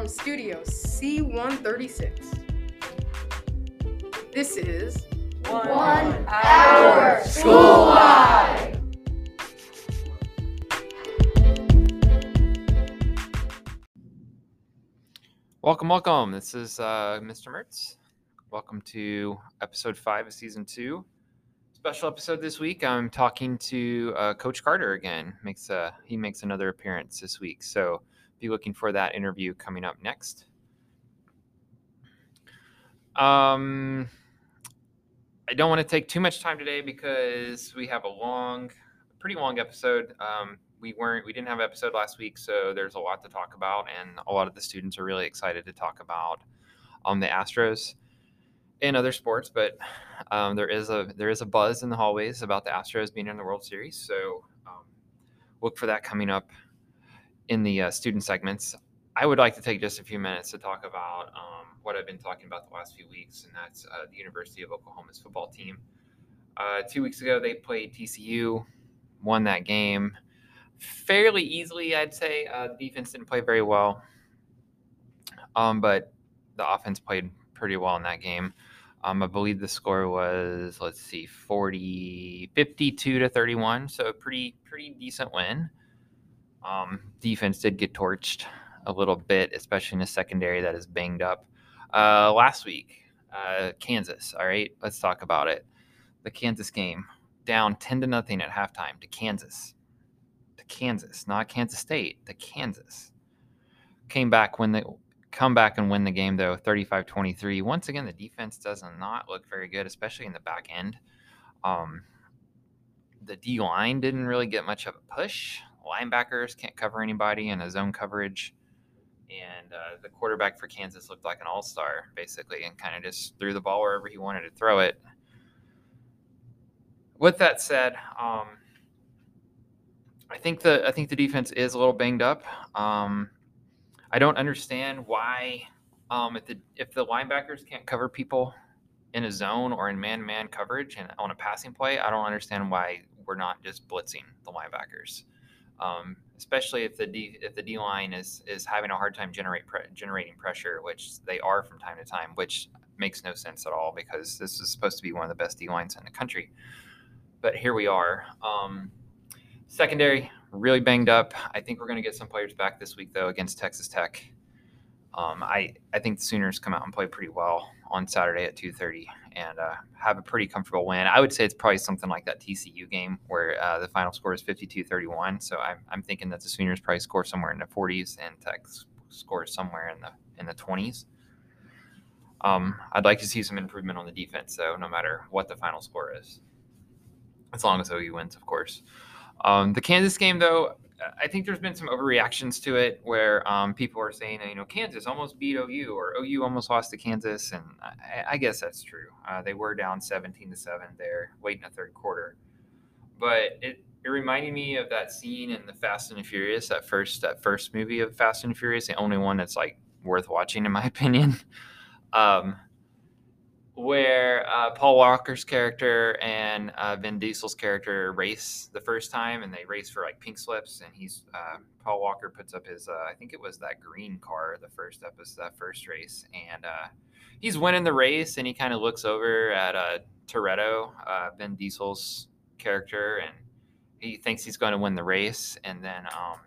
from Studio C136. This is One Hour School Live. Welcome, welcome. This is uh, Mr. Mertz. Welcome to episode five of season two. Special episode this week. I'm talking to uh, Coach Carter again. Makes a he makes another appearance this week, so be looking for that interview coming up next. Um, I don't want to take too much time today because we have a long, pretty long episode. Um, we weren't, we didn't have an episode last week, so there's a lot to talk about, and a lot of the students are really excited to talk about um, the Astros and other sports. But um, there is a there is a buzz in the hallways about the Astros being in the World Series, so um, look for that coming up in the uh, student segments. I would like to take just a few minutes to talk about um, what I've been talking about the last few weeks, and that's uh, the University of Oklahoma's football team. Uh, two weeks ago, they played TCU, won that game fairly easily, I'd say. Uh, the defense didn't play very well, um, but the offense played pretty well in that game. Um, I believe the score was, let's see, 40, 52 to 31. So a pretty, pretty decent win. Um, defense did get torched a little bit, especially in a secondary that is banged up. Uh, last week, uh, Kansas. All right, let's talk about it. The Kansas game down 10 to nothing at halftime to Kansas. To Kansas, not Kansas State, to Kansas. Came back when they come back and win the game though 35-23 once again the defense does not look very good especially in the back end um, the d line didn't really get much of a push linebackers can't cover anybody in a zone coverage. And uh, the quarterback for kansas looked like an all-star basically and kind of just threw the ball wherever he wanted to throw it. With that said um, i think the i think the defense is a little banged up. Um, I don't understand why um, if the if the linebackers can't cover people in a zone or in man-to-man coverage and on a passing play, I don't understand why we're not just blitzing the linebackers, um, especially if the D if the D line is is having a hard time generate pre- generating pressure, which they are from time to time, which makes no sense at all because this is supposed to be one of the best D lines in the country. But here we are. Um, secondary, really banged up. I think we're going to get some players back this week though against Texas Tech. Um, I I think the Sooners come out and play pretty well on Saturday at 2:30 and uh, have a pretty comfortable win. I would say it's probably something like that TCU game where uh, the final score is 52-31. So I'm, I'm thinking that the Sooners probably score somewhere in the 40s and Tech scores somewhere in the in the 20s. Um, I'd like to see some improvement on the defense though, no matter what the final score is, as long as OU wins, of course. Um, the Kansas game, though, I think there's been some overreactions to it where um, people are saying, you know, Kansas almost beat OU or OU almost lost to Kansas, and I, I guess that's true. Uh, they were down 17 to seven there, late in the third quarter, but it it reminded me of that scene in the Fast and the Furious, that first that first movie of Fast and Furious, the only one that's like worth watching in my opinion. Um, where uh, Paul Walker's character and uh, Vin Diesel's character race the first time, and they race for like pink slips, and he's uh, Paul Walker puts up his uh, I think it was that green car the first episode, that first race, and uh, he's winning the race, and he kind of looks over at uh, Toretto, Vin Diesel's character, and he thinks he's going to win the race, and then um,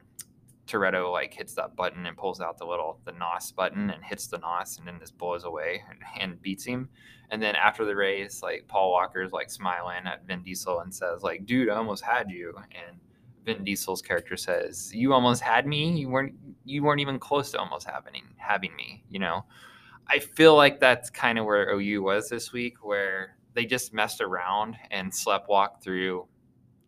Toretto like hits that button and pulls out the little the NOS button and hits the NOS and then just blows away and, and beats him. And then after the race, like Paul Walker's like smiling at Vin Diesel and says like, "Dude, I almost had you." And Vin Diesel's character says, "You almost had me. You weren't you weren't even close to almost having having me." You know, I feel like that's kind of where OU was this week, where they just messed around and sleptwalked through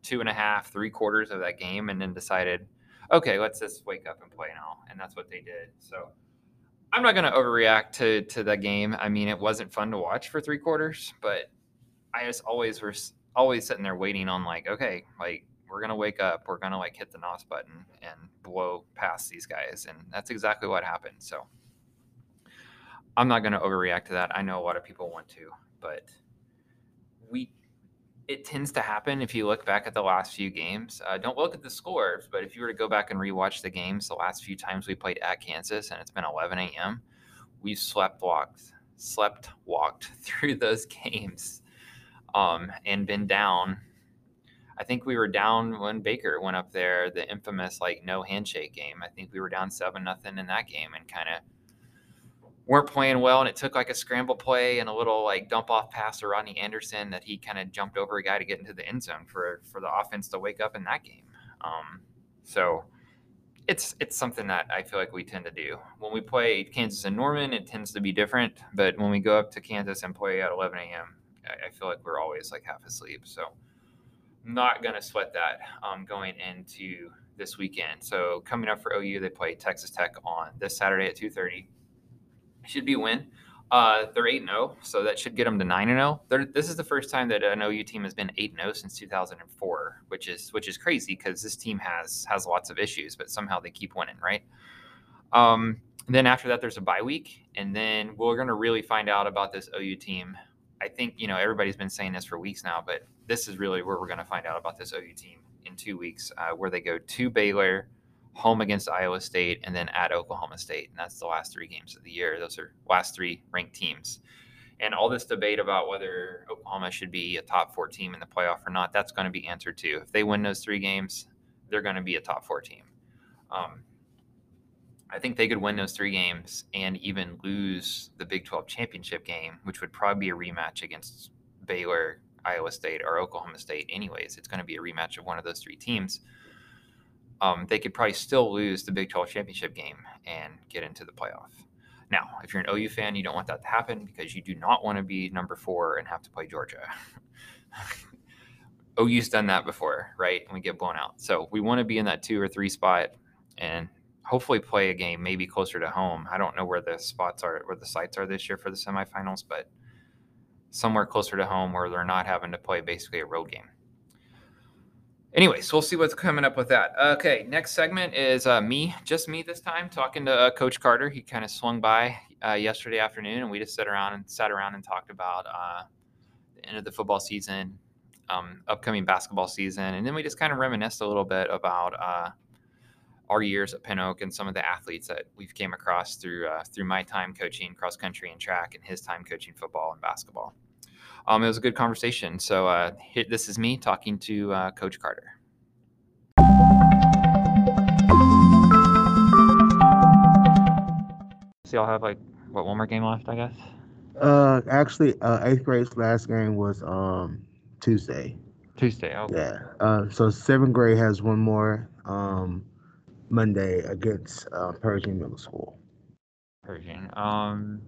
two and a half, three quarters of that game, and then decided okay, let's just wake up and play now. And that's what they did. So I'm not going to overreact to to that game. I mean, it wasn't fun to watch for three quarters, but I just always was always sitting there waiting on like, okay, like we're gonna wake up, we're gonna like hit the NOS button and blow past these guys, and that's exactly what happened. So I'm not gonna overreact to that. I know a lot of people want to, but we it tends to happen if you look back at the last few games. Uh, don't look at the scores, but if you were to go back and rewatch the games, the last few times we played at Kansas, and it's been 11 a.m., we've slept walked, slept walked through those games, um, and been down. I think we were down when Baker went up there, the infamous like no handshake game. I think we were down seven nothing in that game, and kind of weren't playing well, and it took like a scramble play and a little like dump off pass to Rodney Anderson that he kind of jumped over a guy to get into the end zone for for the offense to wake up in that game. Um, so it's it's something that I feel like we tend to do when we play Kansas and Norman. It tends to be different, but when we go up to Kansas and play at 11 a.m., I, I feel like we're always like half asleep. So not gonna sweat that um, going into this weekend. So coming up for OU, they play Texas Tech on this Saturday at 2:30 should be win. Uh, they're 8 0, so that should get them to 9 0. This is the first time that an OU team has been 8 0 since 2004, which is which is crazy because this team has has lots of issues, but somehow they keep winning, right? Um, then after that, there's a bye week, and then we're going to really find out about this OU team. I think you know everybody's been saying this for weeks now, but this is really where we're going to find out about this OU team in two weeks, uh, where they go to Baylor, home against Iowa State, and then at Oklahoma State. And that's the last three games of the year. Those are last three ranked teams. And all this debate about whether Oklahoma should be a top four team in the playoff or not, that's going to be answered too. If they win those three games, they're going to be a top four team. Um, I think they could win those three games and even lose the Big 12 championship game, which would probably be a rematch against Baylor, Iowa State, or Oklahoma State, anyways. It's going to be a rematch of one of those three teams um, they could probably still lose the Big 12 championship game and get into the playoff. Now, if you're an OU fan, you don't want that to happen because you do not want to be number four and have to play Georgia. OU's done that before, right? And we get blown out. So we want to be in that two or three spot and hopefully play a game maybe closer to home. I don't know where the spots are, where the sites are this year for the semifinals, but somewhere closer to home where they're not having to play basically a road game anyways, we'll see what's coming up with that. Okay, next segment is uh, me, just me this time, talking to uh, Coach Carter. He kind of swung by uh, yesterday afternoon, and we just sat around and sat around and talked about uh, the end of the football season, um, upcoming basketball season, and then we just kind of reminisced a little bit about uh, our years at Pin Oak and some of the athletes that we've came across through uh, through my time coaching cross country and track, and his time coaching football and basketball um, it was a good conversation. So uh, this is me talking to uh, Coach Carter. So y'all have like what one more game left, I guess. Uh, actually, uh, eighth grade's last game was um Tuesday. Tuesday. Okay. Yeah. Uh, so seventh grade has one more um Monday against uh, Pershing Middle School. Pershing. Um,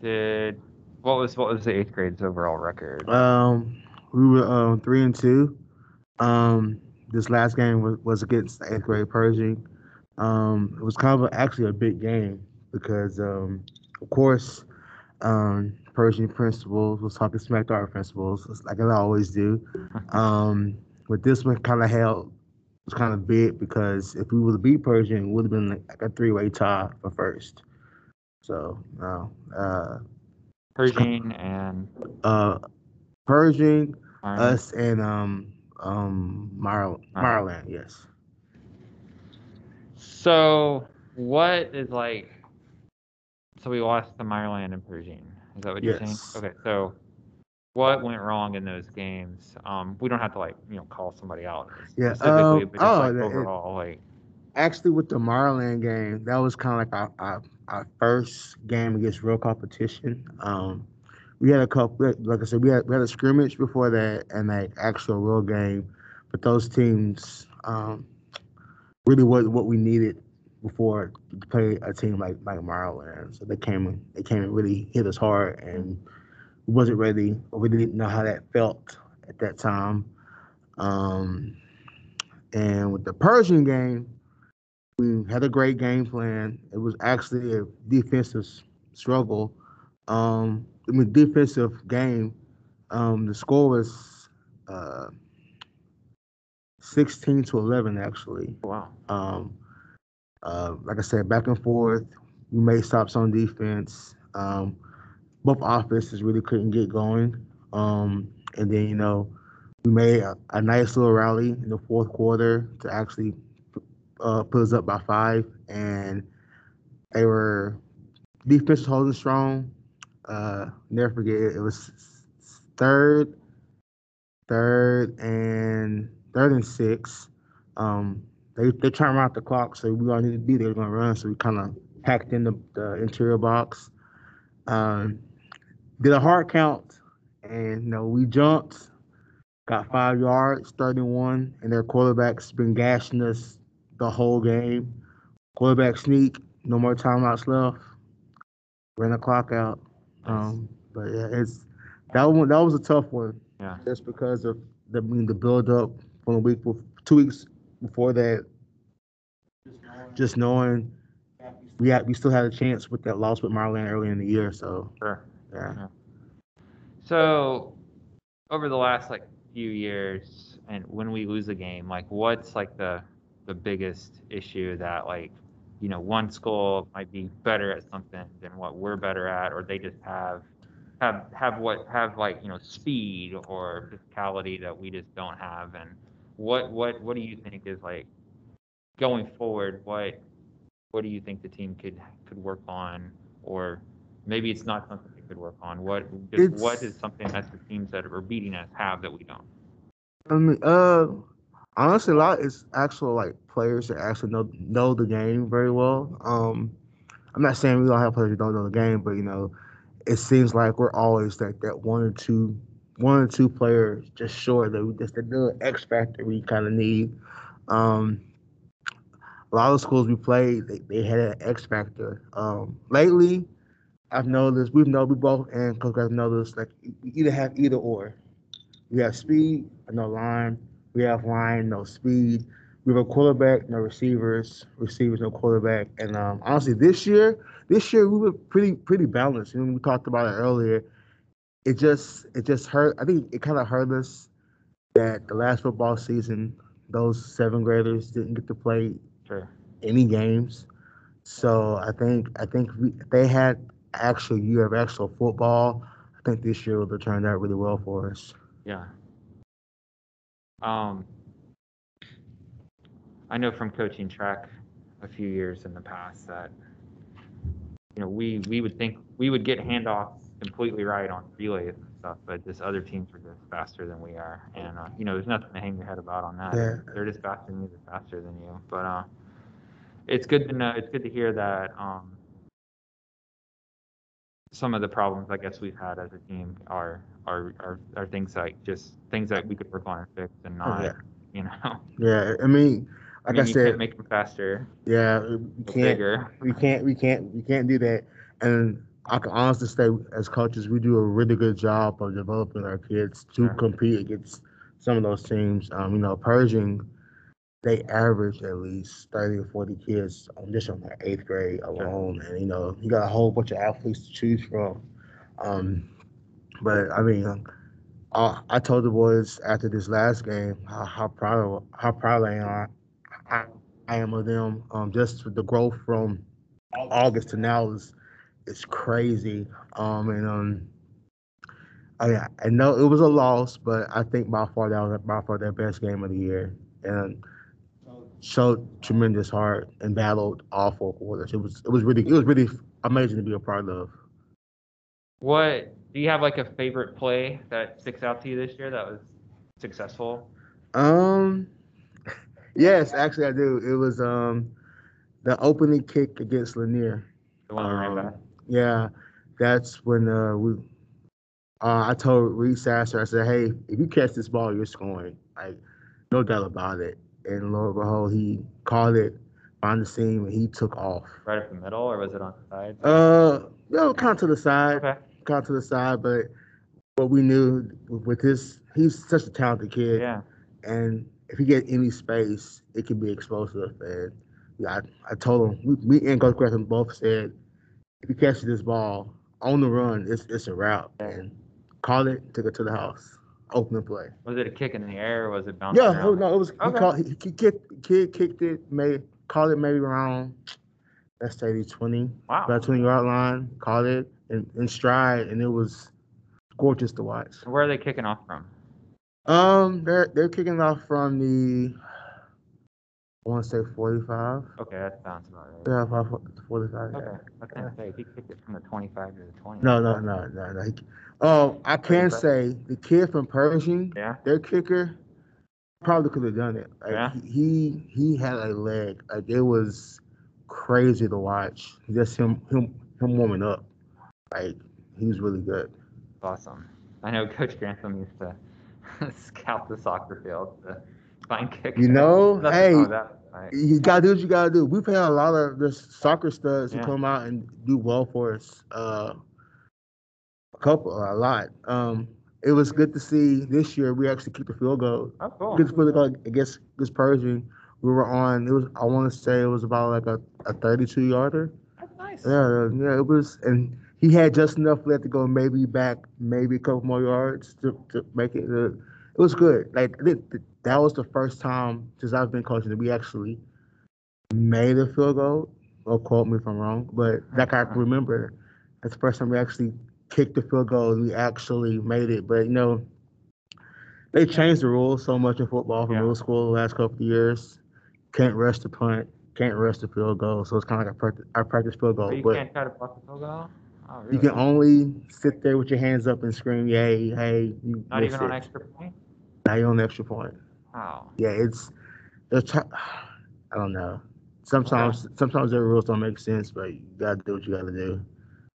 did what was what was the eighth grade's overall record? Um, we were um three and two. Um, this last game was, was against eighth grade Pershing. Um, it was kind of a, actually a big game because um, of course, um, Pershing principals was talking smack to our principals, like I always do. Um, but this one kind of held was kind of big because if we would have beat Pershing, it would have been like a three way tie for first. So, no, uh, Pershing and uh, Pershing, us, and um um Mar- yes. So what is like? So we lost to Meyerland and Pershing. Is that what you're saying? Okay, so what went wrong in those games? Um, we don't have to like you know call somebody out yeah, specifically, um, but just oh, like overall, like Actually, with the Meyerland game, that was kind of like our, our, our first game against real competition. Um, we had a couple, like I said, we had we had a scrimmage before that and an actual real game, but those teams um, really wasn't what we needed before to play a team like like Meyerland. So they came they came and really hit us hard, and we wasn't ready, or we didn't know how that felt at that time. Um, and with the Pershing game, we had a great game plan. It was actually a defensive struggle. Um, I mean, defensive game. Um, the score was uh, 16 to 11, actually. wow. Um, uh, like I said, back and forth. We made stops on defense. Um, both offenses really couldn't get going. Um, and then, you know, we made a, a nice little rally in the fourth quarter to actually uh, put us up by five, and they were defense holding strong. Uh, never forget it, it was third, third and third and six. Um, they they run out the clock, so we all need to be there. They're Going to run, so we kind of packed in the, the interior box. Um, did a hard count, and you know we jumped, got five yards, starting one, and their quarterback's been gashing us the whole game. Quarterback sneak, no more timeouts left. Ran the clock out. Um, but yeah, it's that one. That was a tough one. Yeah. Just because of the I mean the build up from a week, bef- two weeks before that. Just knowing we had we still had a chance with that loss with Meyerland early in the year. So Sure. yeah. So, over the last like few years, and when we lose a game, like what's like the the biggest issue that like you know one school might be better at something than what we're better at, or they just have have have what have like you know speed or physicality that we just don't have, and what what what do you think is like going forward? What what do you think the team could could work on, or maybe it's not something they could work on. What just what is something that the teams that are beating us have that we don't? Mean, uh, honestly, a lot is actual like players that actually know know the game very well. Um, I'm not saying we don't have players who don't know the game, but you know, it seems like we're always like that one or two, one or two players just short that we just the little X factor we kind of need. Um, a lot of schools we played, they, they had an X factor. Um, lately, I've noticed we've know we both and Coach Graf noticed like you either have either or. We have speed, no line. We have line, no speed. We have a quarterback, no receivers. Receivers, no quarterback. And um, honestly, this year, this year we were pretty pretty balanced. And we talked about it earlier. It just it just hurt. I think it kind of hurt us that the last football season, those seven graders didn't get to play any games. So I think I think we, if they had actual year of actual football. I think this year would have turned out really well for us. Yeah. Um, I know from coaching track a few years in the past that you know we we would think we would get handoffs completely right on relays and stuff, but this other teams are just faster than we are, and uh, you know there's nothing to hang your head about on that. Yeah. They're just faster than you, they're faster than you. But uh, it's good to know. It's good to hear that um, some of the problems I guess we've had as a team are are are, are things like just things that we could work on and fix and not yeah. you know. Yeah, I mean, I like mean, I, you said, make them faster, yeah, we can't, bigger. we can't, we can't, we can't do that. And I can honestly say, as coaches, we do a really good job of developing our kids to Sure. compete against some of those teams. Um, you know, Pershing, they average at least thirty or forty kids on just on their eighth grade alone, and you know, you got a whole bunch of athletes to choose from. Um, but I mean, I, I told the boys after this last game how, how proud how proud I am. I, I am of them. Um, just the growth from August to now is is crazy. Um, and um, I I know it was a loss, but I think by far that was by far their best game of the year, and showed tremendous heart and battled all four quarters. It was it was really it was really amazing to be a part of. What do you have like a favorite play that sticks out to you this year that was successful? Um, yes, actually I do. It was um the opening kick against Lanier. The one Um, back. Yeah, that's when uh, we. Uh, I told Reed Sasser, I said, "Hey, if you catch this ball, you're scoring. Like, no doubt about it." And lo and behold, he caught it, on the seam, and he took off. right up the middle, or was it on the side? Uh, you know, kind of to the side, okay. Of to the side, but what we knew with his, he's such a talented kid, Yeah. and if he get any space, it can be explosive. And yeah, I, I told him, we, me and Coach Griffin both said, if you catch this ball on the run, it's it's a route. And called it, took it to the house, open the play. Was it a kick in the air, or was it bouncing Yeah, oh, around? oh, no, it was he Okay. called he, he kicked kid kicked it, made called it maybe around let's say 20, Wow. about twenty yard line, called it in, in stride, and it was gorgeous to watch. Where are they kicking off from? Um, they're they're kicking off from the. I want to say forty-five. Okay, that sounds about right. Yeah, five, forty-five. yeah. Okay, I gonna say, he kicked it from the twenty-five to the twenty. No, no, no, no, no. Oh, I can say the kid from Pershing, Yeah, their kicker, probably could have done it. Like, Yeah? He he had a leg. Like it was crazy to watch. Just him him him warming up. Like he was really good. awesome. I know Coach Grantham used to scout the soccer field to find kickers. You know, hey, wrong with that, right? you gotta do what you gotta do. We've had a lot of the soccer studs who Yeah. come out and do well for us. Uh, a couple, a lot. Um, it was good to see this year. We actually kicked the field goal. Oh, cool. Good field goal against against Pershing. We were on. It was. I want to say it was about like a, a 32 yarder. That's nice. Yeah, yeah. It was, and he had just enough left to go, maybe back, maybe a couple more yards to, to make it. Uh, it was good. Like th- th- that was the first time since I've been coaching that we actually made a field goal. Or quote me if I'm wrong, but that I can remember. That's the first time we actually kicked the field goal and we actually made it. But you know, they changed the rules so much in football from Yeah. middle school the last couple of years. Can't rush the punt, can't rush the field goal. So it's kind of like a practice, our practice field goal. But you But can't try to block the field goal? Oh, you can only sit there with your hands up and scream, "Yay, hey!" You Not even on extra point? Not even on extra point. Wow. Yeah, it's they're I don't know. Sometimes sometimes their rules don't make sense, but you gotta do what you gotta do.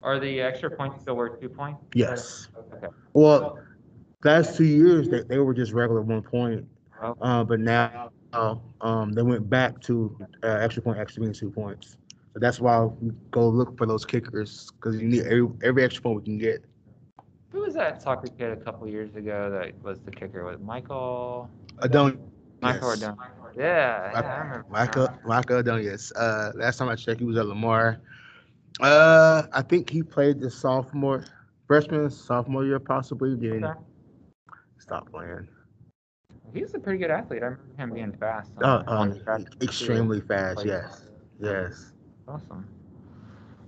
Are the extra points still worth two points? Yes. Okay. Well, last two years they, they were just regular one point, Oh. uh, but now um, they went back to uh, extra point extra being two points. So that's why we go look for those kickers because you need every every extra point we can get. Who was that soccer kid a couple years ago that was the kicker? Was Michael? I don't. Michael yes. Ordonez. Yeah, yeah, I remember. Michael Michael Adonis. Uh, last time I checked, he was at Lamar. Uh, I think he played the sophomore, freshman, sophomore year possibly. Then Okay. stopped playing. He's a pretty good athlete. I remember him being fast. Uh, On, on uh, the track extremely fast. Yes, yes. Awesome.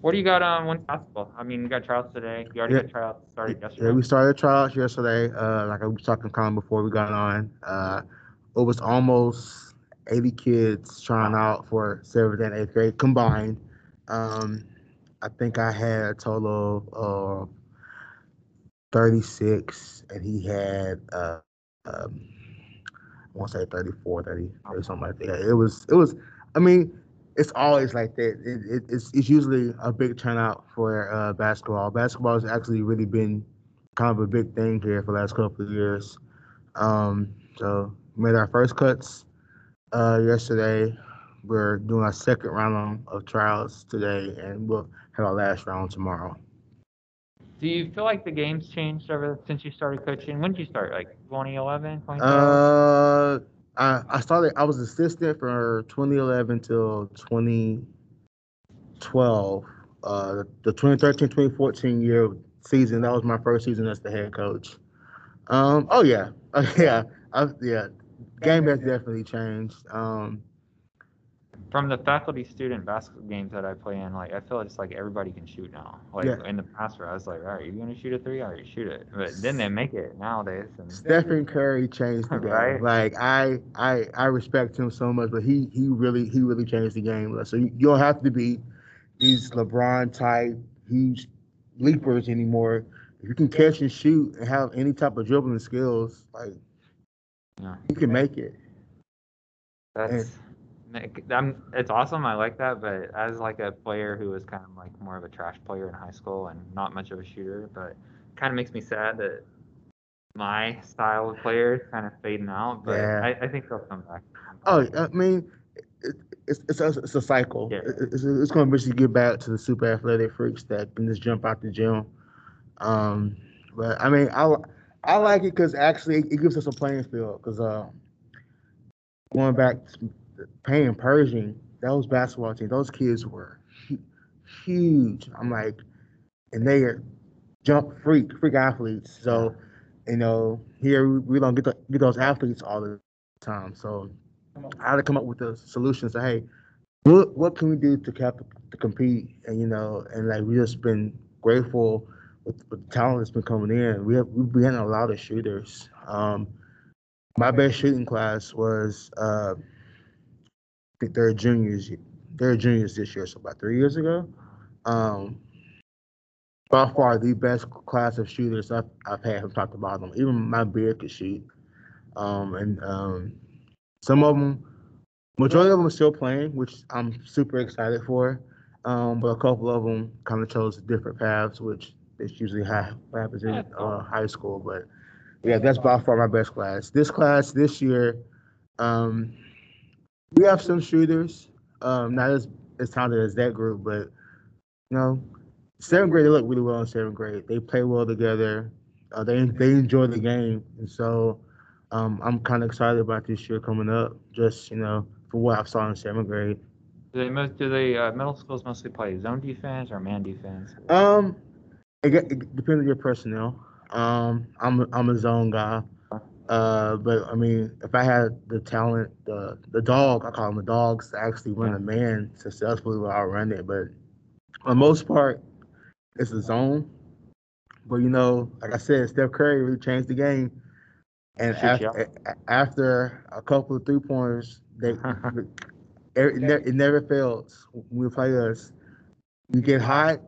What do you got on one basketball? I mean, you got tryouts today. You already Yeah. got tryouts started yesterday. Yeah, we started trials yesterday. Uh, like I was talking to Colin before we got on. Uh, it was almost 80 kids trying out for seventh and eighth grade combined. Um, I think I had a total of 36, and he had uh, um, I want to say 34, 30, or something like that. It was, it was. I mean, it's always like that. It, it, it's it's usually a big turnout for uh, basketball. Basketball has actually really been kind of a big thing here for the last couple of years. Um, so made our first cuts uh, yesterday. We're doing our second round of trials today, and we'll have our last round tomorrow. Do you feel like the game's changed ever since you started coaching? When did you start? Like 2011, 2012? Uh, I I started. I was assistant from 2011 till 2012. Uh, the 2013-2014 year season. That was my first season as the head coach. Um. Oh yeah. Oh yeah. I, yeah. Game has definitely changed. Um. From the faculty student basketball games that I play in, like I feel it's like everybody can shoot now. Like Yeah. in the past, where I was like, all right, you gonna shoot a three? All right, shoot it. But then they make it nowadays. And Stephen Curry changed the game. Right. Like I, I, I respect him so much, but he, he really, he really changed the game. So you, you don't have to be these LeBron type huge leapers anymore. If you can catch and shoot and have any type of dribbling skills, like Yeah. you can make it. That's I'm, it's awesome. I like that. But as like a player who was kind of like more of a trash player in high school and not much of a shooter, but it kind of makes me sad that my style of player is kind of fading out. But Yeah. I, I think they'll come back. Oh, I mean, it, it's it's a, it's a cycle. Yeah. It- It's, it's going to basically get back to the super athletic freaks that can just jump out the gym. Um, but I mean, I I like it because actually it gives us a playing field. Because uh, going back paying Pershing, those basketball teams, those kids were huge. I'm like, and they are jump freak freak athletes. So, you know, here we, don't get the, get those athletes all the time. So I had to come up with the solutions. Say, hey, what what can we do to cap to compete? And you know, and like we just been grateful with, with the talent that's been coming in. We have we've been a lot of shooters. Um, my best shooting class was uh, they're juniors. They're juniors this year, so about three years ago. Um, by far the best class of shooters I've, I've had from top to bottom. Even my beard could shoot. Um, and um, some of them, majority of them are still playing, which I'm super excited for. Um, but a couple of them kind of chose different paths, which is usually how happens in uh, high school. But yeah, that's by far my best class. This class this year, um, we have some shooters, um, not as as talented as that group, but you know, seventh grade they look really well in seventh grade. They play well together. Uh, they they enjoy the game, and so um, I'm kind of excited about this year coming up. Just you know, for what I've saw in seventh grade. Do they most do they uh, middle schools mostly play zone defense or man defense? Um, it, it depends on your personnel. Um, I'm I'm a zone guy. Uh, but I mean, if I had the talent, the the dog, I call them the dogs, to actually run a man successfully, well, I'll run it. But for the most part, it's a zone. But you know, like I said, Steph Curry really changed the game. And after, after a couple of three pointers, they it, ne- it never fails when we play us. You get hot,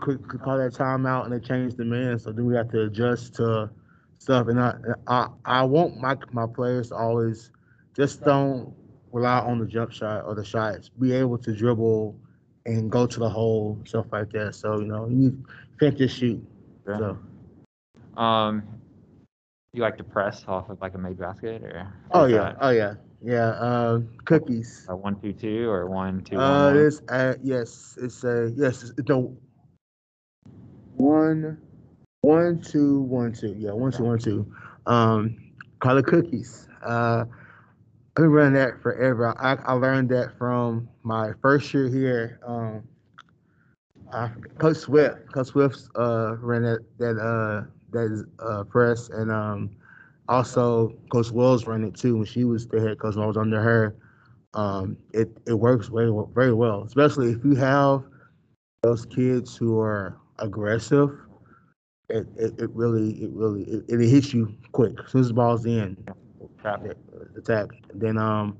quick, quick call that timeout, and they change the man. So then we have to adjust to stuff. And I, I, I want my my players to always just don't rely on the jump shot or the shots. Be able to dribble and go to the hole, stuff like that. So you know, you can't just shoot. Yeah. So Um, you like to press off of like a made basket or? oh yeah, that oh yeah, yeah. Uh, cookies. A one two two or one two? Uh, one? it's uh, yes, it's a yes, it's no one, one, two, one, two. Yeah, one, two, one, two. Um, call it cookies. Uh, I've been running that forever. I, I learned that from my first year here. Um, I, Coach Swift, Coach Swift, uh, ran that that uh that uh press, and um, also Coach Wells ran it too when she was the head coach. When I was under her um, it it works very very well, especially if you have those kids who are aggressive. It, it, it really it really it, it hits you quick as soon as the ball's in Trap. the- attack. Then um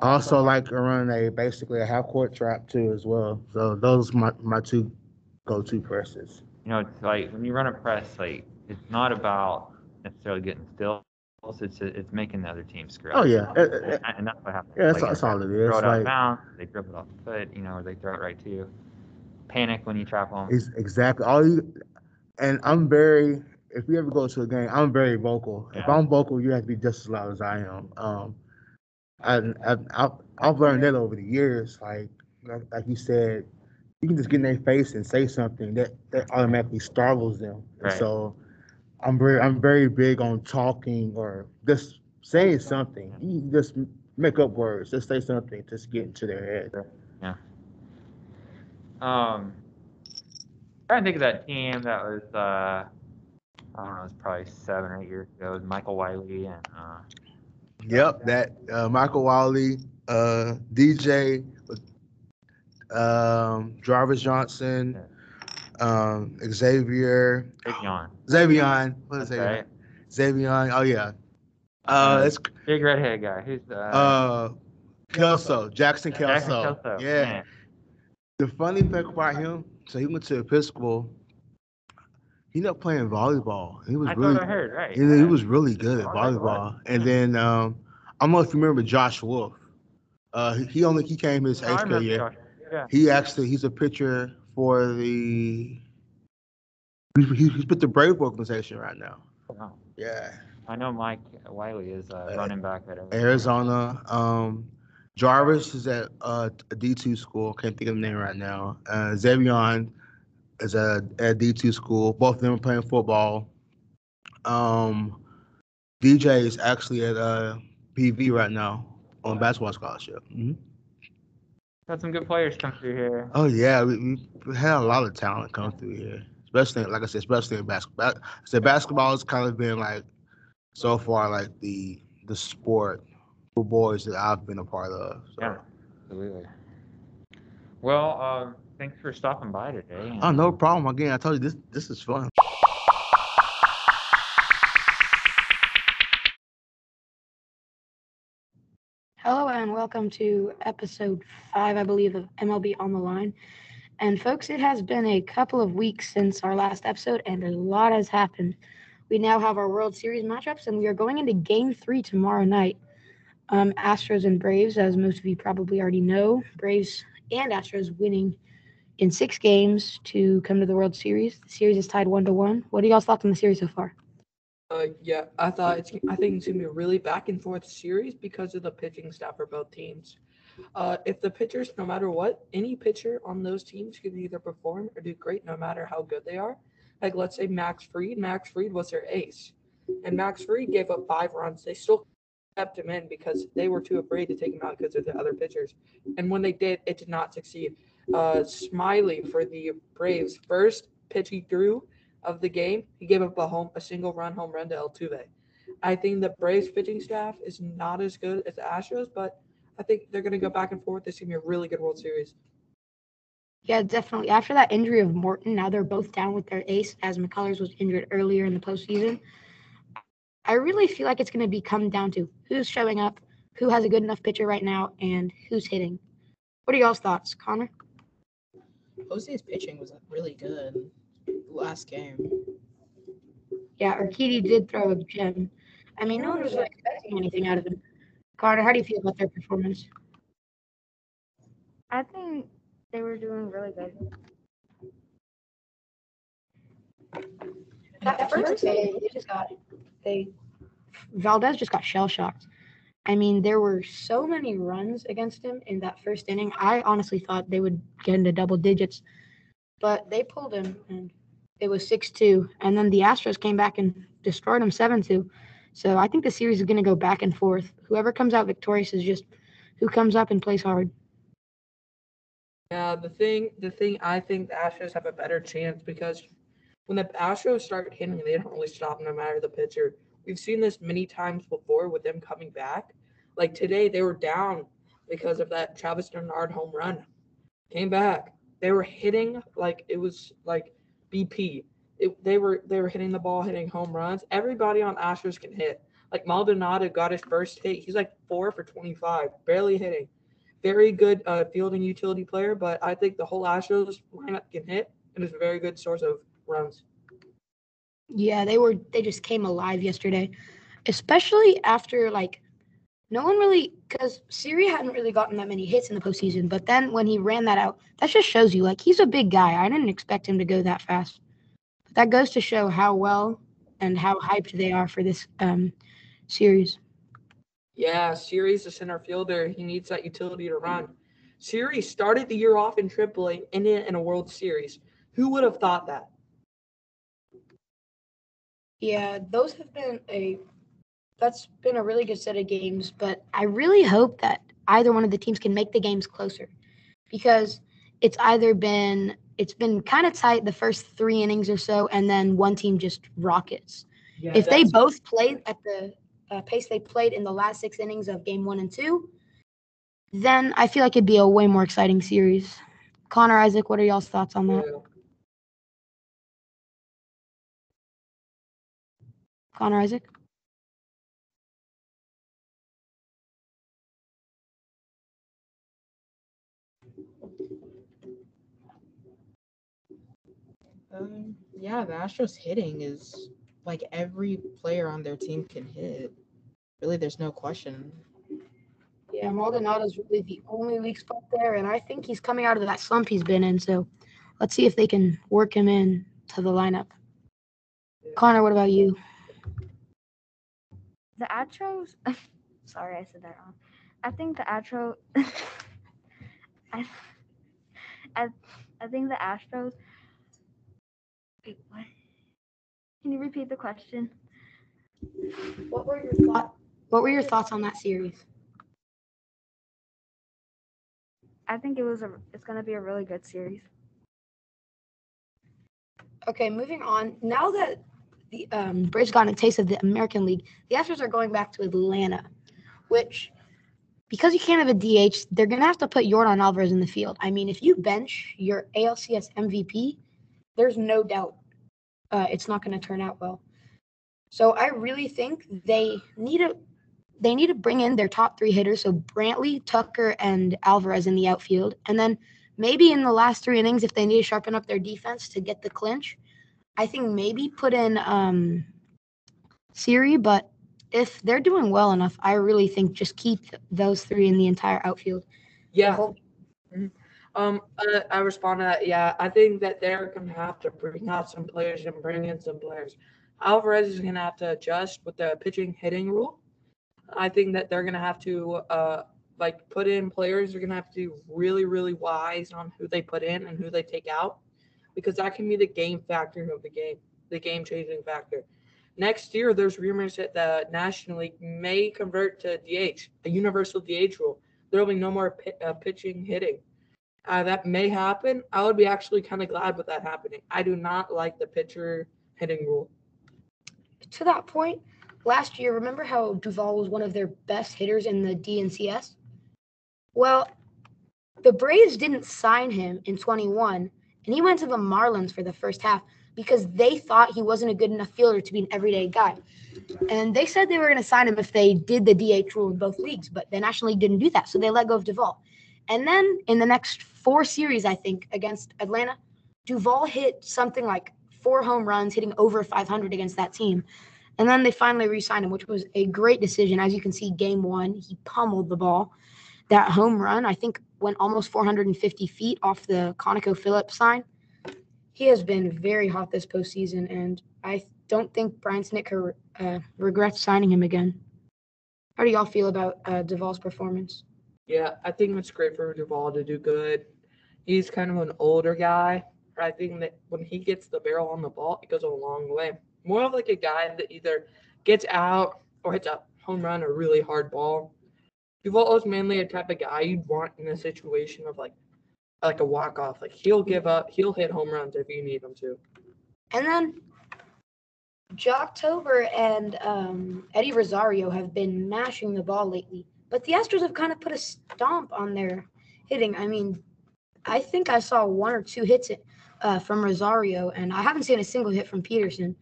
I also like to run a basically a half court trap too as well. So those are my my two go to presses. You know, it's like when you run a press, like it's not about necessarily getting still. It's it's making the other team screw up. Oh yeah, Uh, uh, And that's what happens. yeah, that's, Like, that's all it is. throw it out of bounds, they dribble it off the foot, you know, or they throw it right to you. Panic when you trap them. It's exactly all you. And I'm very. If we ever go to a game, I'm very vocal. If I'm vocal, you have to be just as loud as I am. Um, I've, I've I've learned that over the years. Like like, like you said, you can just get in their face and say something that that automatically startles them. Right. So I'm very I'm very big on talking or just saying something. You just make up words. Just say something. Just get into their head. Yeah. Um, trying to think of that team that was, uh, I don't know, it was probably seven or eight years ago. It was Michael Wiley and, uh, Yep, that uh, Michael Wiley, uh, DJ, um, Jarvis Johnson, um, Xavier, Davion. Xavion. What is right. Xavion. Oh yeah. Uh, it's Big redhead guy. Who's the, uh, Kelso, Jackson Kelso. Jackson Kelso. Yeah. man. The funny thing about him, so he went to Episcopal. He ended up playing volleyball. He was That's really I heard, right? He, he was really good at volleyball. And then um, I don't know if you remember Josh Wolf. Uh, he- only he came his I eighth grade year. Yeah. He actually he's a pitcher for the. He's, he's with the Brave organization right now. Wow. Yeah, I know Mike Wiley is uh, Uh, running back at Arizona. Um, Jarvis is at uh, a D two school. Can't think of the name right now. Uh, Xavion is at a D two school. Both of them are playing football. Um, DJ is actually at uh, PV right now on basketball scholarship. Mhm. Got some good players come through here. Oh yeah, we, we had a lot of talent come through here, especially like I said, especially in basketball. I said basketball has kind of been like so far like the the sport boys that I've been a part of. So. Yeah, absolutely. Well, um, thanks for stopping by today. Oh no problem. Again, I told you this this is fun. Hello and welcome to episode five, I believe, of MLB on the line. And folks, it has been a couple of weeks since our last episode, and a lot has happened. We now have our World Series matchups, and we are going into Game Three tomorrow night. Um, Astros and Braves, as most of you probably already know, Braves and Astros winning in six games to come to the World Series. The series is tied one to one. What are y'all's thoughts on the series so far? Uh, yeah, I thought it's. I think it's gonna be a really back and forth series because of the pitching staff for both teams. Uh, if the pitchers, no matter what, any pitcher on those teams could either perform or do great, no matter how good they are. Like let's say Max Fried. Max Fried was their ace, and Max Fried gave up five runs. They still kept him in because they were too afraid to take him out because of the other pitchers. And when they did, it did not succeed. Uh, Smyly for the Braves, first pitch he threw of the game, he gave up a home a single run home run to Altuve. I think the Braves pitching staff is not as good as the Astros, but I think they're going to go back and forth. This is going to be a really good World Series. Yeah, definitely. After that injury of Morton, now they're both down with their ace, as McCullers was injured earlier in the postseason. I really feel like it's going to be come down to who's showing up, who has a good enough pitcher right now, and who's hitting. What are y'all's thoughts, Connor? Jose's pitching was really good last game. Yeah, Urquidy did throw a gem. I mean, no one was like, expecting anything out of him. Carter, how do you feel about their performance? I think they were doing really good. That first day, they just got they Valdez just got shell shocked. I mean, there were so many runs against him in that first inning. I honestly thought they would get into double digits, but they pulled him and it was 6 2. And then the Astros came back and destroyed him 7 2. So I think the series is going to go back and forth. Whoever comes out victorious is just who comes up and plays hard. Yeah, the thing, the thing, I think the Astros have a better chance because when the Astros start hitting, they don't really stop no matter the pitcher. We've seen this many times before with them coming back. Like today, they were down because of that Travis d'Arnaud home run. Came back. They were hitting like it was like BP. It, they were they were hitting the ball, hitting home runs. Everybody on Astros can hit. Like Maldonado got his first hit. He's like four for 25, barely hitting. Very good uh, fielding utility player, but I think the whole Astros lineup can hit and is a very good source of Yeah, they were they just came alive yesterday. Especially after like no one really because Siri hadn't really gotten that many hits in the postseason, but then when he ran that out, that just shows you like he's a big guy. I didn't expect him to go that fast. But that goes to show how well and how hyped they are for this um, series. Yeah, Siri's a center fielder. He needs that utility to run. Siri started the year off in AAA, ended in a World Series. Who would have thought that? Yeah, those have been a that's been a really good set of games, but I really hope that either one of the teams can make the games closer because it's either been it's been kind of tight the first 3 innings or so and then one team just rockets. Yeah, if they both played at the uh, pace they played in the last 6 innings of game 1 and 2, then I feel like it'd be a way more exciting series. Connor Isaac, what are y'all's thoughts on that? Yeah. Connor Isaac? Um, yeah, the Astros hitting is like every player on their team can hit. Really, there's no question. Yeah, Maldonado's really the only weak spot there, and I think he's coming out of that slump he's been in. So let's see if they can work him in to the lineup. Connor, what about you? The Astros. sorry, I said that wrong. I think the Astros. I, I, I think the Astros. Wait, what? Can you repeat the question? What were your thoughts? What were your thoughts on that series? I think it was a. It's gonna be a really good series. Okay, moving on. Now that the um, Braves gotten a taste of the American League, the Astros are going back to Atlanta, which because you can't have a DH, they're gonna have to put Yordan Alvarez in the field. I mean, if you bench your ALCS MVP, there's no doubt uh, it's not to turn out well. So I really think they need a they need to bring in their top three hitters, so Brantley, Tucker, and Alvarez in the outfield, and then maybe in the last three innings, if they need to sharpen up their defense to get the clinch, I think maybe put in um, Siri. But if they're doing well enough, I really think just keep those three in the entire outfield. Yeah. Whole- Um, uh, I respond to that. Yeah, I think that they're gonna have to bring out some players and bring in some players. Alvarez is gonna have to adjust with the pitching hitting rule. I think that they're gonna have to uh like put in players. They're gonna have to be really, really wise on who they put in and who they take out, because that can be the game factor of the game, the game changing factor. Next year, there's rumors that the National League may convert to DH, a universal DH rule. There will be no more pi- uh, pitching hitting. Uh, that may happen. I would be actually kind of glad with that happening. I do not like the pitcher hitting rule. to that point, last year, remember how Duvall was one of their best hitters in the DNCS? Well, the Braves didn't sign him in 21, and he went to the Marlins for the first half because they thought he wasn't a good enough fielder to be an everyday guy. And they said they were going to sign him if they did the DH rule in both leagues, but the National League didn't do that, so they let go of Duvall. And then in the next four series, I think, against Atlanta, Duvall hit something like four home runs, hitting over 500 against that team. And then they finally re signed him, which was a great decision. As you can see, game one, he pummeled the ball. That home run, I think, went almost 450 feet off the ConocoPhillips sign. He has been very hot this postseason, and I don't think Brian Snitker uh, regrets signing him again. How do y'all feel about uh, Duvall's performance? Yeah, I think it's great for Duvall to do good. He's kind of an older guy. I think that when he gets the barrel on the ball, it goes a long way. More of like a guy that either gets out or hits a home run or really hard ball. Duvall is mainly a type of guy you'd want in a situation of like like a walk off. Like he'll give up, he'll hit home runs if you need him to. And then Joctober and um, Eddie Rosario have been mashing the ball lately, but the Astros have kind of put a stomp on their hitting. I mean, I think I saw one or two hits uh, from Rosario, and I haven't seen a single hit from Pederson.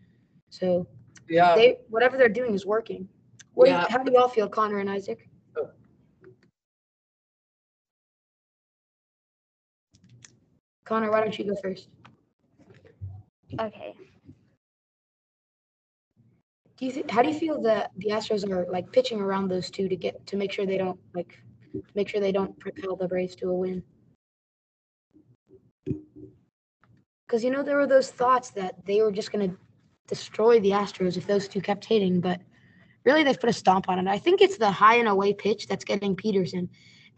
So Yeah. they whatever they're doing is working. What do you- how do y'all feel, Connor and Isaac? Connor, why don't you go first? Okay. Do you th- how do you feel that the Astros are like pitching around those two to get to make sure they don't like make sure they don't propel the Braves to a win? Because you know there were those thoughts that they were just going to destroy the Astros if those two kept hitting, but really they've put a stomp on it. I think it's the high and away pitch that's getting Pederson,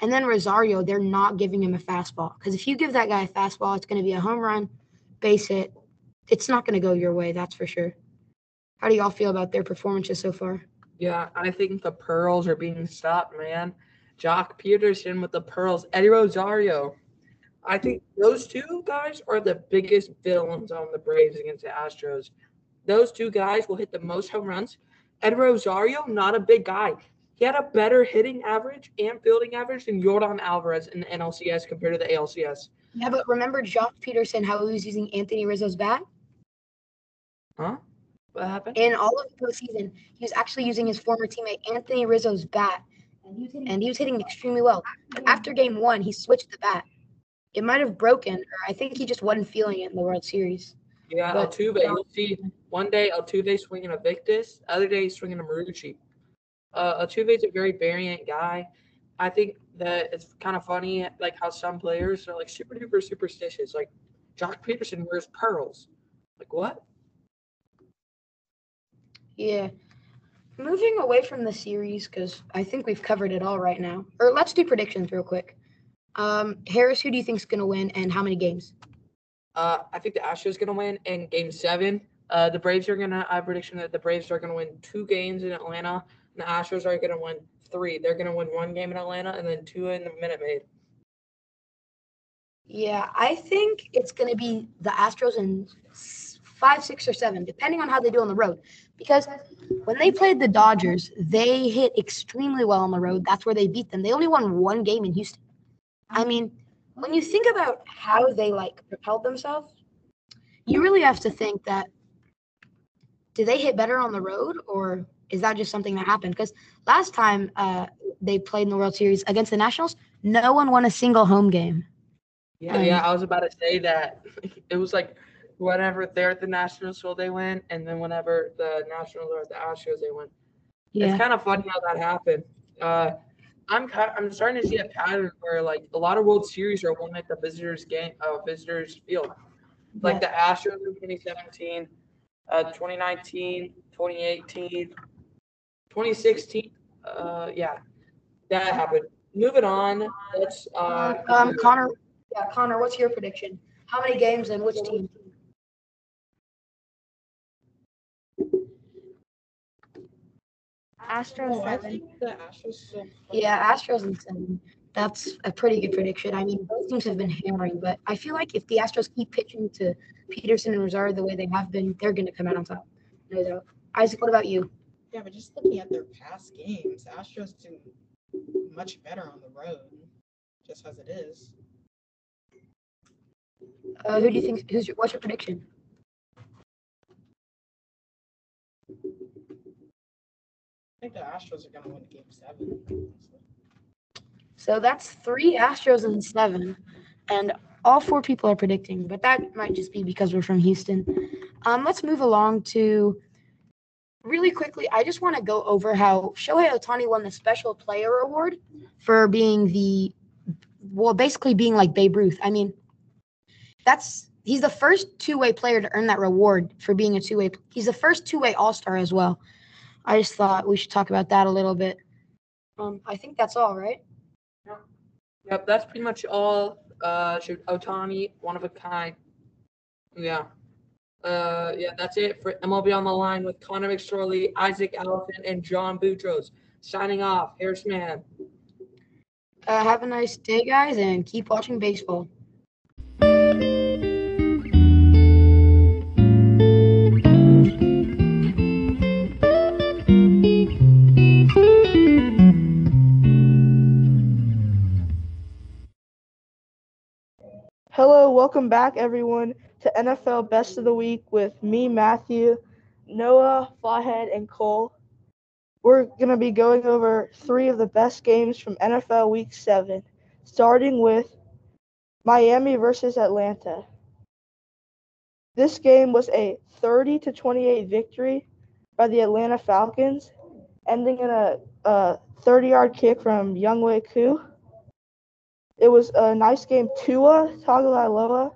and then Rosario they're not giving him a fastball because if you give that guy a fastball, it's going to be a home run, base hit. It's not going to go your way, that's for sure. How do y'all feel about their performances so far? Yeah, I think the pearls are being stopped, man. Joc Pederson with the pearls, Eddie Rosario. I think those two guys are the biggest villains on the Braves against the Astros. Those two guys will hit the most home runs. Eddie Rosario, not a big guy. He had a better hitting average and fielding average than Yordan Alvarez in the NLCS compared to the ALCS. Yeah, but remember Joc Pederson, how he was using Anthony Rizzo's bat? Huh? What happened? In all of the postseason, he was actually using his former teammate Anthony Rizzo's bat, and he was hitting extremely well. But after game one, he switched the bat. It might have broken, or I think he just wasn't feeling it in the World Series. Yeah, But- Altuve. You'll see one day Altuve swinging a Victus, other day he's swinging a Marucci. Uh, Altuve's a very variant guy. I think that it's kind of funny, like how some players are like super duper superstitious. Like Joc Pederson wears pearls. Like what? Yeah. Moving away from the series, because I think we've covered it all right now. Or let's do predictions real quick. Um, Harris, who do you think's gonna win, and how many games? Uh, I think the Astros are gonna win in Game Seven. Uh, the Braves are gonna. I have a prediction that the Braves are gonna win two games in Atlanta. And the Astros are gonna win three. They're gonna win one game in Atlanta and then two in the Minute Maid. Yeah, I think it's going to be the Astros in five, six, or seven, depending on how they do on the road. Because when they played the Dodgers, they hit extremely well on the road. That's where they beat them. They only won one game in Houston. I mean, when you think about how they like propelled themselves, you really have to think that do they hit better on the road or is that just something that happened? Because last time uh, they played in the World Series against the Nationals, no one won a single home game. Yeah, Um, yeah. I was about to say that it was like whenever they're at the Nationals, will they win, and then whenever the Nationals are at the Astros, they win. Yeah. It's kind of funny how that happened. Uh, I'm I'm starting to see a pattern where like a lot of World Series are won at the visitors game, uh, visitors field, like the Astros in 2017, uh, 2019, 2018, 2016. Uh, yeah, that happened. Moving on, let's uh, Um, Connor, yeah, Connor, what's your prediction? How many games and which team? Astros Oh, I seven. the Astros. Yeah, Astros and seven. That's a pretty good prediction. I mean, both teams have been hammering, but I feel like if the Astros keep pitching to Pederson and Rosario the way they have been, they're going to come out on top. No doubt. Isaac, what about you? Yeah, but just looking at their past games, Astros do much better on the road, just as it is. Uh, who do you think? Who's your, what's your prediction? I think the Astros are gonna win Game Seven. honestly. So that's three Astros and seven, and all four people are predicting, but that might just be because we're from Houston. Um, let's move along to really quickly. I just want to go over how Shohei Ohtani won the Special Player Award for being the, well, basically being like Babe Ruth. I mean, that's he's the first two-way player to earn that reward for being a two-way. He's the first two-way All-Star as well. I just thought we should talk about that a little bit. Um, I think that's all, right? Yep, that's pretty much all. Uh, Ohtani, one of a kind. Yeah. Uh, yeah, that's it for MLB on the line with Connor McSorley, Isaac Allison, and John Boutros. Signing off. Harris Man. Uh, have a nice day, guys, and keep watching baseball. Hello, welcome back, everyone, to NFL Best of the Week with me, Matthew, Noah, Flathead, and Cole. We're going to be going over three of the best games from NFL Week 7, starting with Miami versus Atlanta. This game was a 30 to 28 victory by the Atlanta Falcons, ending in a, a 30 yard kick from Younghoe Koo. It was a nice game. Tua Tagovailoa,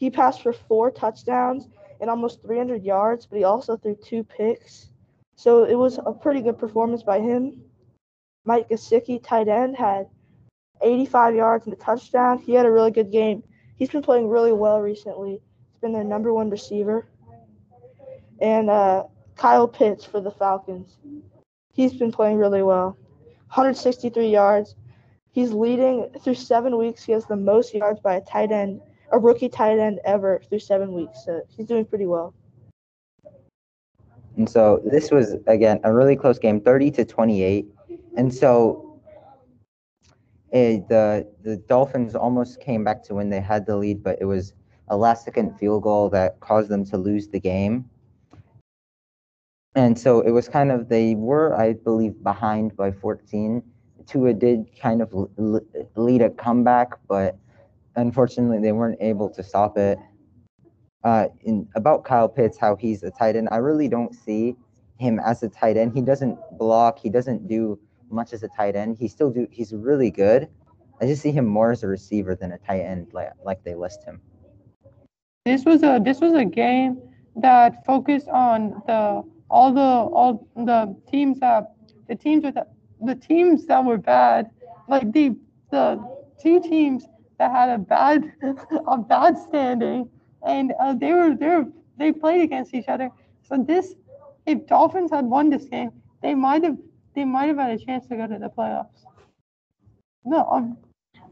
he passed for four touchdowns and almost 300 yards, but he also threw two picks. So it was a pretty good performance by him. Mike Gesicki, tight end, had 85 yards and a touchdown. He had a really good game. He's been playing really well recently. He's been their number one receiver. And uh, Kyle Pitts for the Falcons. He's been playing really well. 163 yards. He's leading through seven weeks. He has the most yards by a tight end, a rookie tight end ever through seven weeks. So he's doing pretty well. And so this was again a really close game, 30 to 28. And so eh, the the Dolphins almost came back to when they had the lead, but it was a last second field goal that caused them to lose the game. And so it was kind of they were, I believe, behind by 14. Tua did kind of lead a comeback, but unfortunately they weren't able to stop it uh, in about Kyle Pitts, how he's a tight end. I really don't see him as a tight end. He doesn't block. He doesn't do much as a tight end. He still do. He's really good. I just see him more as a receiver than a tight end, like like they list him. this was a this was a game that focused on the all the all the teams that the teams with the, the teams that were bad like the the two teams that had a bad a bad standing and uh, they were they were they played against each other so this if dolphins had won this game they might have they might have had a chance to go to the playoffs no um,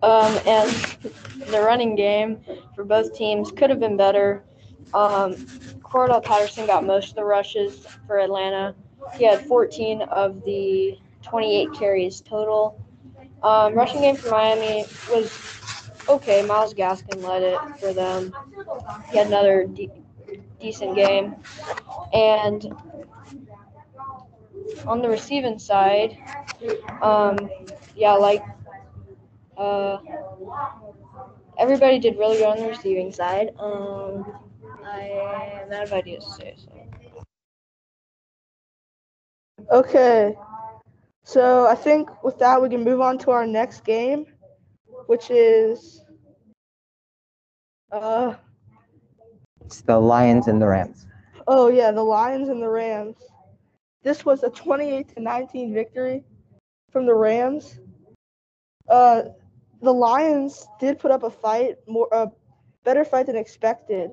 Um, and the running game for both teams could have been better. Um, Cordarrelle Patterson got most of the rushes for Atlanta. He had 14 of the 28 carries total. Um, rushing game for Miami was okay. Myles Gaskin led it for them. He had another de- decent game. And on the receiving side, um, yeah, like uh, everybody did really good on the receiving side. Um, I am out of ideas to say. So. Okay. So I think with that we can move on to our next game, which is uh It's the Lions and the Rams. oh yeah, the Lions and the Rams. This was a 28 to 19 victory from the Rams. Uh the Lions did put up a fight, more a better fight than expected.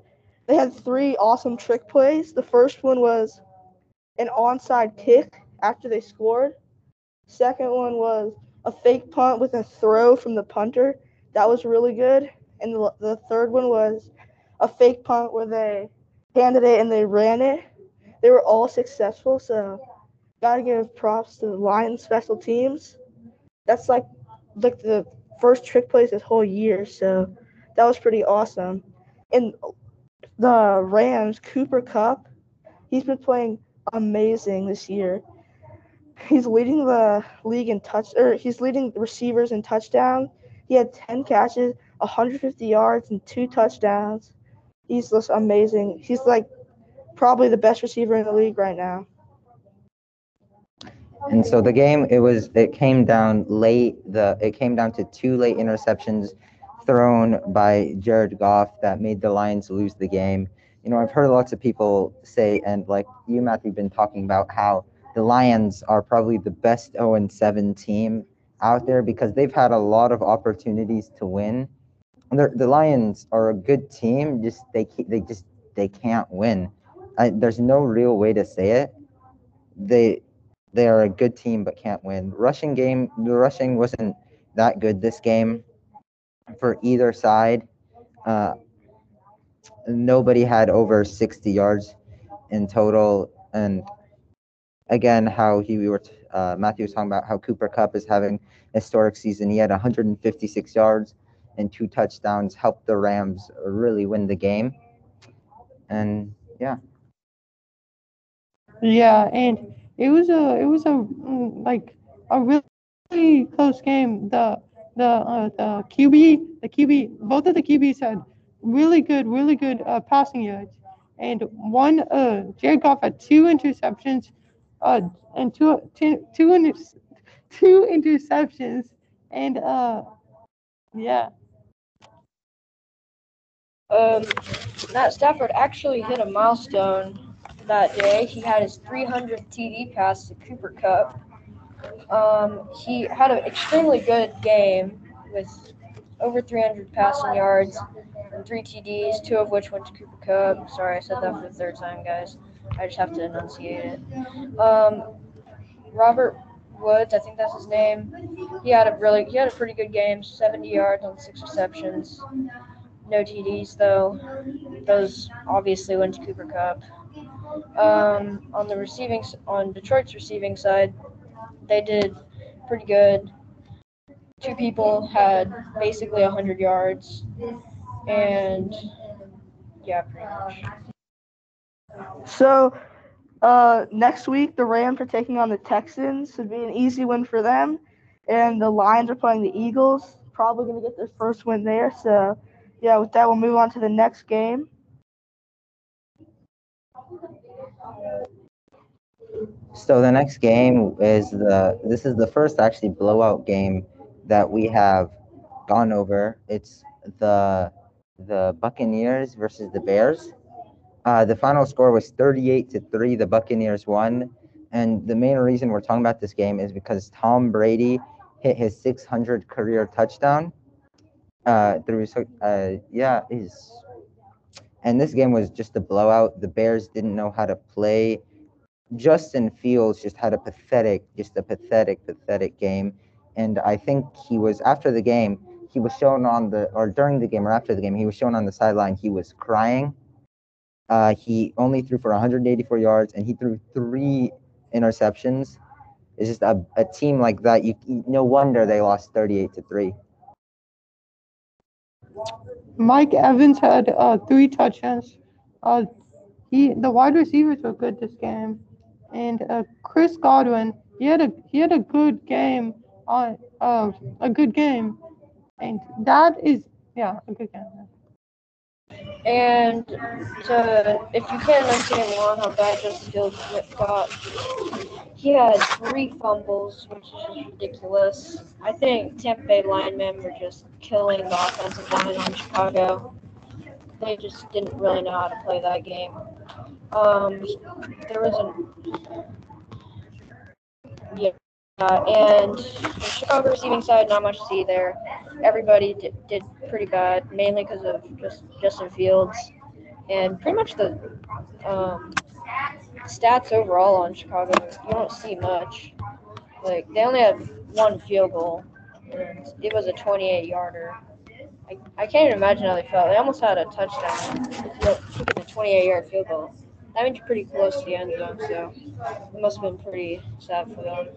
They had three awesome trick plays. The first one was an onside kick after they scored. Second one was a fake punt with a throw from the punter. That was really good. And the, the third one was a fake punt where they handed it and they ran it. They were all successful, so gotta give props to the Lions special teams. That's like like the first trick plays this whole year, so that was pretty awesome. And the Rams, Cooper Kupp, he's been playing amazing this year. He's leading the league in touch or he's leading receivers in touchdowns. He had 10 catches, 150 yards, and two touchdowns. He's just amazing. He's like probably the best receiver in the league right now. And so the game, it was, it came down late. The it came down to two late interceptions thrown by Jared Goff that made the Lions lose the game. You know, I've heard lots of people say, and like you, Matthew, been talking about how the Lions are probably the best 0 and 7 team out there because they've had a lot of opportunities to win. They're- the Lions are a good team, just they they just they can't win. I, there's no real way to say it. They they are a good team but can't win. Rushing game, the rushing wasn't that good this game for either side. Uh, nobody had over 60 yards in total, and again, how he we were uh, Matthew was talking about how Cooper Kupp is having a historic season. He had 156 yards and two touchdowns, helped the Rams really win the game. And yeah, Yeah, and it was a it was a mm, like a really close game. The the uh, the QB the QB both of the QBs had really good really good uh, passing yards, and one uh Jared Goff had two interceptions, uh and two two two, inter- two interceptions, and uh yeah. Um, Matt Stafford actually hit a milestone that day. He had his 300 TD pass to Cooper Kupp. Um, he had an extremely good game with over 300 passing yards and three TDs, two of which went to Cooper Kupp. Sorry, I said that for the third time, guys. I just have to enunciate it. Um, Robert Woods, I think that's his name. He had a really, he had a pretty good game. 70 yards on six receptions. No TDs though. Those obviously went to Cooper Kupp. Um, on the receiving, on Detroit's receiving side, they did pretty good. Two people had basically 100 yards, and yeah, pretty much. So uh, next week the Rams are taking on the Texans. Should be an easy win for them. And the Lions are playing the Eagles. Probably gonna get their first win there. So yeah, with that we'll move on to the next game. So the next game is the this is the first actually blowout game that we have gone over. It's the the Buccaneers versus the Bears. Uh, the final score was 38 to 3. The Buccaneers won. And the main reason we're talking about this game is because Tom Brady hit his 600 career touchdown. Uh, through uh, yeah, he's, and this game was just a blowout. The Bears didn't know how to play. Justin Fields just had a pathetic, just a pathetic, pathetic game. And I think he was after the game, he was shown on the or during the game or after the game, he was shown on the sideline. He was crying. Uh, he only threw for 184 yards and he threw three interceptions. It's just a, a team like that. You no wonder they lost 38 to three. Mike Evans had uh, three touchdowns. Uh, he the wide receivers were good this game, and uh, Chris Godwin. He had a he had a good game on uh, a good game, and that is yeah a good game. And to, if you can't understand why how bad Justin Fields got, he had three fumbles, which is just ridiculous. I think Tampa Bay linemen were just killing the offensive line on Chicago. They just didn't really know how to play that game. Um, there was a yeah, uh, and Chicago receiving side, not much to see there. Everybody did, did pretty bad, mainly because of just Justin Fields, and pretty much the um, stats overall on Chicago. You don't see much. Like they only had one field goal, and it was a 28 yarder. I, I can't even imagine how they felt. They almost had a touchdown, kicking a 28 yard field goal. That means pretty close to the end zone, so it must have been pretty sad for them.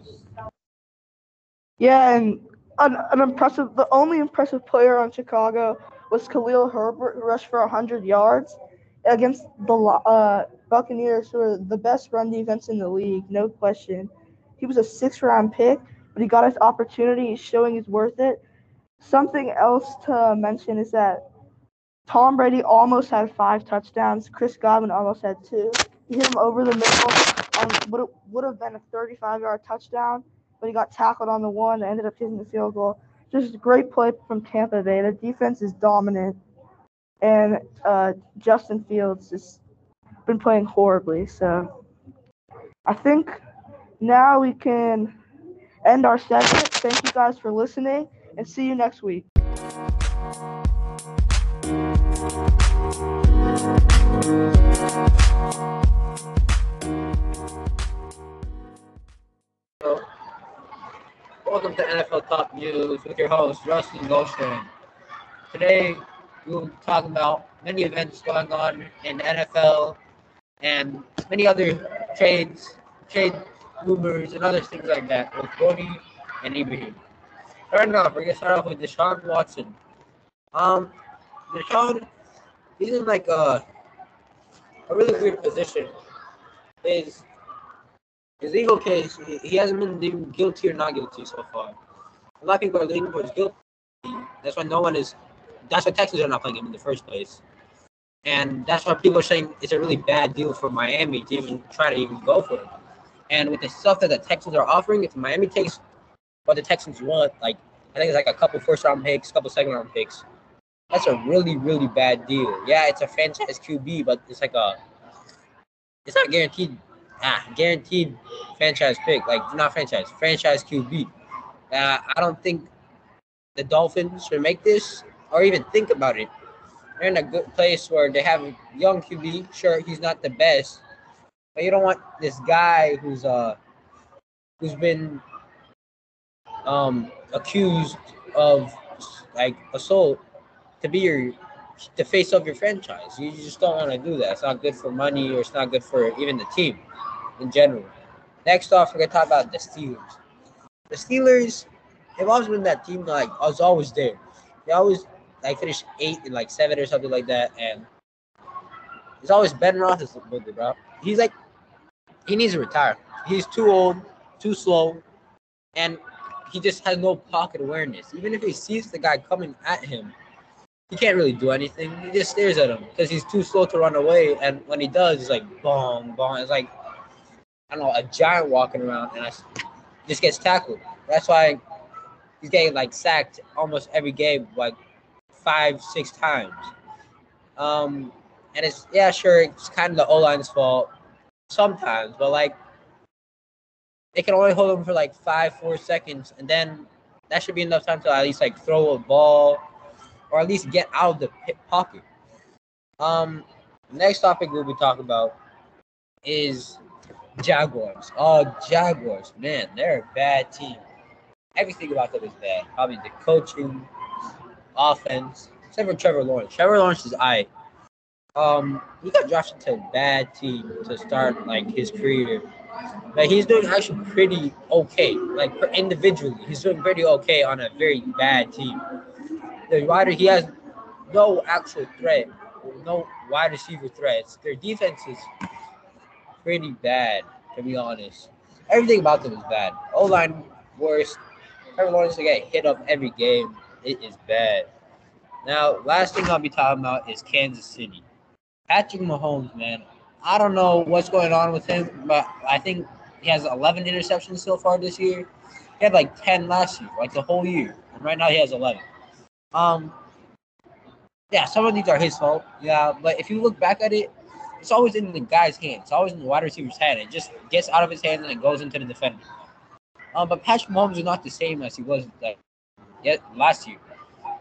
Yeah, and an, an impressive, the only impressive player on Chicago was Khalil Herbert, who rushed for 100 yards against the uh, Buccaneers, who are the best run defense in the league, no question. He was a six round pick, but he got his opportunity, showing he's worth it. Something else to mention is that Tom Brady almost had five touchdowns. Chris Godwin almost had two. He hit him over the middle on what would have been a 35 yard touchdown but he got tackled on the one and ended up kicking the field goal. Just a great play from Tampa Bay. The defense is dominant, and uh, Justin Fields has been playing horribly. So I think now we can end our segment. Thank you guys for listening, and see you next week. Welcome to NFL Top News with your host, Rustin Goldstein. Today, we'll talk about many events going on in NFL and many other trades, trade rumors, and other things like that with Brody and Ibrahim. Starting off, we're going to start off with Deshaun Watson. Um, Deshaun, he's in like a, a really weird position. Is his legal case, he, hasn't been deemed guilty or not guilty so far. A lot of people are leaning towards guilty. That's why no one is. That's why Texans are not playing him in the first place. And that's why people are saying it's a really bad deal for Miami to even try to even go for it. And with the stuff that the Texans are offering, if Miami takes what the Texans want, like I think it's like a couple first round picks, couple second round picks, that's a really, really bad deal. Yeah, it's a franchise QB, but it's like a it's not guaranteed ah, guaranteed franchise pick, like not franchise, franchise QB. Uh, I don't think the Dolphins should make this or even think about it. They're in a good place where they have a young QB. Sure, he's not the best, but you don't want this guy who's uh who's been um accused of like assault to be your the face of your franchise. You just don't want to do that. It's not good for money or it's not good for even the team in general. Next off, we're gonna talk about the Steelers. The Steelers, they've always been that team like I was always there. They always like finish eight and like seven or something like that, and it's always Ben Roethlisberger, bro. He's like he needs to retire. He's too old, too slow, and he just has no pocket awareness. Even if he sees the guy coming at him, he can't really do anything. He just stares at him because he's too slow to run away. And when he does, it's like boom, boom. It's like I don't know, a giant walking around and I just gets tackled. That's why he's getting like sacked almost every game, like five, six times. Um, and it's yeah, sure, it's kind of the O line's fault sometimes, but like they can only hold him for like five, four seconds, and then that should be enough time to at least like throw a ball or at least get out of the pocket. Um, next topic we'll be talking about is Jaguars. Oh, Jaguars, man, they're a bad team. Everything about them is bad. Probably the coaching, offense, except for Trevor Lawrence. Trevor Lawrence is I. Um, he got drafted to a bad team to start like his career. But he's doing actually pretty okay. Like individually, he's doing pretty okay on a very bad team. The wider he has no actual threat, no wide receiver threats. Their defense is pretty bad to be honest. Everything about them is bad. O line worst. Trevor Lawrence to get hit up every game. It is bad. Now, last thing I'll be talking about is Kansas City. Patrick Mahomes, man. I don't know what's going on with him, but I think he has 11 interceptions so far this year. He had like 10 last year, like the whole year. And right now he has 11. Um, yeah, some of these are his fault. Yeah, but if you look back at it, it's always in the guy's hand. It's always in the wide receiver's hand. It just gets out of his hands and it goes into the defender. Um, but Patrick Mahomes is not the same as he was like yet last year.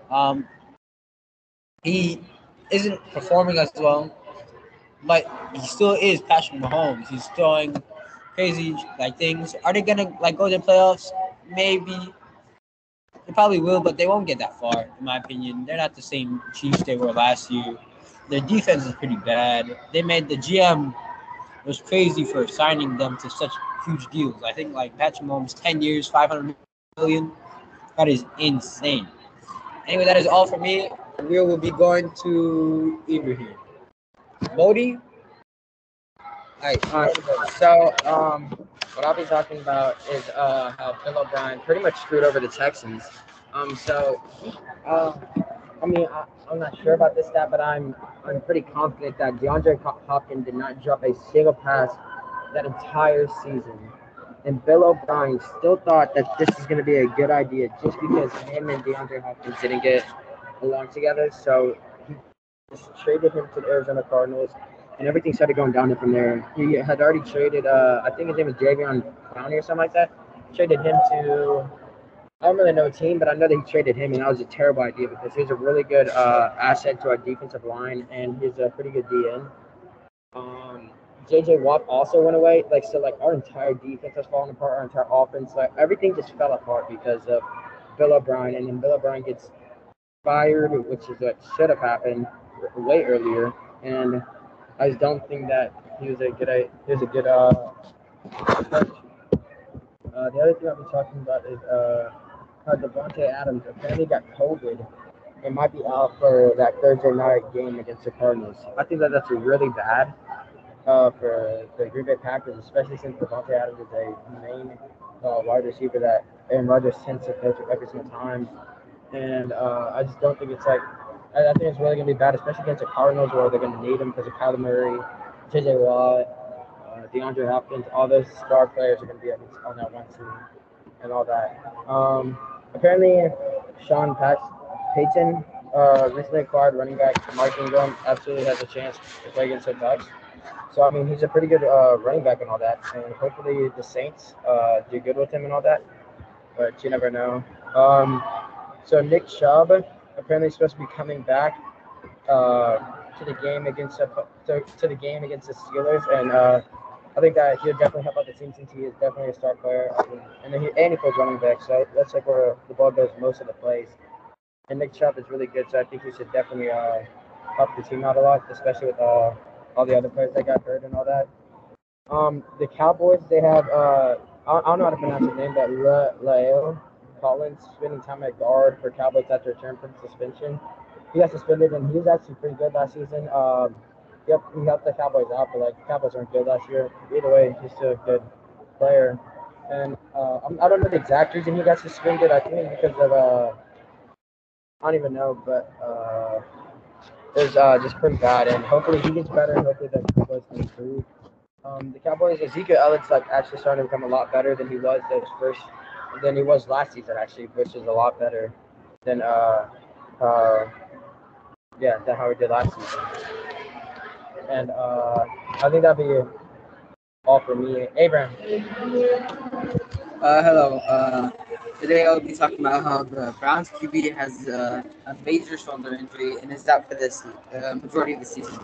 Um, he isn't performing as well, but he still is Patrick Mahomes. He's throwing crazy like things. Are they gonna like go to the playoffs? Maybe. They probably will, but they won't get that far, in my opinion. They're not the same Chiefs they were last year. Their defense is pretty bad. They made the GM was crazy for signing them to such huge deals. I think like Patrick Mahomes, ten years, five hundred million. That is insane. Anyway, that is all for me. We will be going to Ibrahim. Modi. Alright, uh, so um, what I'll be talking about is uh, how Bill O'Brien pretty much screwed over the Texans. Um, so, uh, I mean, I, I'm not sure about this stat, but I'm I'm pretty confident that DeAndre Hopkins did not drop a single pass that entire season. And Bill O'Brien still thought that this is going to be a good idea just because him and DeAndre Hopkins didn't get along together. So he just traded him to the Arizona Cardinals, and everything started going down from there. He had already traded, uh, I think his name was Jadeveon Clowney or something like that. Traded him to, I don't really know a team, but I know that he traded him, and that was a terrible idea because he's a really good uh, asset to our defensive line, and he's a pretty good DN. Um, JJ Watt also went away. Like so, like our entire defense has fallen apart. Our entire offense, like everything, just fell apart because of Bill O'Brien. And then Bill O'Brien gets fired, which is what should have happened way earlier. And I just don't think that he was a good. He was a good. Uh. Uh, the other thing I'll be talking about is uh, how Davante Adams apparently got COVID and might be out for that Thursday night game against the Cardinals. I think that that's really bad uh, for the Green Bay Packers, especially since Davante Adams is a main uh, wide receiver that Aaron Rodgers tends to coach every single time. And uh, I just don't think it's like, I, I think it's really going to be bad, especially against the Cardinals where they're going to need him because of Kyler Murray, JJ Watt, uh, DeAndre Hopkins, all those star players are going to be on that one team and all that. Um, apparently, Sean Payton uh, recently acquired running back Mark Ingram absolutely has a chance to play against the Bucks. So I mean, he's a pretty good uh, running back and all that, and hopefully the Saints uh, do good with him and all that. But you never know. Um, so Nick Chubb apparently supposed to be coming back uh, to the game against the, to, to the game against the Steelers, and uh, I think that he'll definitely help out the team since he is definitely a star player. And then he and he plays running back, so that's like where the ball goes most of the plays. And Nick Chubb is really good, so I think he should definitely uh, help the team out a lot, especially with uh, all the other players that got hurt and all that. Um, the Cowboys, they have uh, I, I don't know how to pronounce his name, but La, La'el Collins spending time at guard for Cowboys after return from suspension. He got suspended, and he was actually pretty good last season. Um, yep, he helped the Cowboys out, but like Cowboys aren't good last year. Either way, he's still a good player. And uh, I'm- I don't know the exact reason he got suspended. I think because of uh, I don't even know, but uh, it was uh, just pretty bad. And hopefully he gets better. Hopefully the Cowboys can improve. Um, the Cowboys, Ezekiel Elliott's like actually starting to become a lot better than he was those first than he was last season actually, which is a lot better than uh uh yeah than how he did last season. And uh, I think that'd be all for me. Abraham. Uh, hello. Uh, today I'll be talking about how the Browns QB has uh, a major shoulder injury and is out for this uh, majority of the season.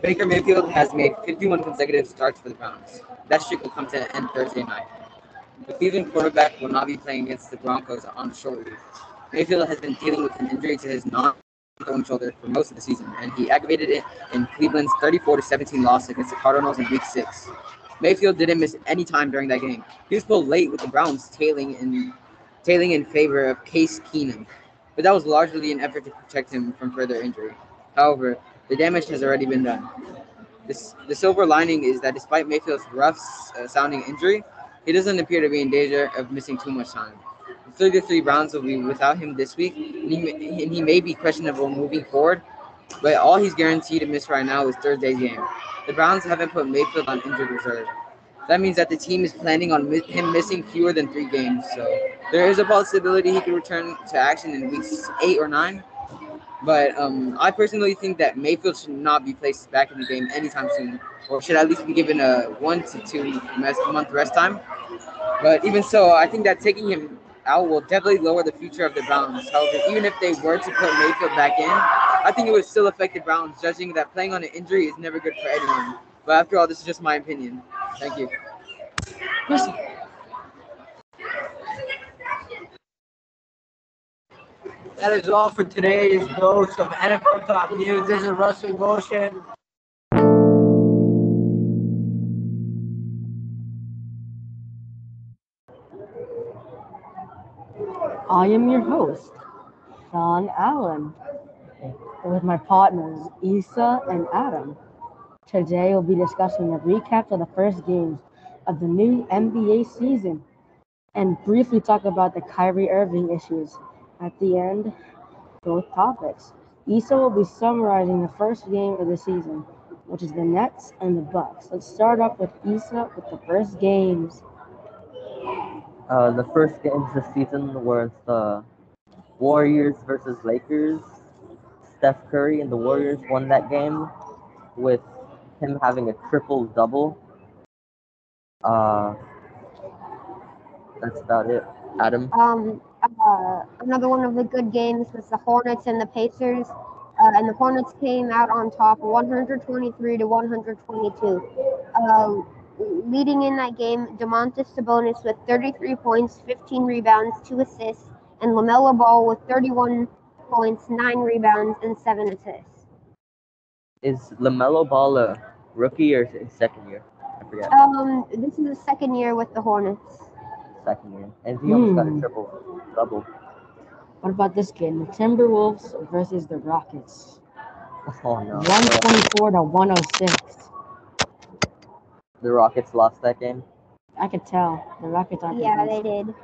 Baker Mayfield has made 51 consecutive starts for the Browns. That streak will come to an end Thursday night. The Cleveland quarterback will not be playing against the Broncos on short leave. Mayfield has been dealing with an injury to his non-throwing shoulder for most of the season, and he aggravated it in Cleveland's 34 17 loss against the Cardinals in Week Six. Mayfield didn't miss any time during that game. He was pulled late with the Browns tailing in tailing in favor of Case Keenum, but that was largely an effort to protect him from further injury. However, the damage has already been done. This, the silver lining is that despite Mayfield's rough uh, sounding injury, he doesn't appear to be in danger of missing too much time. The 33 Browns will be without him this week, and he, may, and he may be questionable moving forward, but all he's guaranteed to miss right now is Thursday's game. The Browns haven't put Mayfield on injured reserve. That means that the team is planning on mi- him missing fewer than three games. So there is a possibility he could return to action in weeks eight or nine. But um, I personally think that Mayfield should not be placed back in the game anytime soon, or should at least be given a one to two month rest time. But even so, I think that taking him out will definitely lower the future of the Browns. However, even if they were to put Mayfield back in, I think it would still affect the Browns, judging that playing on an injury is never good for anyone. But after all, this is just my opinion. Thank you. That is all for today's dose of NFL Talk News. This is Russell Motion. I am your host, Sean Allen, with my partners Issa and Adam. Today we'll be discussing a recap of the first games of the new NBA season and briefly talk about the Kyrie Irving issues. At the end, both topics. Issa will be summarizing the first game of the season, which is the Nets and the Bucks. Let's start off with Issa with the first games. Uh, the first games this season was the Warriors versus Lakers. Steph Curry and the Warriors won that game with him having a triple double. Uh, that's about it. Adam. Um, uh, another one of the good games was the Hornets and the Pacers, uh, and the Hornets came out on top, 123 to 122. Uh, leading in that game, Domantas Sabonis with 33 points, 15 rebounds, two assists, and LaMelo Ball with 31 points, nine rebounds, and seven assists. Is LaMelo Ball a rookie or his second year? I forget. Um, this is the second year with the Hornets. Second year. And he almost got Hmm. a triple double. What about this game? The Timberwolves versus the Rockets. Oh no. 124 to 106. The Rockets lost that game. I could tell. The Rockets aren't Yeah, good. they did.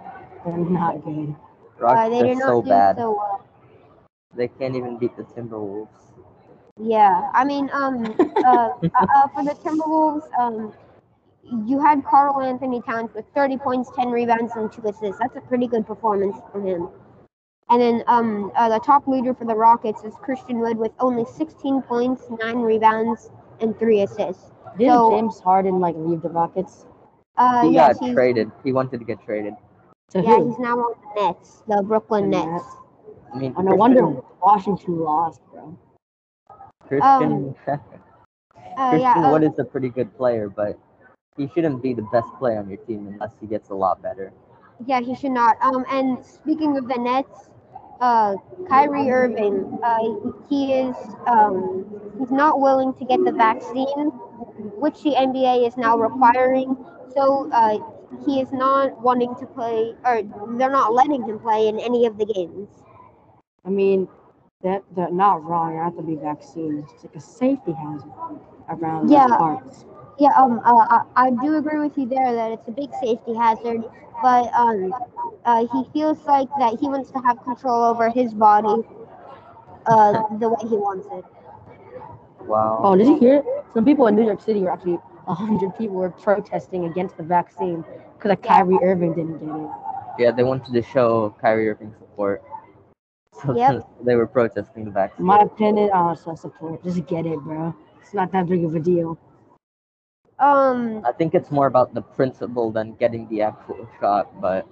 They're not good. Uh, Rockets they are so bad. so well. They can't even beat the Timberwolves. Yeah, I mean, um, uh, uh, uh, for the Timberwolves, um, you had Karl-Anthony Towns with 30 points, 10 rebounds, and two assists. That's a pretty good performance from him. And then um, uh, the top leader for the Rockets is Christian Wood with only 16 points, nine rebounds, and three assists. Didn't So, James Harden like leave the Rockets? uh, he yes, got traded. He wanted to get traded. To yeah, who? he's now on the Nets, the Brooklyn The Nets. I mean, Oh, no wonder Washington lost, bro. Christian, Um, Uh, Christian yeah, uh, Wood is a pretty good player, but he shouldn't be the best player on your team unless he gets a lot better. Yeah, he should not. Um, and speaking of the Nets, uh, Kyrie Irving, uh, he is um, he's not willing to get the vaccine, which the NBA is now requiring. So uh, he is not wanting to play, or they're not letting him play in any of the games. I mean, that they're not wrong. There have to be vaccines. It's like a safety hazard around Yeah. parts. Yeah, um, uh, I, I do agree with you there that it's a big safety hazard, but um, uh, he feels like that he wants to have control over his body, uh, the way he wants it. Wow. Oh, did you hear it? Some people in New York City were actually a hundred people were protesting against the vaccine because like Kyrie Irving didn't get it. Yeah, they wanted to show Kyrie Irving support. So Yep. they were protesting the vaccine. My opinion, I also support. Just get it, bro. It's not that big of a deal. Um, I think it's more about the principle than getting the actual shot, but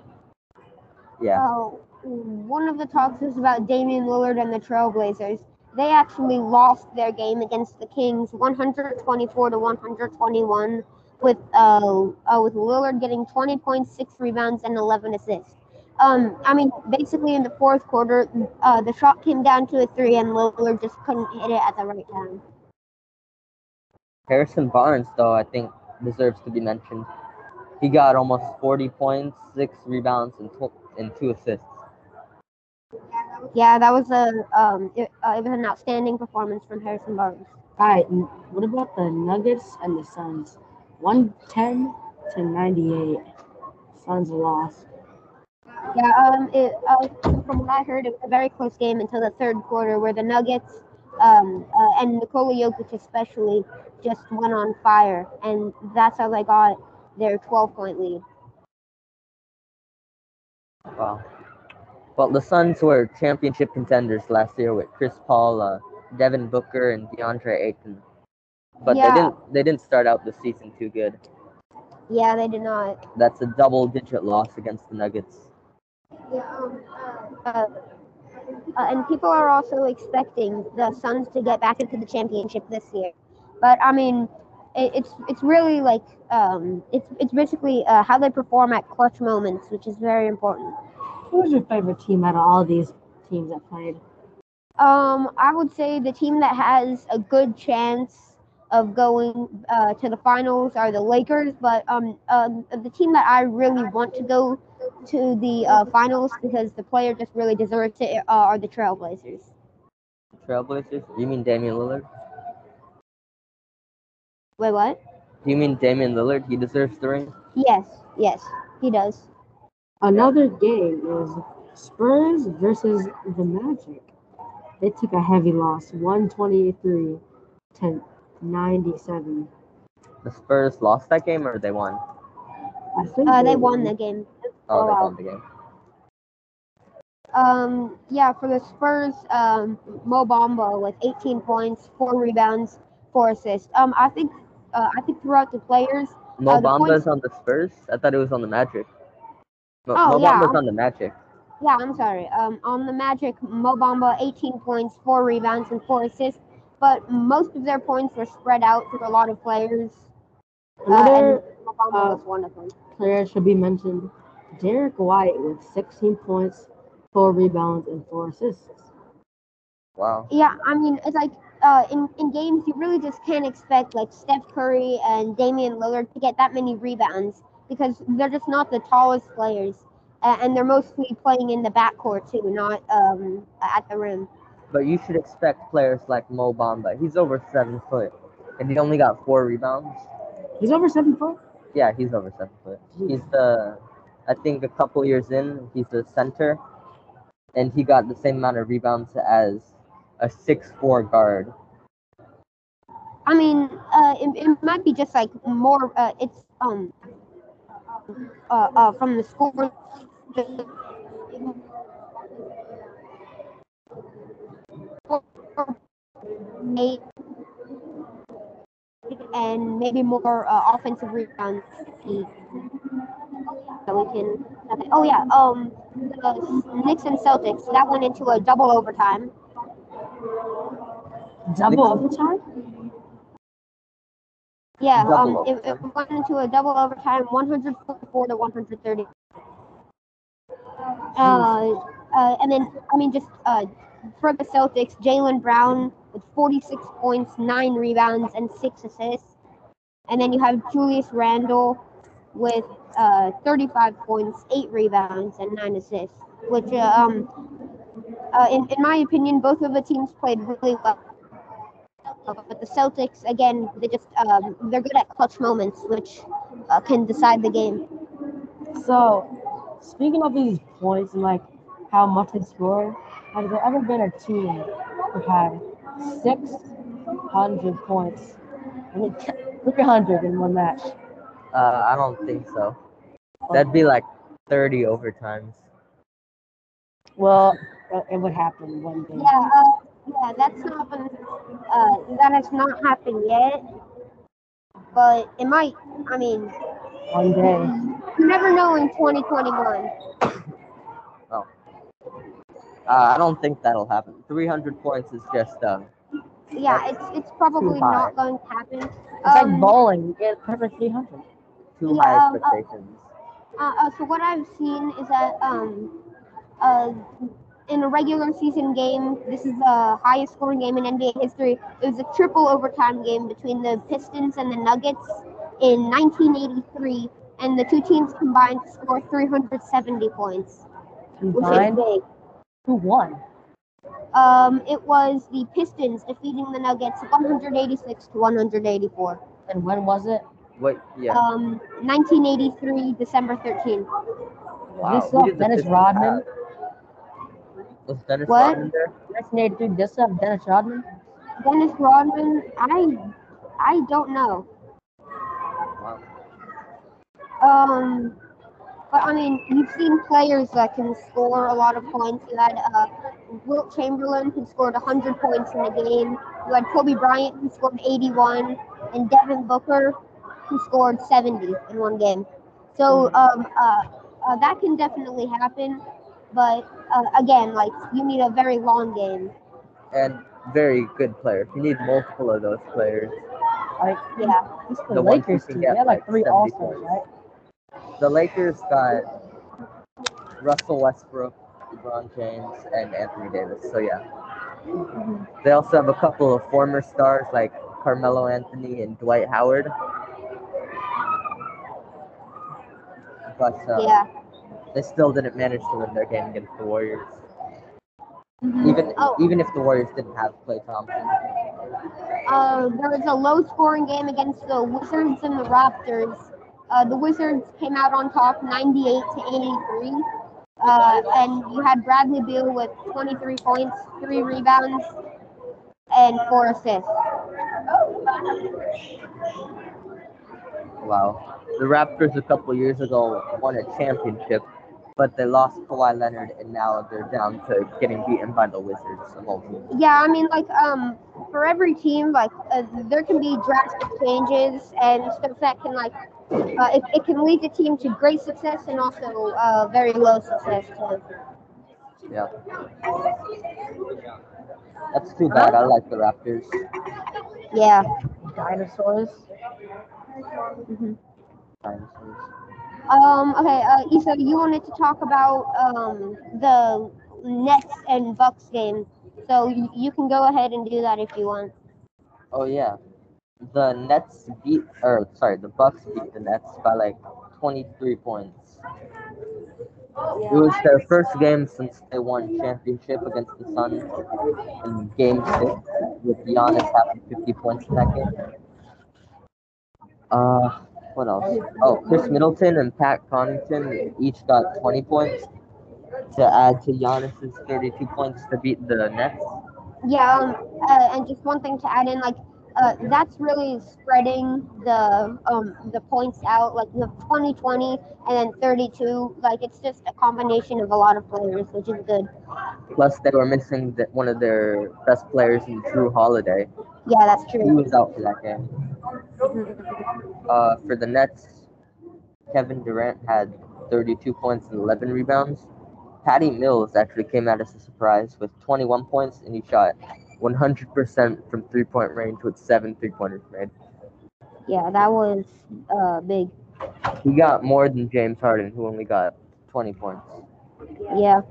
yeah. uh, one of the talks is about Damian Lillard and the Trailblazers. They actually lost their game against the Kings, 124 to 121, with uh, uh with Lillard getting 20 points, six rebounds, and 11 assists. Um, I mean, basically in the fourth quarter, uh, the shot came down to a three, and Lillard just couldn't hit it at the right time. Harrison Barnes, though, I think deserves to be mentioned. He got almost 40 points, six rebounds, and, tw- and two assists. Yeah, that was a um, it, uh, it was an outstanding performance from Harrison Barnes. All right. What about the Nuggets and the Suns? 110 to 98. Suns lost. Yeah, um, it, uh, from what I heard, it was a very close game until the third quarter, where the Nuggets um, uh, and Nikola Jokic especially just went on fire, and that's how they got their 12-point lead. Wow. Well, the Suns were championship contenders last year with Chris Paul, uh, Devin Booker, and DeAndre Ayton. But Yeah. they didn't. They didn't start out the season too good. Yeah, they did not. That's a double-digit loss against the Nuggets. Yeah, um, uh, uh, and people are also expecting the Suns to get back into the championship this year. But I mean, it, it's it's really like um, it's it's basically uh, how they perform at clutch moments, which is very important. Who's your favorite team out of all these teams that played? Um, I would say the team that has a good chance of going uh, to the finals are the Lakers, but um, um, the team that I really want to go to the uh, finals because the player just really deserves it uh, are the Trailblazers. Trailblazers? You mean Damian Lillard? Wait, what? Do you mean Damian Lillard? He deserves the ring. Yes, yes, he does. Another game is Spurs versus the Magic. They took a heavy loss, 123 to 97. The Spurs lost that game, or they won? I think Uh, they won the game. Oh, they won the game. Um, yeah, for the Spurs, um, Mo Bamba with 18 points, four rebounds, four assists. Um, I think, uh, I think throughout the players, Mo uh, the Bamba's points- on the Spurs. I thought it was on the Magic. Mo, Oh, Mo yeah. Bamba's on the Magic. Yeah, I'm sorry. Um, on the Magic, Mo Bamba 18 points, four rebounds, and four assists. But most of their points were spread out through a lot of players. Uh, Another and Mo Bamba uh, was one of them. player should be mentioned Derrick White with 16 points, four rebounds, and four assists. Wow. Yeah, I mean, it's like uh, in, in games, you really just can't expect like Steph Curry and Damian Lillard to get that many rebounds because they're just not the tallest players. Uh, and they're mostly playing in the backcourt too, not um, at the rim. But you should expect players like Mo Bamba. He's over seven foot, and he only got four rebounds. He's over seven foot. Yeah, he's over seven foot. He's the, I think a couple years in, he's the center, and he got the same amount of rebounds as a six four guard. I mean, uh, it, it might be just like more. Uh, it's um, uh, uh, from the score. Eight and maybe more uh, offensive rebounds. So we can. Oh yeah. Um, the Knicks and Celtics that went into a double overtime. Double overtime? Yeah, Double um, it, it went into a double overtime, 144 to 130. Uh, uh, and then, I mean, just uh, for the Celtics, Jaylen Brown with 46 points, nine rebounds, and six assists. And then you have Julius Randle with uh, 35 points, eight rebounds, and nine assists. Which, uh, um, uh, in, in my opinion, both of the teams played really well. Uh, But the Celtics, again, they just um, they're good at clutch moments, which uh, can decide the game. So, speaking of these points and like how much they score, has there ever been a team who had 600 points and it 300 in one match? Uh, I don't think so. That'd be like thirty overtimes. Well, uh, it would happen one day. Yeah, uh, yeah, that's not been, uh, that has not happened yet, but it might. I mean, One day. you never know in 2021. Oh. Uh, I don't think that'll happen. Three hundred points is just uh, Yeah, it's it's probably not going to happen. It's like Um, bowling. You get perfect 300. too Yeah, high um, uh, expectations. Uh, uh, so what I've seen is that um, uh, in a regular season game, this is the highest scoring game in NBA history. It was a triple overtime game between the Pistons and the Nuggets in 1983, and the two teams combined to score 370 points. Combined? Who won? Um, it was the Pistons defeating the Nuggets 186 to 184. And when was it? What? Yeah. Um, 1983, December 13th. wow. This Who up Dennis Rodman. have? Was Dennis What? Rodman there? 1983. This up Dennis Rodman. Dennis Rodman, I, I don't know. Wow. Um, but I mean, you've seen players that can score a lot of points. You had uh, Wilt Chamberlain who scored 100 points in a game. You had Kobe Bryant who scored 81, and Devin Booker who scored 70 in one game. So um, uh, uh, that can definitely happen. But uh, again, like you need a very long game. And very good players. You need multiple of those players. Like yeah, is the, The Lakers team. They had like three All Stars, right? The Lakers got Russell Westbrook, LeBron James, and Anthony Davis. So yeah. They also have a couple of former stars like Carmelo Anthony and Dwight Howard. But uh, Yeah. They still didn't manage to win their game against the Warriors. Mhm. Even Oh. even if the Warriors didn't have Klay Thompson. Uh, there was a low scoring game against the Wizards and the Raptors. Uh, the Wizards came out on top 98 to 83. Uh, and you had Bradley Beal with 23 points, three rebounds, and four assists. Wow. The Raptors a couple years ago won a championship, but they lost Kawhi Leonard, and now they're down to getting beaten by the Wizards of all teams. Yeah, I mean, like, um, for every team, like, uh, there can be drastic changes and stuff that can, like, uh, it, it can lead the team to great success and also uh, very low success too. Yeah. That's too bad. I like the Raptors. Yeah. Dinosaurs. Mhm. Dinosaurs. Um. Okay. Uh, Issa, you wanted to talk about um the Nets and Bucks game, so you, can go ahead and do that if you want. Oh yeah. The Nets beat, or sorry, the Bucks beat the Nets by like 23 points. It was their first game since they won championship against the Suns in Game Six, with Giannis having 50 points in that game. Uh, what else? Oh, Khris Middleton and Pat Connaughton each got 20 points to add to Giannis's 32 points to beat the Nets. Yeah. Um. Uh, and just one thing to add in, like, uh, that's really spreading the um the points out. Like you have 20, 20, and then 32. Like it's just a combination of a lot of players, which is good. Plus, they were missing the, one of their best players in Jrue Holiday. Yeah, that's true. He was out for that game. Uh, for the Nets, Kevin Durant had 32 points and 11 rebounds. Patty Mills actually came out as a surprise with 21 points, and he shot 100% from three-point range with seven three-pointers made. Yeah, that was uh big. He got more than James Harden, who only got 20 points. Yeah.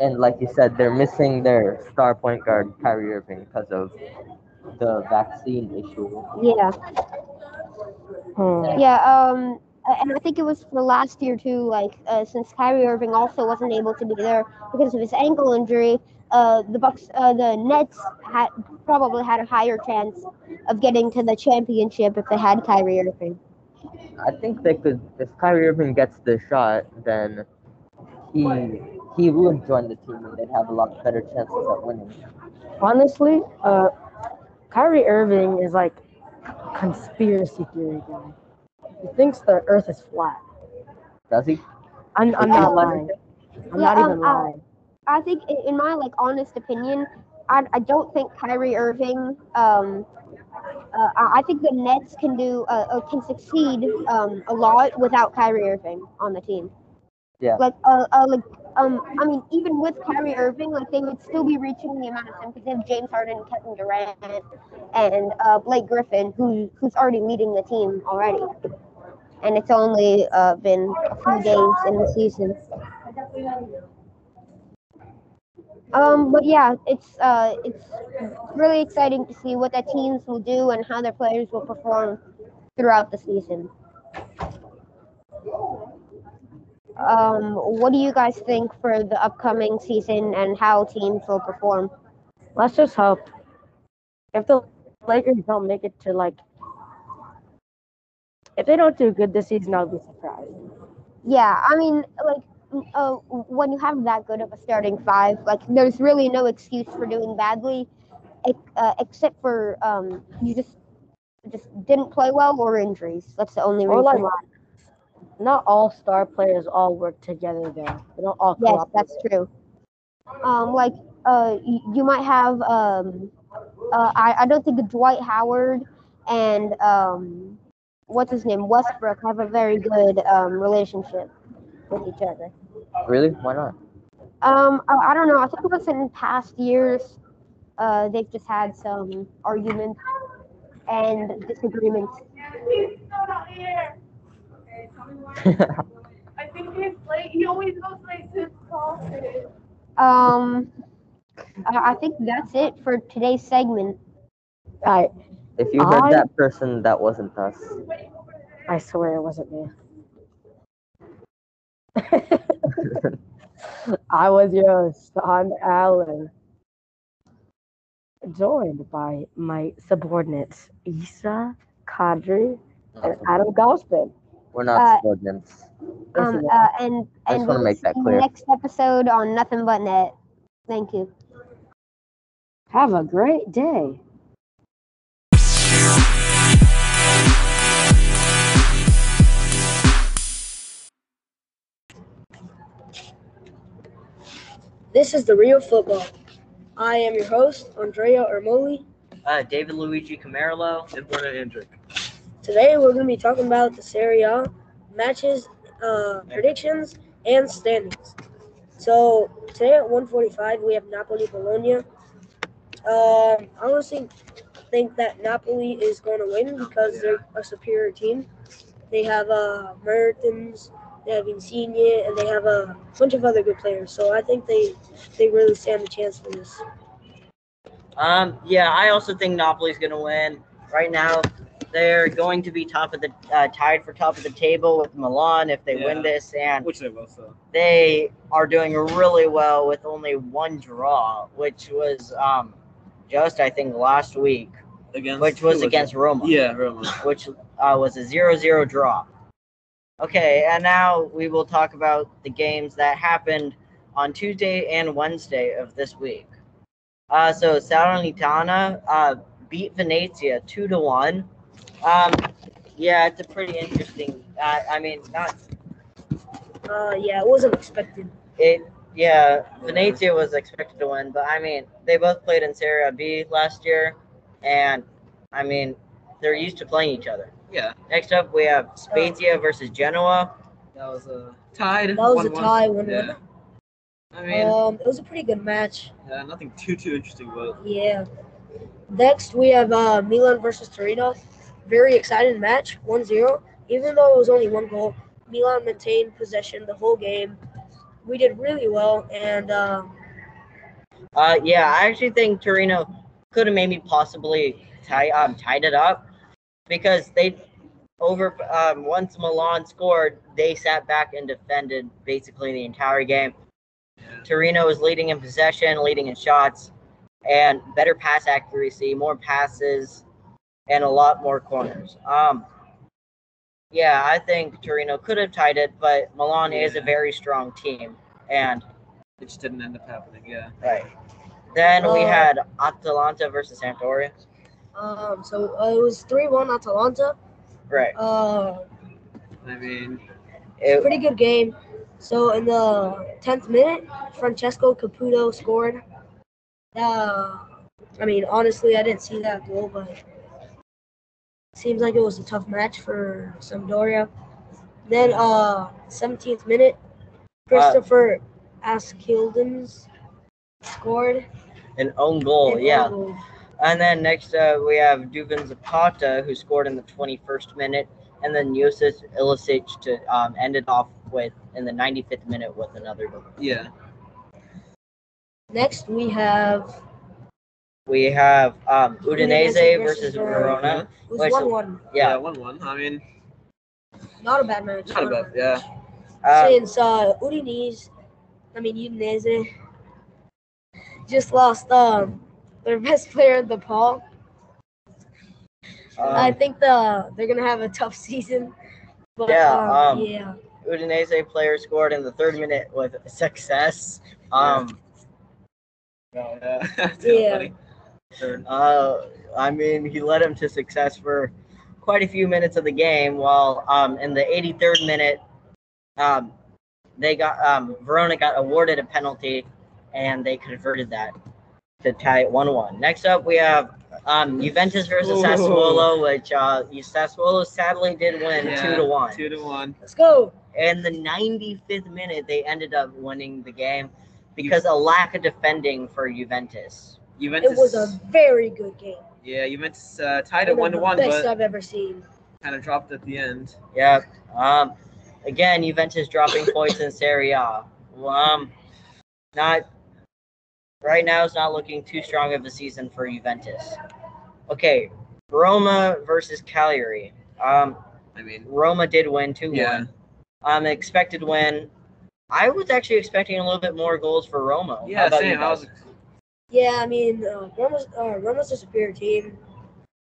And like you said, they're missing their star point guard, Kyrie Irving, because of the vaccine issue. Yeah. Hmm. Yeah, um, and I think it was for last year too. Like, uh, since Kyrie Irving also wasn't able to be there because of his ankle injury, uh, the Bucks, uh, the Nets had probably had a higher chance of getting to the championship if they had Kyrie Irving. I think they could. If Kyrie Irving gets the shot, then he he would join the team, and they'd have a lot better chances at winning. Honestly, uh, Kyrie Irving is like conspiracy theory guy. He thinks the Earth is flat. Does he? I'm, I'm not lying. I'm Yeah, not um, even uh, lying. I think, in my like honest opinion, I, I don't think Kyrie Irving. Um, uh, I I think the Nets can do uh, uh, can succeed um, a lot without Kyrie Irving on the team. Yeah. Like uh, uh like um I mean even with Kyrie Irving like they would still be reaching the amount of time because they have James Harden, Kevin Durant, and uh, Blake Griffin who who's already leading the team already, and it's only uh, been a few games in the season. Um, but yeah, it's uh, it's really exciting to see what the teams will do and how their players will perform throughout the season. Um, what do you guys think for the upcoming season and how teams will perform? Let's just hope. If the Lakers don't make it to like, if they don't do good this season, I'll be surprised. Yeah, I mean, like, uh, when you have that good of a starting five, like, there's really no excuse for doing badly, uh, except for um, you just just didn't play well or injuries. That's the only Or reason like, why. Not all star players all work together there. They don't all. Yes, that's true. Um, like, uh, you, you might have um, uh, I I don't think Dwight Howard and um, what's his name Westbrook have a very good um relationship with each other. Really? Why not? Um, I, I don't know. I think it was in past years. Uh, they've just had some arguments and disagreements. I think he's late. He always goes late since college. Um, I I think that's it for today's segment. I If you heard I- that person, that wasn't us. I swear it wasn't me. I was your host, Sean Allen, joined by my subordinates, Issa Kadri and Adam Gospin. We're not Uh, subordinates. Um, uh, and I and just wanna make that clear. Next episode on Nothing But Net. Thank you. Have a great day. This is the real football. I am your host, Andrea Ermoli. Uh, David Luigi Camarlo. And Brennan Hendrick. Today we're going to be talking about the Serie A matches, uh, predictions, and standings. So today at 1:45 we have Napoli Bologna. Um, I honestly think that Napoli is going to win because they're a superior team. They have uh, Mertens, they have Insigne, and they have a bunch of other good players. So I think they they really stand a chance for this. Um, yeah, I also think Napoli's going to win. Right now, they're going to be top of the uh, tied for top of the table with Milan if they win this, and Which they will, so. they are doing really well with only one draw, which was um, just I think last week, Against, which was it? against Roma. Yeah, Roma. which uh, was a 0-0 draw. Okay, and now we will talk about the games that happened on Tuesday and Wednesday of this week. Uh, so Salernitana uh, beat Venezia two to one. Um, yeah, it's a pretty interesting. Uh, I mean, not Uh, yeah, it wasn't expected. it. Yeah, Venezia was expected to win, but I mean, they both played in Serie B last year, and I mean, they're used to playing each other. Yeah. Next up, we have Spezia versus Genoa. That was a tied. That was a 1-1. tie, one Yeah. one. I mean, Um, it was a pretty good match. yeah, nothing too too interesting, but Yeah. Next, we have uh, Milan versus Torino. Very exciting match, 1-0. Even though it was only one goal, Milan maintained possession the whole game. We did really well, and uh, Uh, yeah, I actually think Torino could have maybe possibly tie, um, tied it up because they over um, once Milan scored, they sat back and defended basically the entire game. Torino was leading in possession, leading in shots, and better pass accuracy, more passes, and a lot more corners. Um, yeah, I think Torino could have tied it, but Milan is a very strong team, and it just didn't end up happening. Yeah. Right. Then we Uh, had Atalanta versus Sampdoria. um, so uh, it was 3-1 Atalanta. Right. Uh, I mean, It- pretty good game. So in the 10th minute, Francesco Caputo scored. Uh, I mean, honestly, I didn't see that goal, but seems like it was a tough match for Sampdoria. Then, uh, 17th minute, Kristoffer Askildsen scored. An own goal, An yeah. own goal. And then next uh, we have Duvan Zapata who scored in the 21st minute, and then Josip Ilicic to um, end it off with in the 95th minute with another goal. Yeah. Next, we have We have um, Udinese Udinese versus versus Verona. It was which- 1-1. Yeah. one one. I mean, Not a bad match. not a bad. Yeah. Uh, since uh, Udinese, I mean Udinese, just lost um their best player, De Paul. I Um, think the they're gonna have a tough season. But Yeah, um, um, yeah. Udinese player scored in the third minute with success. Um, Yeah. That's Yeah. funny. Sure. uh, I mean, he led him to success for quite a few minutes of the game. While um, in the 83rd minute, um, they got um, Verona got awarded a penalty, and they converted that to tie it 1-1. Next up, we have um, Juventus versus Ooh. Sassuolo, which uh, Sassuolo sadly did win Yeah, two to one. Two to one. Let's go. In the 95th minute, they ended up winning the game because a lack of defending for Juventus. Juventus. It was a very good game. Yeah, Juventus uh, tied it One one to the one, best but I've ever seen. kind of dropped at the end. Yeah. Um. Again, Juventus dropping points in Serie A. Well, Um. Not. Right now, it's not looking too strong of a season for Juventus. Okay, Roma versus Cagliari. Um. I mean, Roma did win two one. Yeah. one. Um. Expected win. I was actually expecting a little bit more goals for Roma. Yeah, about you same. I was Yeah, I mean, uh, Roma's uh, Roma's a superior team.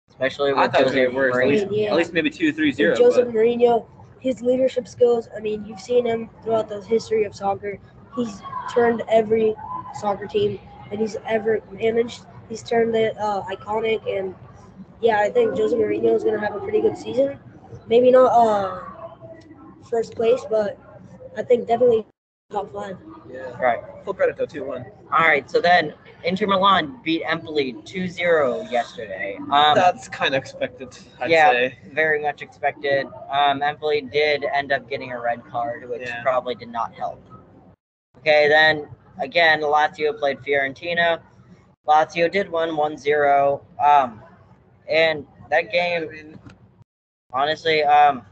especially with thought Jose gonna be worse. At least, Mourinho. Yeah. at least maybe two, three, zero. With Jose but- Mourinho, his leadership skills. I mean, you've seen him throughout the history of soccer. He's turned every soccer team that he's ever managed. He's turned it uh, iconic, and yeah, I think Jose Mourinho is going to have a pretty good season. Maybe not uh, first place, but I think definitely top five. Yeah. Right. Full credit though, two one. All right. So then, Inter Milan beat Empoli 2-0 yesterday. Um, That's kind of expected. I'd yeah, say. very much expected. Um, Empoli did end up getting a red card, which Yeah. probably did not help. Okay, then again, Lazio played Fiorentina. Lazio did win 1-0. Um, and that game, honestly, um,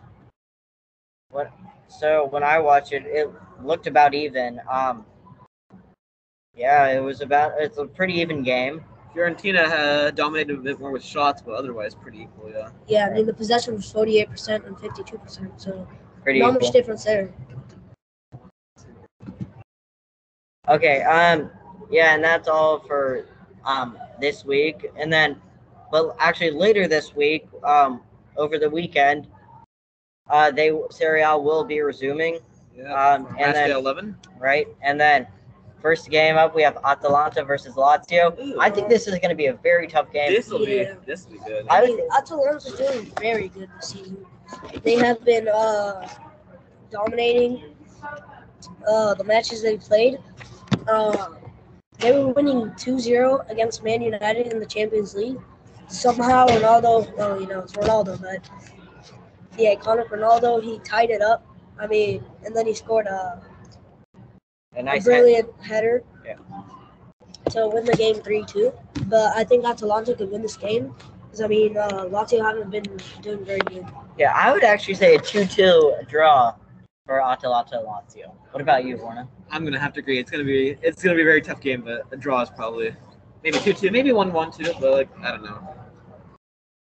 what? So when I watched it, it looked about even. Um, yeah, it was about. It's a pretty even game. Fiorentina uh, dominated a bit more with shots, but otherwise pretty equal. Yeah. Yeah, I mean, the possession was 48% and 52%, so Pretty not equal. much difference there. Okay, um, yeah, and that's all for um this week, and then, but actually later this week, um, over the weekend, uh, they Serie A will be resuming. Yeah. Um, and then eleven. right, and then first game up we have Atalanta versus Lazio. I think this is going to be a very tough game. This will Yeah. be. This will be good. I I would mean, Atalanta's doing very good this season. They have been uh, dominating uh, the matches they played. Uh, they were winning 2-0 against Man United in the Champions League. Somehow Ronaldo, well, you know, it's Ronaldo, but the iconic Ronaldo, he tied it up. I mean, and then he scored a, a a nice head- brilliant header Yeah. to win the game 3-2. But I think Atalanta could win this game. Because, I mean, uh, Lazio haven't been doing very good. Yeah, I would actually say a two-two draw for Atalanta and Lazio. What about you, Warner? I'm gonna have to agree. It's gonna be. It's gonna be a very tough game, but a draw is probably maybe two two, maybe one one two. But like I don't know.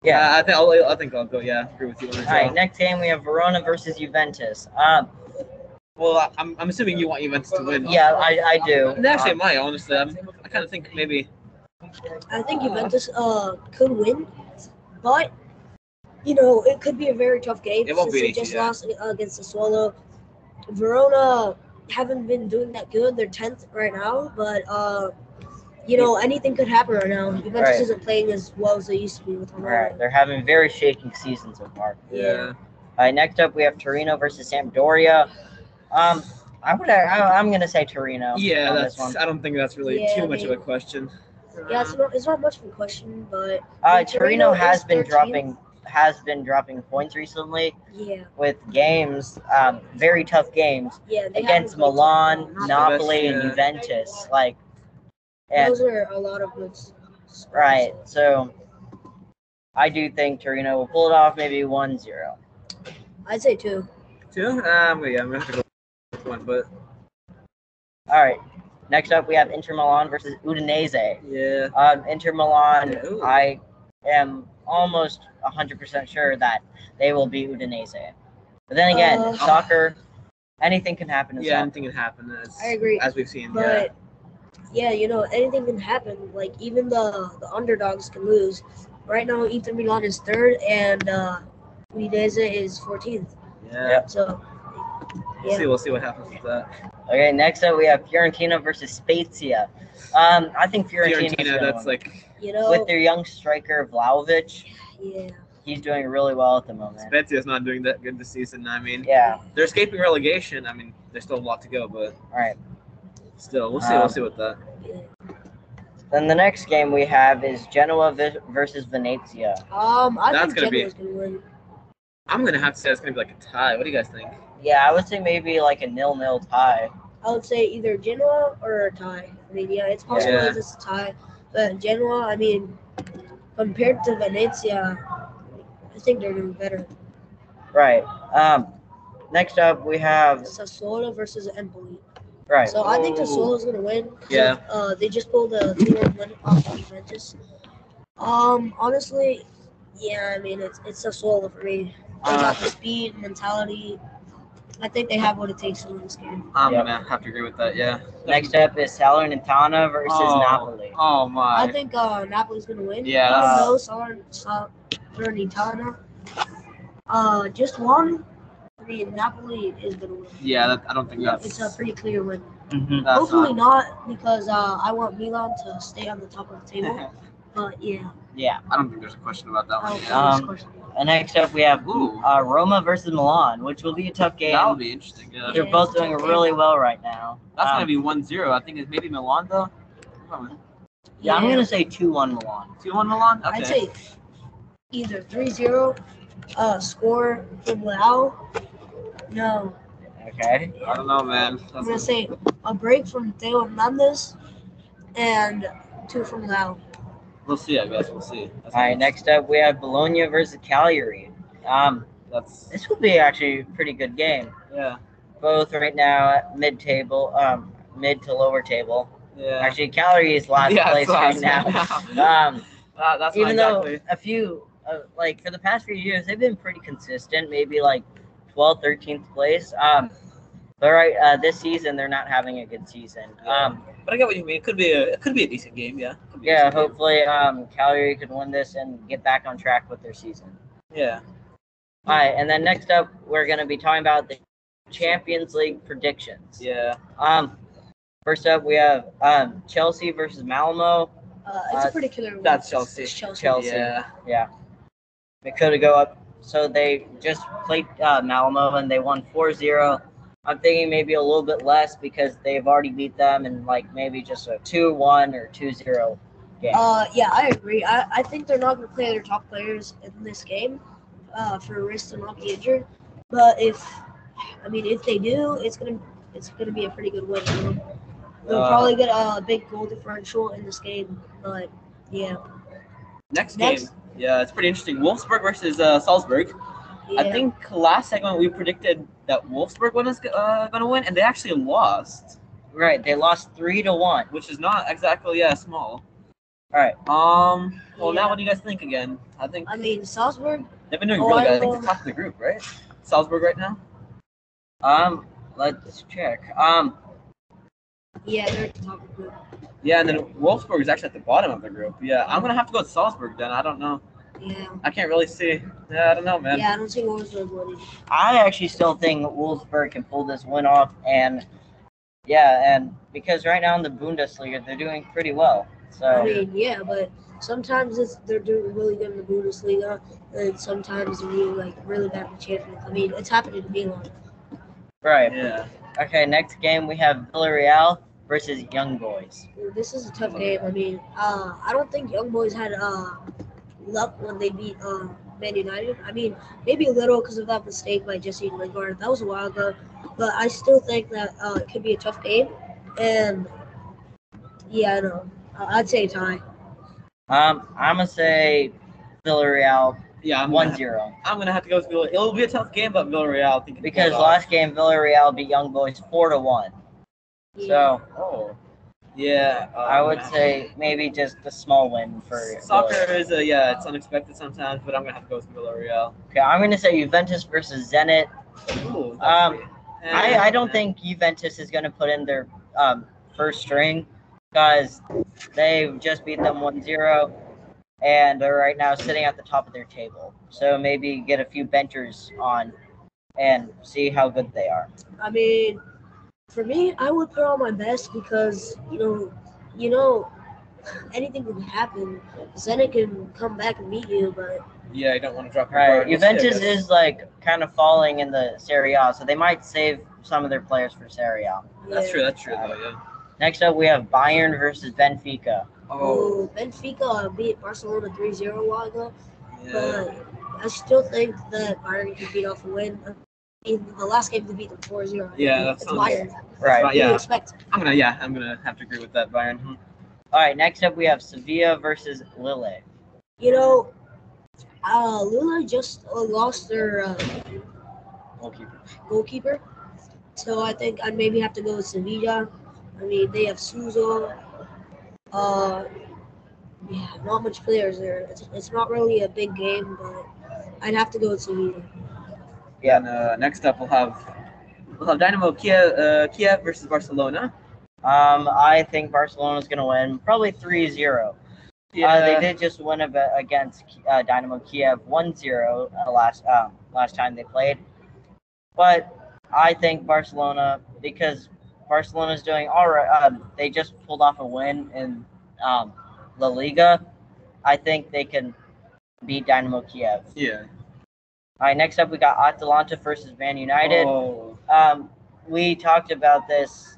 Yeah. Uh, I think I'll, I think I'll go. Yeah, agree with you. On the All draw. right, next game we have Verona versus Juventus. Um, Well, I- I'm, I'm assuming you want Juventus to win. yeah, I, I do. And actually, Um, I might honestly. I'm, I kind of think maybe. I think Juventus uh, could win, but you know it could be a very tough game It won't since be they easy, just yeah. lost uh, against the Swallow. Verona haven't been doing that good. They're tenth right now, but uh, you know anything could happen right now. Juventus Right. isn't playing as well as they used to be with all Ronaldo. right, they're having very shaking seasons so far. Yeah. All right, next up we have Torino versus Sampdoria. Um, I would I, I'm gonna say Torino. Yeah, on that's. this one. I don't think that's really Yeah, too much of a question. Yeah, it's not, it's not much of a question, but Uh, when Torino has been 13th, dropping has been dropping points recently Yeah, with games, um, very tough games yeah. Against Milan, tough. Napoli, and yeah. Juventus. Like, and Those are a lot of good. scores. right, so I do think Torino will pull it off, maybe 1-0. I'd say two. Two? Um, yeah, I'm gonna have to go with one, but All right. Next up, we have Inter Milan versus Udinese. yeah. Um, Inter Milan, Yeah, ooh. I am almost 100% sure that they will beat Udinese. But then again, Uh, soccer, anything can happen. In Yeah, soccer. anything can happen. As, I agree. As we've seen. But yeah, you know, anything can happen. Like even the the underdogs can lose. Right now, Inter Milan is third, and uh, Udinese is fourteenth. yeah. Yeah. So We'll yeah. see. We'll see what happens with that. Okay, next up we have Fiorentina versus Spezia. Um, I think Fiorentina. Fiorentina, that's like You know, with their young striker Vlahovic. yeah. He's doing really well at the moment. Spezia's not doing that good this season. I mean, Yeah. they're escaping relegation. I mean, there's still a lot to go, but All right. Still, we'll see. Um, we'll see with that. Then the next game we have is Genoa vi- versus Venezia. Um, I That's think gonna be- Genoa's gonna win. I'm gonna have to say it's gonna be like a tie. What do you guys think? Yeah, I would say maybe like a nil-nil tie. I would say either Genoa or a tie. I mean, yeah, it's possible Yeah. it's a tie, but Genoa, I mean, compared to Venezia, I think they're doing better. Right. Um, next up we have Sassuolo versus Empoli. Right. So I think Sassuolo's gonna win. Yeah. Uh, they just pulled a two-one win off of Juventus. Um, honestly, yeah, I mean it's it's Sassuolo for me. They Uh, got the speed, mentality. I think they have what it takes to win this game. I'm Yep. gonna have to agree with that. Yeah. Next up is Salernitana versus Oh, Napoli. Oh my. I think uh, Napoli's gonna win. Yeah, I don't know Salern- Salernitana. Uh, just one. I mean, Napoli is gonna win. yeah, that, I don't think that's. It's a pretty clear win. Mhm. Hopefully not- not, because uh, I want Milan to stay on the top of the table. but yeah, Yeah. I don't think there's a question about that one. don't think Yeah. there's a Um. And next up we have Ooh. uh, Roma versus Milan, which will be a tough game. That'll be interesting. Yeah. They're Yeah, both doing tough game. really well right now. That's Um, gonna be 1-0. I think it's maybe Milan though. Yeah, I'm gonna say two-one Milan. 2-1 Milan. Okay. I'd say either 3-0, uh, score from Leao. No, Okay. I don't know, man. I'm gonna say a break from Theo Hernandez and two from Leao. We'll see. I guess we'll see. That's All right. Next up we have Bologna versus Cagliari. Um, That's this will be actually a pretty good game. yeah. Both right now at mid-table, um, mid to lower table. Yeah. Actually, Cagliari is last Yeah, place last right now. um, Uh, that's even not though exactly. a few uh, like for the past few years they've been pretty consistent maybe like 12th 13th place um but right uh, this season they're not having a good season um But I get what you mean. It could be a it could be a decent game. Yeah. Could be a yeah hopefully um Cagliari could win this and get back on track with their season Yeah. all right and then next up we're going to be talking about the champions league predictions Yeah. um first up we have um chelsea versus malmo Uh, it's Uh, a pretty killer win. That's Chelsea. Chelsea. Chelsea. Yeah. Yeah. They could go up. So they just played uh, Malmo and they won 4-0. I'm thinking maybe a little bit less because they've already beat them and like maybe just a 2-1 or 2-0 game. Uh, yeah, I agree. I, I think they're not going to play their top players in this game uh, for risk to not be injured. But if, I mean, if they do, it's gonna it's gonna be a pretty good win. They'll Uh, probably get a big goal differential in this game. But yeah, Next, Next. game. Yeah, it's pretty interesting. Wolfsburg versus uh, Salzburg. yeah. I think last segment we predicted that Wolfsburg was uh, going to win, and they actually lost, right, they lost 3 to 1. which is not exactly yeah small. All right. Um. Well, Yeah. now what do you guys think again? I think I mean Salzburg. they've been doing Oh, really good. I think know. they're top of the group, right? Salzburg right now. Um, let's check. Um, Yeah, they're top of the group. Yeah, and then Wolfsburg is actually at the bottom of the group. Yeah, I'm gonna have to go with Salzburg then. I don't know. Yeah, I can't really see. Yeah, I don't know, man. yeah. I don't see Wolfsburg winning. I actually still think Wolfsburg can pull this win off, and yeah, and because right now in the Bundesliga they're doing pretty well. So I mean, yeah, but sometimes it's they're doing really good in the Bundesliga, and sometimes they're doing like really bad in the Champions. I mean, it's happening to Milan. right. Yeah. Okay, next game we have Villarreal versus Young Boys. This is a tough game. I mean, uh, I don't think Young Boys had uh, luck when they beat uh, Man United. I mean, maybe a little because of that mistake by Jesse Lingard. That was a while ago, but I still think that uh, it could be a tough game. And yeah, I know. I'd say tie. Um, I'm gonna say Villarreal Yeah, I'm one gonna, zero I'm gonna have to go with Villarreal. It'll be a tough game, but Villarreal I think because last game Villarreal beat Young Boys four to one. So Oh. Yeah. uh, I would say maybe just a small win for soccer Villarreal. is a yeah, it's unexpected sometimes, but I'm gonna have to go with Villarreal. Okay, I'm gonna say Juventus versus Zenit. Ooh, Um, I, I don't think Juventus is going to put in their um, first string because they've just beat them 1-0 and they're right now sitting at the top of their table. So maybe get a few benchers on and see how good they are. I mean, for me, I would put on my best because you know, you know, anything can happen. Zenit can come back and meet you, but Yeah, I don't want to drop your Right. guard. We'll see, I Juventus guess. is like kind of falling in the Serie A, so they might save some of their players for Serie A. That's true. That's true. Though, yeah. Next up, we have Bayern versus Benfica. oh, Benfica beat Barcelona 3-0 a while ago. Yeah. But I still think that Bayern can beat off a win. In the last game, they beat them 4-0. Yeah, that it's Bayern. Right. What Yeah. expect? I'm gonna. Yeah, I'm gonna have to agree with that, Bayern. All right. Next up, we have Sevilla versus Lille. You know, uh, Lula just uh, lost their uh, Goalkeeper. goalkeeper. So I think I'd maybe have to go with Sevilla. I mean, they have Suso. Uh, yeah, not much players there. It's, it's not really a big game, but I'd have to go with Sevilla. Yeah. And uh, next up, we'll have we'll have Dynamo Kiev, uh, Kiev versus Barcelona. Um, I think Barcelona's going to win, probably 3-0. Uh, Yeah. they did just win a bit against uh, Dynamo Kiev 1-0 uh, last um, last time they played. But I think Barcelona because Barcelona's doing all right. Um, they just pulled off a win in um, La Liga. I think they can beat Dynamo Kiev. Yeah. All right, next up we got Atalanta versus Man United. Oh. Um, we talked about this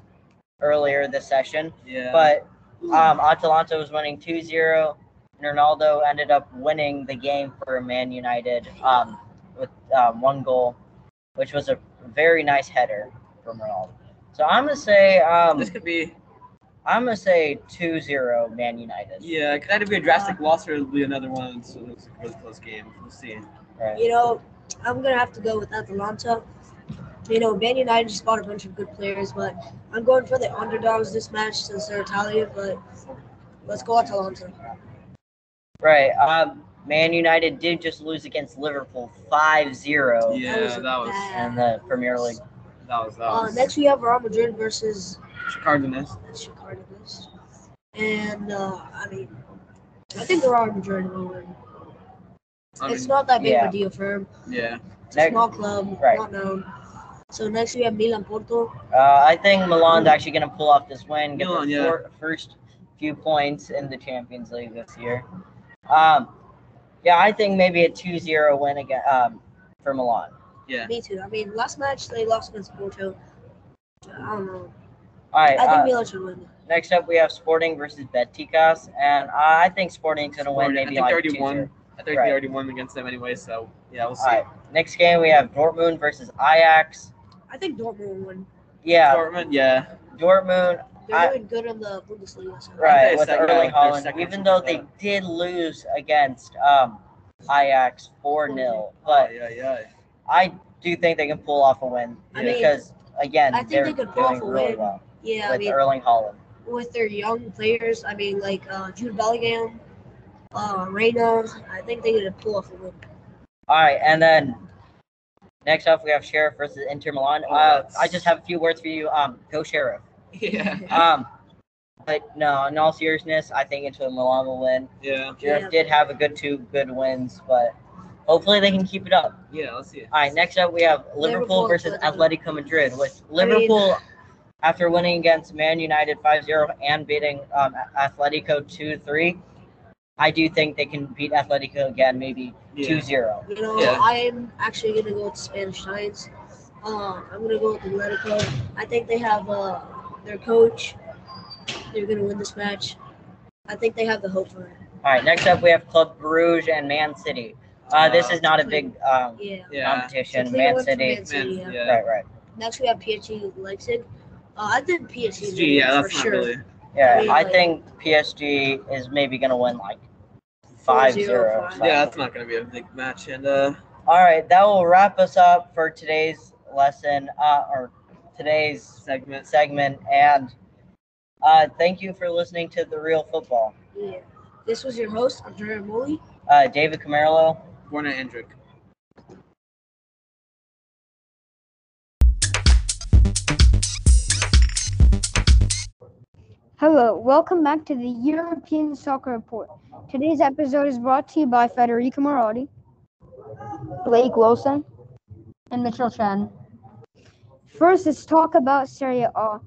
earlier this session, Yeah. but um, Atalanta was winning 2-0. and Ronaldo ended up winning the game for Man United um, with um, one goal, which was a very nice header from Ronaldo. So I'm gonna say um, this could be. I'm gonna say 2-0 Man United. Yeah, it could either be a drastic loss or it'll be another one. So it's a really close game. We'll see. You know, I'm gonna have to go with Atalanta. You know, Man United just got a bunch of good players, but I'm going for the underdogs this match since they're Italian. But let's go Atalanta. Right. Um, Man United did just lose against Liverpool 5-0 Yeah, that was in the Premier League. that was that Uh, was. next we have Real Madrid versus Cardenas. Chicago. And uh, I mean, I think Real Madrid will win. I it's not that big yeah. of a deal for him. Yeah. It's a small club, Right. not known. So next we have Milan Porto. Uh, I think Milan's actually going to pull off this win, get Milan, their yeah. four, first few points in the Champions League this year. Um, yeah, I think maybe a 2-0 win again um, for Milan. Yeah. Me too. I mean, last match they lost against Porto. I don't know. All right. I think uh, Milan should win. next up, we have Sporting versus Besiktas, and I think Sporting's going to win Sporting, I maybe think like they already 2-0. Won. I think Right. they already won against them anyway. So yeah, we'll see. All right. Next game, we have Dortmund versus Ajax. I think Dortmund will win. Yeah, Dortmund, yeah. Dortmund, They're I- doing good in the Bundesliga. So. right, with second- Erling they're Holland, even though something they did lose against um, Ajax 4-0. But yeah, yeah. I do think they can pull off a win I mean, because, again, I think they're they could pull doing off a really win. well Yeah, I with mean, Erling Haaland. with their young players, I mean, like uh, Jude Bellingham, uh, Reyna, I think they could pull off a win. All right, and then next up we have Sheriff versus Inter Milan. Oh, uh, I just have a few words for you. Um, go Sheriff. Yeah. Um, but no, in all seriousness, I think Inter Milan will win. Yeah. Sheriff Yeah. did have a good two good wins, but hopefully they can keep it up. Yeah, let's see. All right, next up we have Liverpool Liverpool, versus Atletico. Atletico Madrid. With I mean- Liverpool, after winning against Man United 5-0 and beating um, Atletico 2-3, I do think they can beat Atletico again, maybe Yeah. 2-0. You know, Yeah. I'm actually gonna go with Spanish Giants. Uh, I'm gonna go with Atletico. I think they have uh, their coach. They're gonna win this match. I think they have the hope for it. All right, next up we have Club Bruges and Man City. Uh, this Uh, is not a big um, Yeah. Yeah. competition. So Man City. Man City, Man- yeah. yeah. Right, right. Next we have PSG Leipzig. Uh, I think PSG is yeah, gonna win that's for not sure. really. Yeah, I mean, I like- think PSG is maybe gonna win like 5-0. 4-0, Yeah, that's not gonna be a big match. And uh, All right, that will wrap us up for today's lesson, uh, or today's segment. segment, and uh, thank you for listening to the Real Football. Yeah. This was your host, Andrea Moli. Uh, David Camarillo. Warner Hendrick. Hello, welcome back to the European Soccer Report. Today's episode is brought to you by Federico Marotti, Blake Wilson, and Mitchell Chen. First, let's talk about Serie A.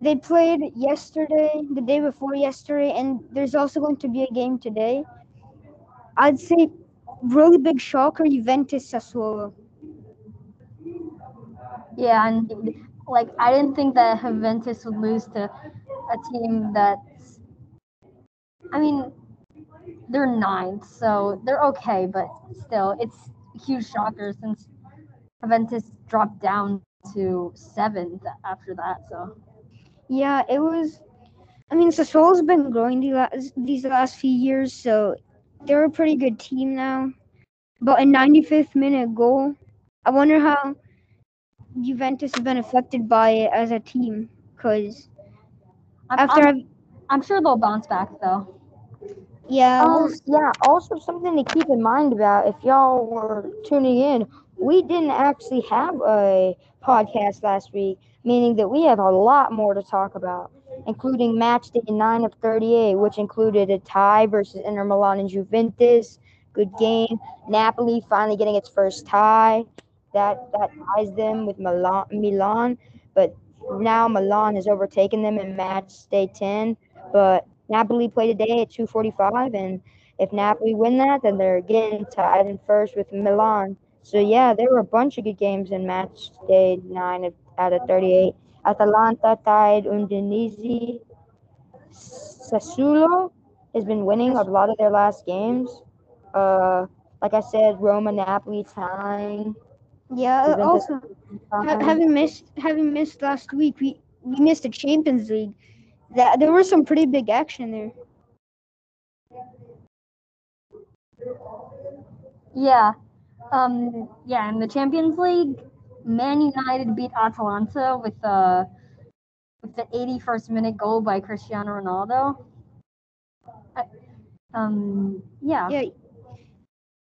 They played yesterday, the day before yesterday, and there's also going to be a game today. I'd say really big shocker Juventus Sassuolo. Yeah, and like I didn't think that Juventus would lose to a team that's. I mean, they're ninth, so they're okay, but still, it's a huge shocker since Juventus dropped down to seventh after that. So Yeah, it was. I mean, Sassuolo's been growing the last, these last few years, so they're a pretty good team now. But a 95th minute goal, I wonder how Juventus has been affected by it as a team. Because I'm, after I'm, I'm sure they'll bounce back though. Yeah. Um, yeah. Also, something to keep in mind about if y'all were tuning in, we didn't actually have a podcast last week, meaning that we have a lot more to talk about, including match day nine of 38, which included a tie versus Inter Milan and Juventus. Good game. Napoli finally getting its first tie. That that ties them with Milan, Milan, but now Milan has overtaken them in match day 10. But Napoli play today at 2:45, and if Napoli win that, then they're again tied in first with Milan. So yeah, there were a bunch of good games in match day nine out of 38. Atalanta tied Udinese. Sassuolo has been winning a lot of their last games. Uh, like I said, Roma, Napoli tying. Yeah. Also, ha- having missed having missed last week, we we missed the Champions League. That there was some pretty big action there. Yeah. Um yeah, in the Champions League, Man United beat Atalanta with uh with the 81st minute goal by Cristiano Ronaldo. I- um yeah. Yeah.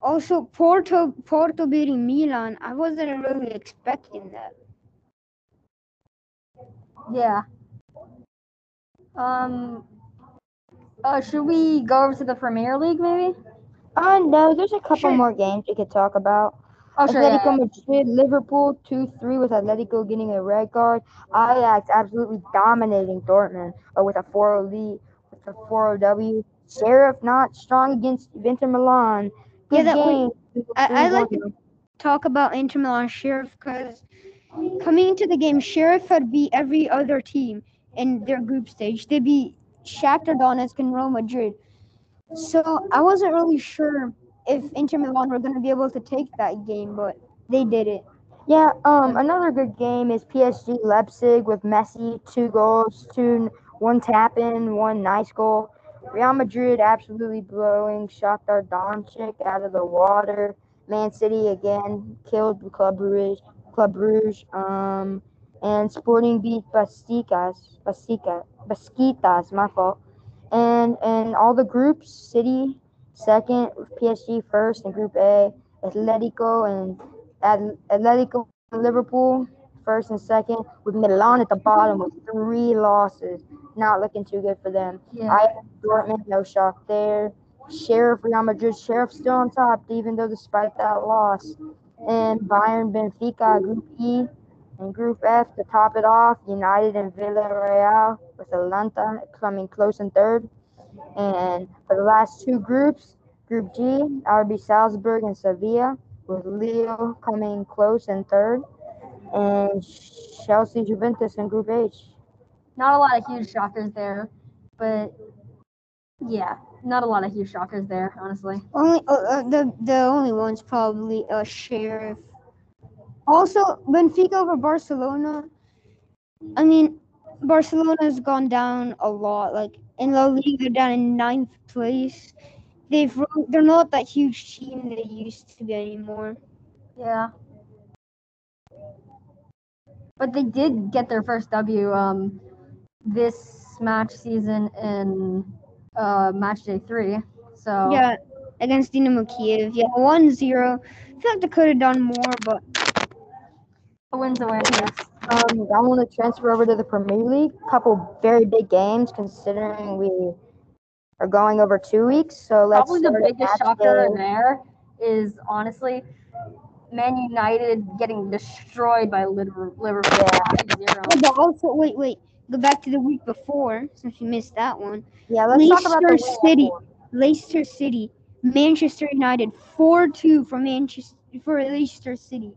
Also, Porto Porto beating Milan. I wasn't really expecting that. Yeah. Um uh should we go over to the Premier League maybe? Uh, no, there's a couple Sure. more games we could talk about. Oh, sure, Atletico yeah. Madrid, Liverpool, 2 3 with Atletico getting a red card. Ajax absolutely dominating Dortmund uh, with a 4 0 lead, with a 4 W. Sheriff not strong against Inter Milan. Yeah, that we, I, I like to talk about Inter Milan Sheriff because coming into the game, Sheriff had beat every other team in their group stage. They beat Shakhtar Donetsk and Real Madrid. So I wasn't really sure if Inter Milan were going to be able to take that game, but they did it. Yeah, um, another good game is PSG Leipzig with Messi, two goals, two, one tap in, one nice goal. Real Madrid absolutely blowing Shakhtar Donetsk out of the water. Man City again killed Club Brugge, Club Brugge. Um, and Sporting beat Basikas, Basika, Baskitas, my fault. And and all the groups, City second, PSG first in Group A, Atletico and At- Atletico and Liverpool first and second, with Milan at the bottom with three losses. Not looking too good for them. Yeah. I Dortmund, no shock there. Sheriff Real Madrid, Sheriff still on top, even though despite that loss. And Bayern Benfica, Group E. And Group F to top it off, United and Villarreal with Atalanta coming close in third. And for the last two groups, Group G, RB Salzburg and Sevilla, with Leo coming close in third. And Chelsea Juventus in Group H. Not a lot of huge shockers there, but yeah, not a lot of huge shockers there, honestly. Only uh, uh, the the only one's probably uh, Sheriff. Also, Benfica over Barcelona. I mean, Barcelona's gone down a lot. Like in La Liga, they're down in ninth place. They've they're not that huge team they used to be anymore. Yeah. But they did get their first W um this match season in uh match day three. So Yeah, against Dynamo Kiev. Yeah, 1-0. I feel like they could have done more, but a win's a win. Yes. Um, I want to transfer over to the Premier League. Couple very big games considering we are going over two weeks. So let's Probably the biggest shocker day. there is honestly Man United getting destroyed by Liver- Liverpool. Oh, but also, wait, wait. Go back to the week before, since you missed that one. Yeah, let's talk about the Leicester City. Leicester City. Manchester United. 4-2 for Manchester for Leicester City.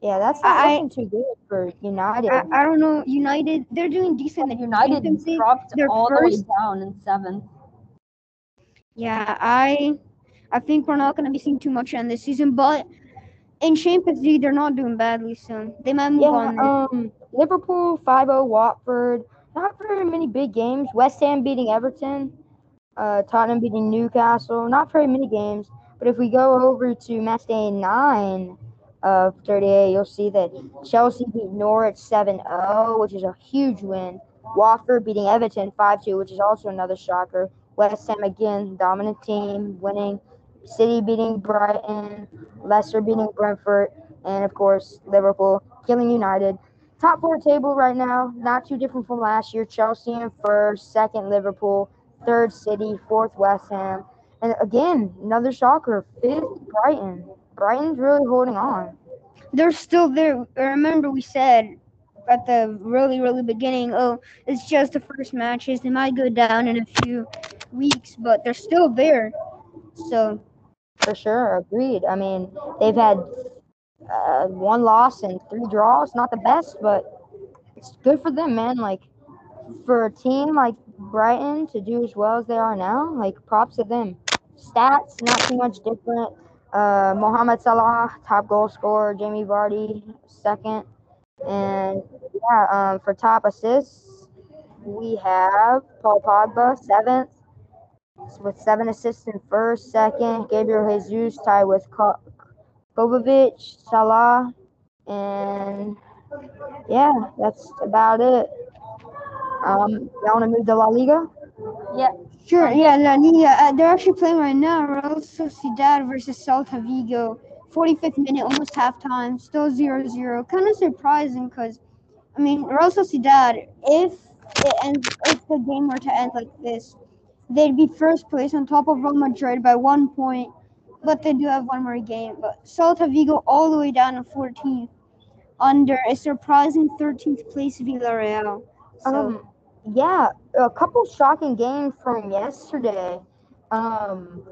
Yeah, that's not I- too good for United. I, I don't know. United, they're doing decent. the United dropped Their all the way down in seventh. Yeah, I I think we're not going to be seeing too much on this season, but in Champions League, they're not doing badly, so they might move yeah, on. um, Liverpool 5-0 Watford. Not very many big games. West Ham beating Everton. Uh, Tottenham beating Newcastle. Not very many games. But if we go over to match day nine of 38, you'll see that Chelsea beat Norwich 7-0, which is a huge win. Watford beating Everton 5-2, which is also another shocker. West Ham again, dominant team, winning. City beating Brighton, Leicester beating Brentford, and of course Liverpool killing United. Top four table right now, not too different from last year. Chelsea in first, second Liverpool, third City, fourth West Ham, and again another shocker, fifth Brighton. Brighton's really holding on. they're still there. I Remember, we said at the really, really beginning, oh, it's just the first matches. They might go down in a few weeks, but they're still there. So For sure, agreed. I mean, they've had uh, one loss and three draws. Not the best, but it's good for them, man. Like for a team like Brighton to do as well as they are now, like props to them. Stats, not too much different. Uh, Mohamed Salah, top goal scorer. Jamie Vardy, second. And yeah, um, for top assists, we have Paul Pogba, seventh with seven assists in first, second. Gabriel Jesus tied with Ko- Kovacic, Salah, and yeah, that's about it. Um, y'all want to move to La Liga? Yeah. Sure, yeah, La Liga. Uh, they're actually playing right now. Real Sociedad versus Celta Vigo. 45th minute, almost halftime. Still 0-0. Kind of surprising because, I mean, Real Sociedad, if it ends, if the game were to end like this, they'd be first place on top of Real Madrid by one point, but they do have one more game. But Celta Vigo all the way down to 14th, under a surprising 13th place Villarreal. So, Um, yeah, a couple shocking games from yesterday. Um,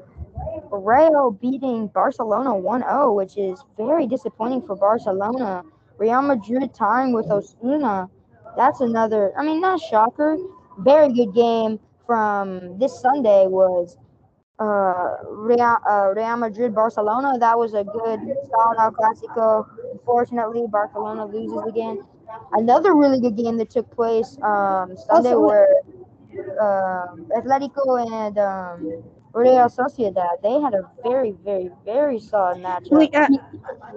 Real beating Barcelona 1-0, which is very disappointing for Barcelona. Real Madrid tying with Osuna. That's another, I mean, not shocker. Very good game from this Sunday was uh, Real, uh, Real Madrid Barcelona. That was a good solid El Clasico. Unfortunately, Barcelona loses again. Another really good game that took place um, Sunday Also- where um Atletico and um, Real Sociedad they had a very very very solid matchup. Wait, uh,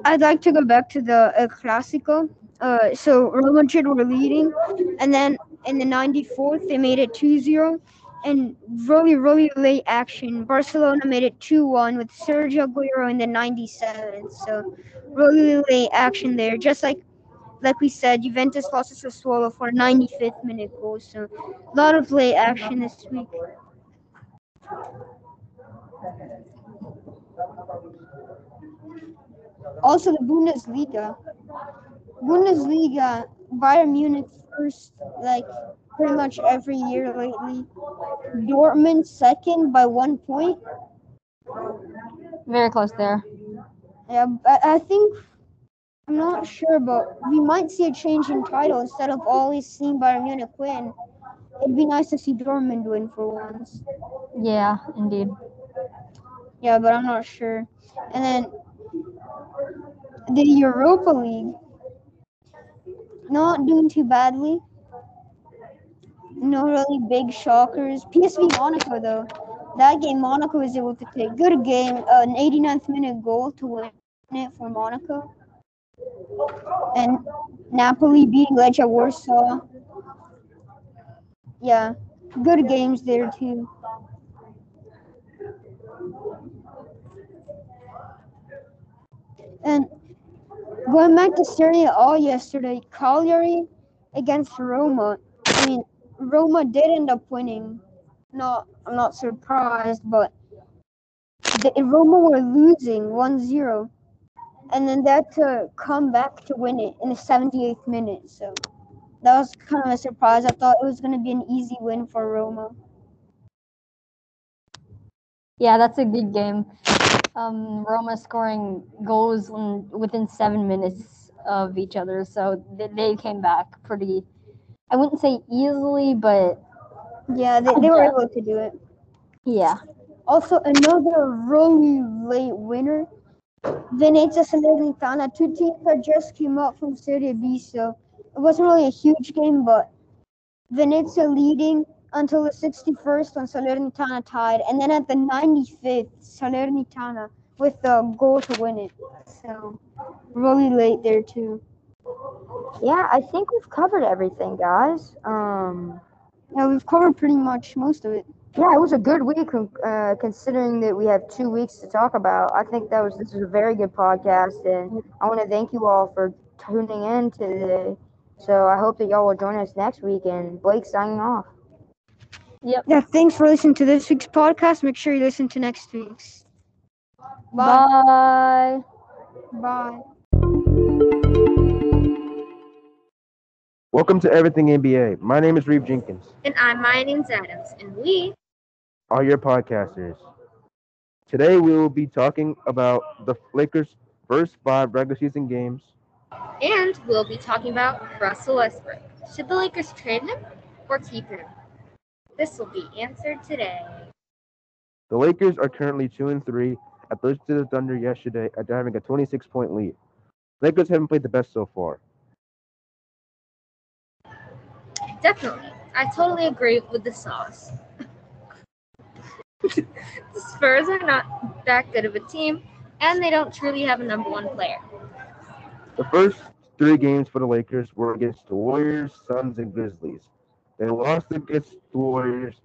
I'd like to go back to the uh, Clasico. Uh, so Real Madrid were leading, and then in the 94th they made it 2-0, and really really late action. Barcelona made it 2-1 with Sergio Aguero in the 97th. So really late action there, just like like we said, Juventus lost to Sassuolo for a 95th minute goal. So a lot of late action this week. Also, the Bundesliga. Bundesliga, Bayern Munich first, like pretty much every year lately. Dortmund second by one point. Very close there. Yeah, I, I think I'm not sure, but we might see a change in title instead of always seeing Bayern Munich win. It'd be nice to see Dortmund win for once. Yeah, indeed. Yeah, but I'm not sure. And then the Europa League, not doing too badly. No really big shockers. PSV Monaco though, that game Monaco was able to take good game. Uh, an 89th minute goal to win it for Monaco. And Napoli beating Legia Warsaw. Yeah, good games there too. And Going back to Serie A yesterday, Cagliari against Roma. Roma did end up winning. Not, I'm not surprised, but the, Roma were losing 1-0, and then they had to come back to win it in the 78th minute. So that was kind of a surprise. I thought it was going to be an easy win for Roma. Yeah, that's a good game. Um, Roma scoring goals in, within seven minutes of each other, so they, they came back pretty. I wouldn't say easily, but Yeah, they, they were able to do it. yeah. Also, another really late winner, Venezia Salernitana. Two teams that just came up from Serie B, so it wasn't really a huge game, but Venezia leading until the 61st when Salernitana tied, and then at the 95th, Salernitana with the goal to win it. So really late there too. Yeah, I think we've covered everything, guys. Um, yeah, we've covered pretty much most of it. Yeah, it was a good week uh, considering that we have two weeks to talk about. I think that was this was a very good podcast, and I want to thank you all for tuning in today. So I hope that y'all will join us next week. And Blake signing off. Yep. Yeah, thanks for listening to this week's podcast. Make sure you listen to next week's. Bye. Bye. Welcome to Everything NBA. My name is Reeve Jenkins. And I'm my name's Adams, and we Are your podcasters. Today we will be talking about the Lakers' first five regular season games. and we'll be talking about Russell Westbrook. Should the Lakers trade him or keep him? This will be answered today. The Lakers are currently two and three at losing to the Thunder yesterday after having a 26 point lead. Lakers haven't played the best so far. Definitely. I totally agree with the sauce. the Spurs are not that good of a team, and they don't truly have a number one player. The first three games for the Lakers were against the Warriors, Suns, and Grizzlies. They lost against the Warriors,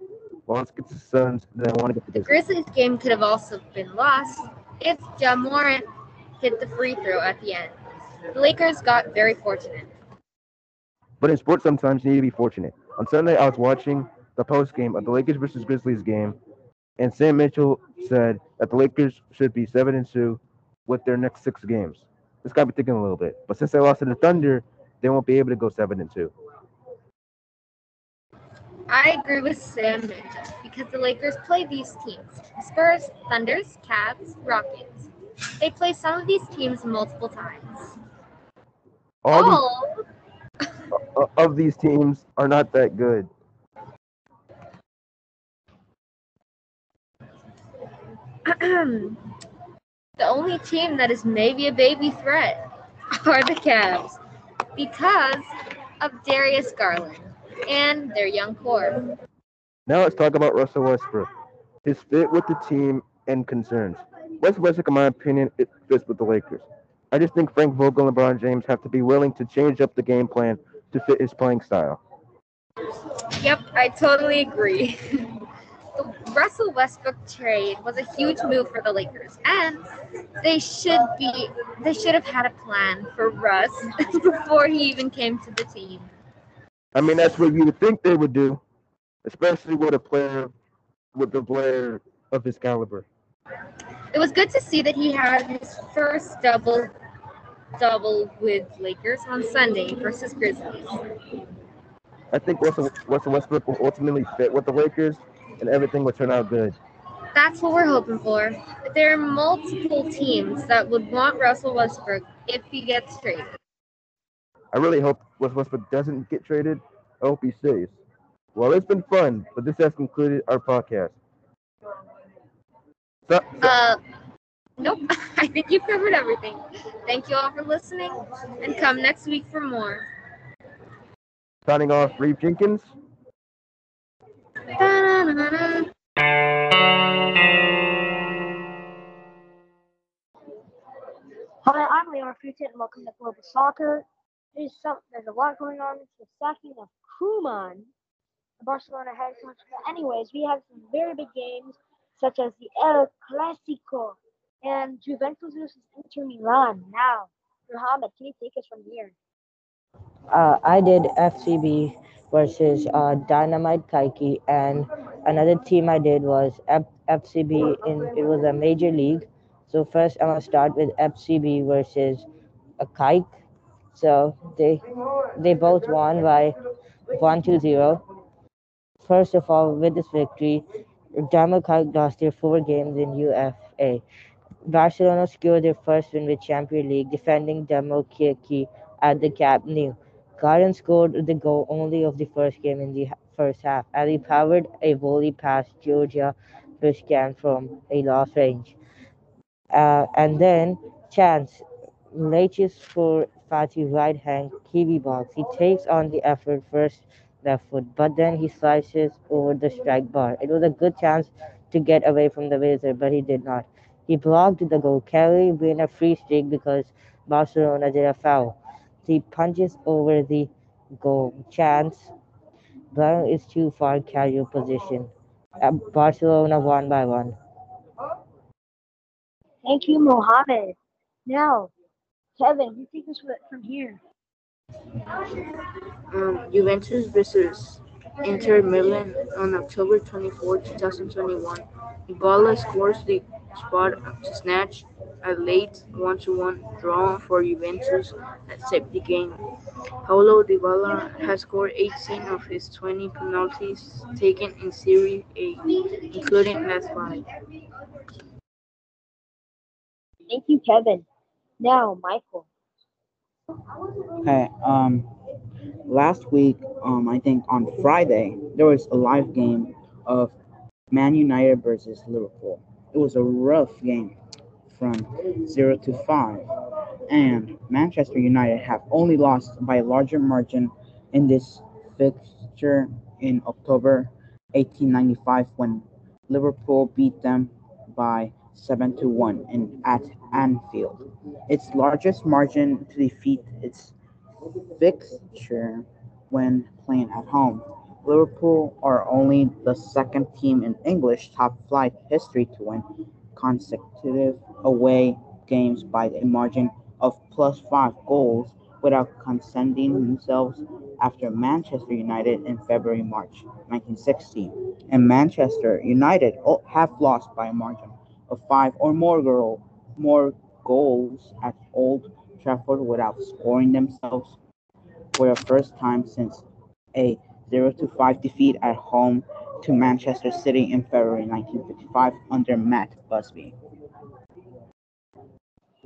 lost against the Suns, and then won against the Grizzlies. The Grizzlies. Game could have also been lost if Ja Morant hit the free throw at the end. The Lakers got very fortunate. But in sports, sometimes you need to be fortunate. On Sunday, I was watching the post game of the Lakers versus Grizzlies game, and Sam Mitchell said that the Lakers should be seven and two with their next six games. This got me thinking a little bit. But since they lost to the Thunder, they won't be able to go seven and two. I agree with Sam Mitchell because the Lakers play these teams Spurs, Thunders, Cavs, Rockets. They play some of these teams multiple times. All All Uh, of these teams are not that good. the only team that is maybe a baby threat are the Cavs because of Darius Garland and their young core. Now let's talk about Russell Westbrook, his fit with the team and concerns. Russell Westbrook, in my opinion, it fits with the Lakers. I just think Frank Vogel and LeBron James have to be willing to change up the game plan to fit his playing style. Yep, I totally agree. the Russell Westbrook trade was a huge move for the Lakers, and they should be they should have had a plan for Russ before he even came to the team. I mean, that's what you would think they would do, especially with a player with a player of his caliber. It was good to see that he had his first double double with Lakers on Sunday versus Grizzlies. I think Russell, Russell Westbrook will ultimately fit with the Lakers, and everything will turn out good. That's what we're hoping for. There are multiple teams that would want Russell Westbrook if he gets traded. I really hope Russell Westbrook doesn't get traded. I hope he stays. Well, it's been fun, but this has concluded our podcast. So, Uh, nope. I think you've covered everything. Thank you all for listening, and come next week for more. signing off, Reeve Jenkins. Hi, I'm Leon Fruited, and welcome to Global Soccer. There's some, there's a lot going on. It's the sacking of Koeman, the Barcelona head coach. But anyways, we have some very big games, such as the El Clasico and Juventus versus Inter Milan. Now, Muhammad, can you take us from here? Uh, I did FCB versus uh, Dynamite Kaiki, and another team I did was F- FCB. In it was a major league. So first, I'm gonna start with FCB versus a Kike. So they they both won by one to zero. First of all, with this victory, Dynamite Kike lost their four games in UEFA. Barcelona secured their first win with Champions League, defending Demo Kiki at the Camp Nou. Garden scored the goal only of the first game in the first half, as he powered a volley past Georgiy Bushchan from a lost range. Uh, and then Chance laces for Fatih right hand Kiwi box. He takes on the effort first left foot, but then he slices over the strike bar. It was a good chance to get away from the wizard, but he did not. He blocked the goal, Kelly win a free streak because Barcelona did a foul. He punches over the goal. Chance Brown is too far casual position. Uh, Barcelona one by one. Thank you, Mohammed. Now, Kevin, you take us fr- from here. um, Juventus versus Inter Milan on October 24, 2021. Dybala scores the spot to snatch a late one-to-one draw for Juventus that saved the game. Paulo Dybala has scored 18 of his 20 penalties taken in Serie A, including last five. Thank you, Kevin. Now, Michael. Okay. Um, last week, um, I think on Friday there was a live game of Man United versus Liverpool. It was a rough game from zero to five, and Manchester United have only lost by a larger margin in this fixture in October 1895 when Liverpool beat them by seven to one in at Anfield. Its largest margin to defeat its fixture when playing at home. Liverpool are only the second team in English top flight history to win consecutive away games by a margin of plus five goals without conceding themselves after Manchester United in February March 1960. And Manchester United have lost by a margin of five or more goal, more goals at Old Trafford without scoring themselves for the first time since a 0 to 5 defeat at home to Manchester City in February 1955 under Matt Busby.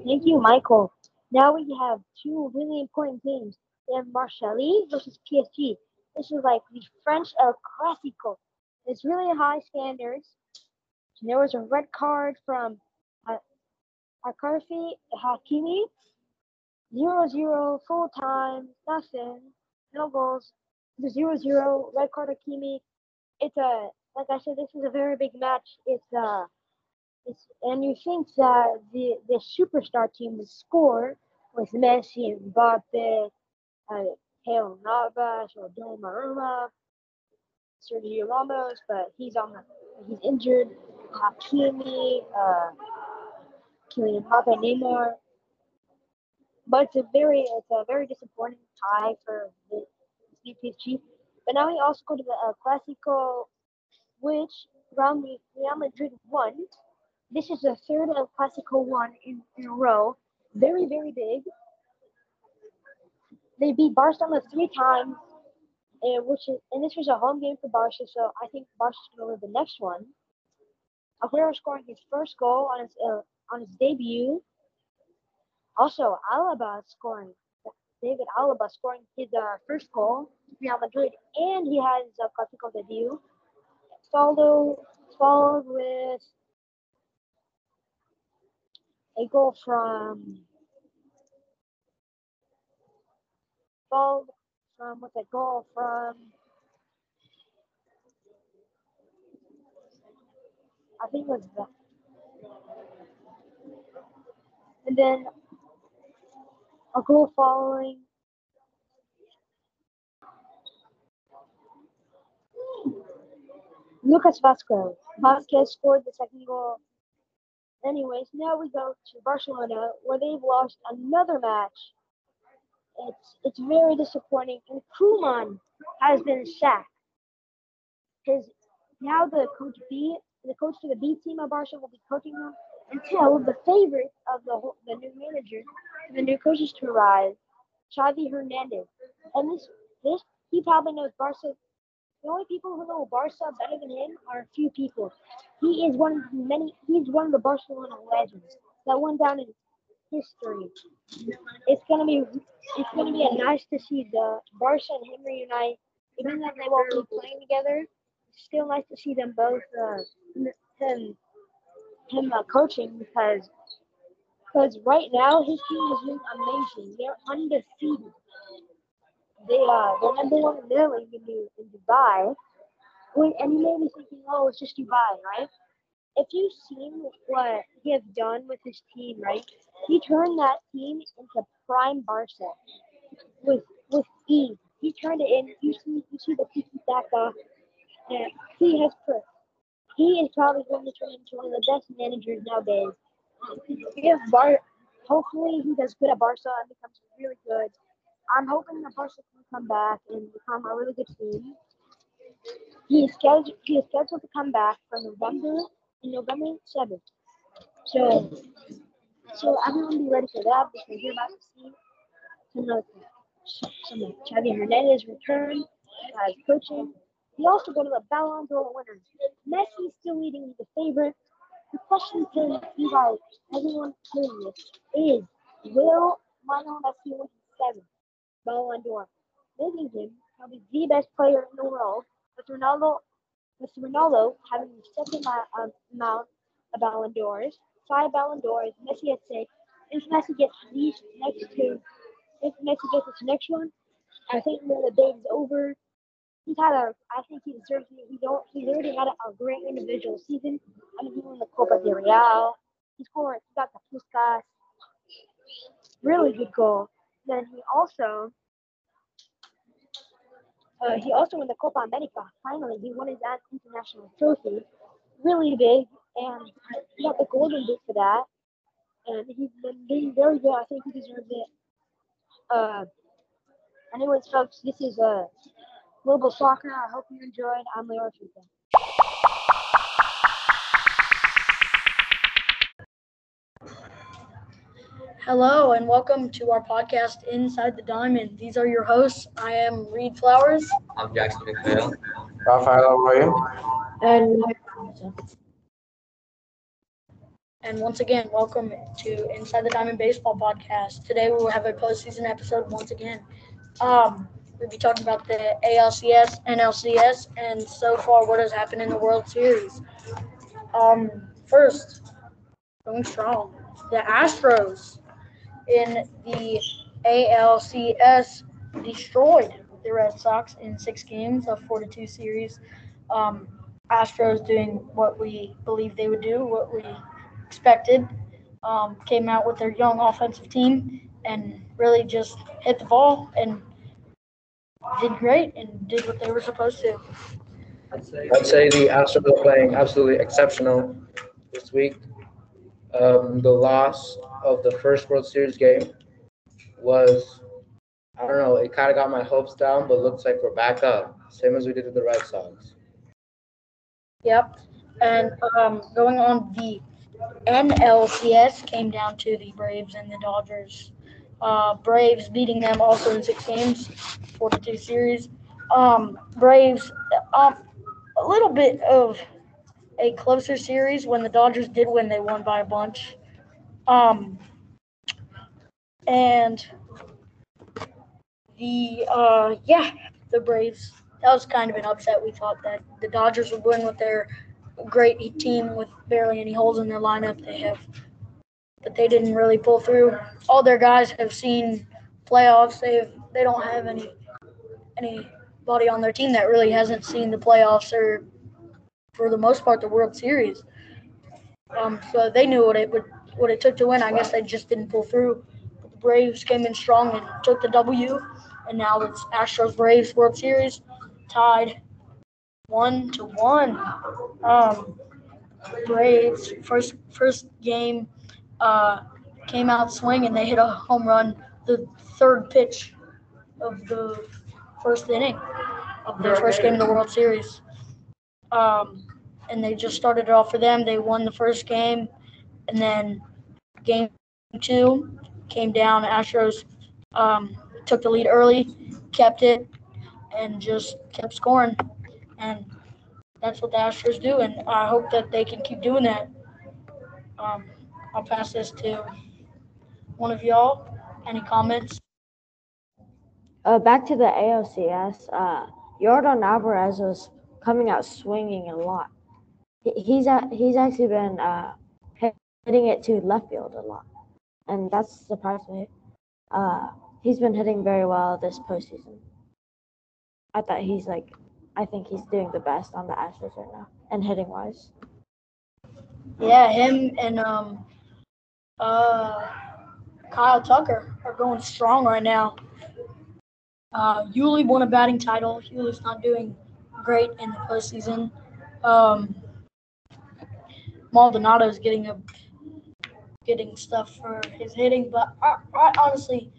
Thank you, Michael. Now we have two really important games. We have Marseille versus PSG. This is like the French El Clasico. It's really high standards. There was a red card from uh, Achraf Hakimi. 0 0 full time, nothing, no goals. The 0 0 red card Hakimi. It's a, like I said, this is a very big match. It's uh, it's, and you think that the, the superstar team would score with Messi and Mbappe, uh, Keylor Navas or Donnarumma, Sergio Ramos, but he's on the, he's injured. Hakimi, uh, Kylian Mbappe, Neymar. But it's a very it's a very disappointing tie for the the PSG. But now we also go to the uh, which Real Madrid won. This is the third El Clasico one in, in a row. Very, very big. They beat Barcelona three times, and which is and this was a home game for Barca, so I think Barca's gonna win the next one. Aguero scoring his first goal on his uh, on his debut. Also, Alaba scoring. David Alaba scoring his uh, first goal for Real Madrid, and he has his uh, Clasico debut. Followed followed with a goal from followed from with a goal from I think it was the and then a goal following Lucas Vázquez. Vázquez scored the second goal Anyways, now we go to Barcelona where they've lost another match. It's it's very disappointing, and Koeman has been sacked because now the coach B, the coach for the B team of Barca will be coaching them until the favorite of the the new manager, the new coaches to arrive, Xavi Hernandez. And this this he probably knows Barca. The only people who know Barca better than him are a few people. He is one of many. He's one of the Barcelona legends that went down in history. It's gonna be it's gonna be a nice to see the Barca and him reunite. Even though they won't be playing together, it's still nice to see them both uh, him him uh, coaching because because right now his team is doing amazing. They're undefeated. They are they're number one in in, Dubai. And you may be thinking, oh, it's just Dubai, right? If you've seen what he has done with his team, right? He turned that team into prime Barca with with ease. He turned it in. You see, you see the tiki taka, and he has put. He is probably going to turn into one of the best managers nowadays. If Bar, hopefully he does good at Barca and becomes really good. I'm hoping that Barca can come back and become a really good team. He is scheduled. He is scheduled to come back for November, November seventh. So, so everyone be ready for that because you're about to see some of some of Xavi Hernandez return as coaching. He also got to the Ballon d'Or winners. Messi is still leading the favorite. The question to you guys, everyone hearing this, is will Lionel Messi win his seventh Ballon d'Or? Making him probably the best player in the world, with Ronaldo, with Ronaldo having the second um, amount of Ballon d'Ors, five Ballon d'Ors, Messi at six. If Messi gets these next two, if Messi gets this next one, I think the debate is over. He's had a, I think he deserves it. He don't, he's already had a, a great individual season. I mean, he won the Copa del Real. He scored, he got the Puskas. Really good goal. Then he also, uh, he also won the Copa America. Finally, he won his international trophy. Really big, and he got the Golden Boot for that. And he's been doing very good. I think he deserves it. Uh, anyways, folks, this is uh, Global Soccer. I hope you enjoyed. I'm Leo Artuca. Hello and welcome to our podcast Inside the Diamond. These are your hosts. I am Reed Flowers. I'm Jackson McPhail. Rafael Arroyo. And and once again, welcome to Inside the Diamond Baseball Podcast. Today we will have a postseason episode once again. Um, we'll be talking about the ALCS, NLCS, and so far what has happened in the World Series. Um, first, going strong, the Astros in the ALCS destroyed the Red Sox in six games of 42 series. Um, Astros doing what we believe they would do, what we expected. Um, came out with their young offensive team and really just hit the ball and did great and did what they were supposed to. I'd say the Astros are playing absolutely exceptional this week. Um, the loss of the first World Series game was, I don't know, it kind of got my hopes down, but looks like we're back up, same as we did with the Red Sox. Yep. And um, going on the NLCS came down to the Braves and the Dodgers. Uh, Braves beating them also in six games, 42 series. Um, Braves, um, a little bit of a closer series when the Dodgers did win, they won by a bunch. Um, and the uh, yeah, the Braves. That was kind of an upset. We thought that the Dodgers would win with their great team with barely any holes in their lineup. They have, but they didn't really pull through. All their guys have seen playoffs. They they don't have any anybody on their team that really hasn't seen the playoffs or, for the most part, the World Series. Um, so they knew what it would what it took to win. I guess they just didn't pull through. But the Braves came in strong and took the W, and now it's Astros Braves World Series tied one to one. Um, Braves first first game uh, came out swinging. And they hit a home run the third pitch of the first inning of their first game in the World Series. Um, and they just started it off for them. They won the first game, and then game two came down. Astros um, took the lead early, kept it, and just kept scoring. And that's what the Astros do, and I hope that they can keep doing that. Um, I'll pass this to one of y'all. Any comments? Uh, back to the ALCS. Uh, Yordan Alvarez was coming out swinging a lot. He's he's actually been uh, hitting it to left field a lot, and that's surprised me. Uh, he's been hitting very well this postseason. I thought he's like, I think he's doing the best on the Astros right now, and hitting wise. Yeah, him and um, uh, Kyle Tucker are going strong right now. Uh, Yuli won a batting title. Yuli's not doing great in the postseason. Um, Maldonado's getting a getting stuff for his hitting, but I, I honestly,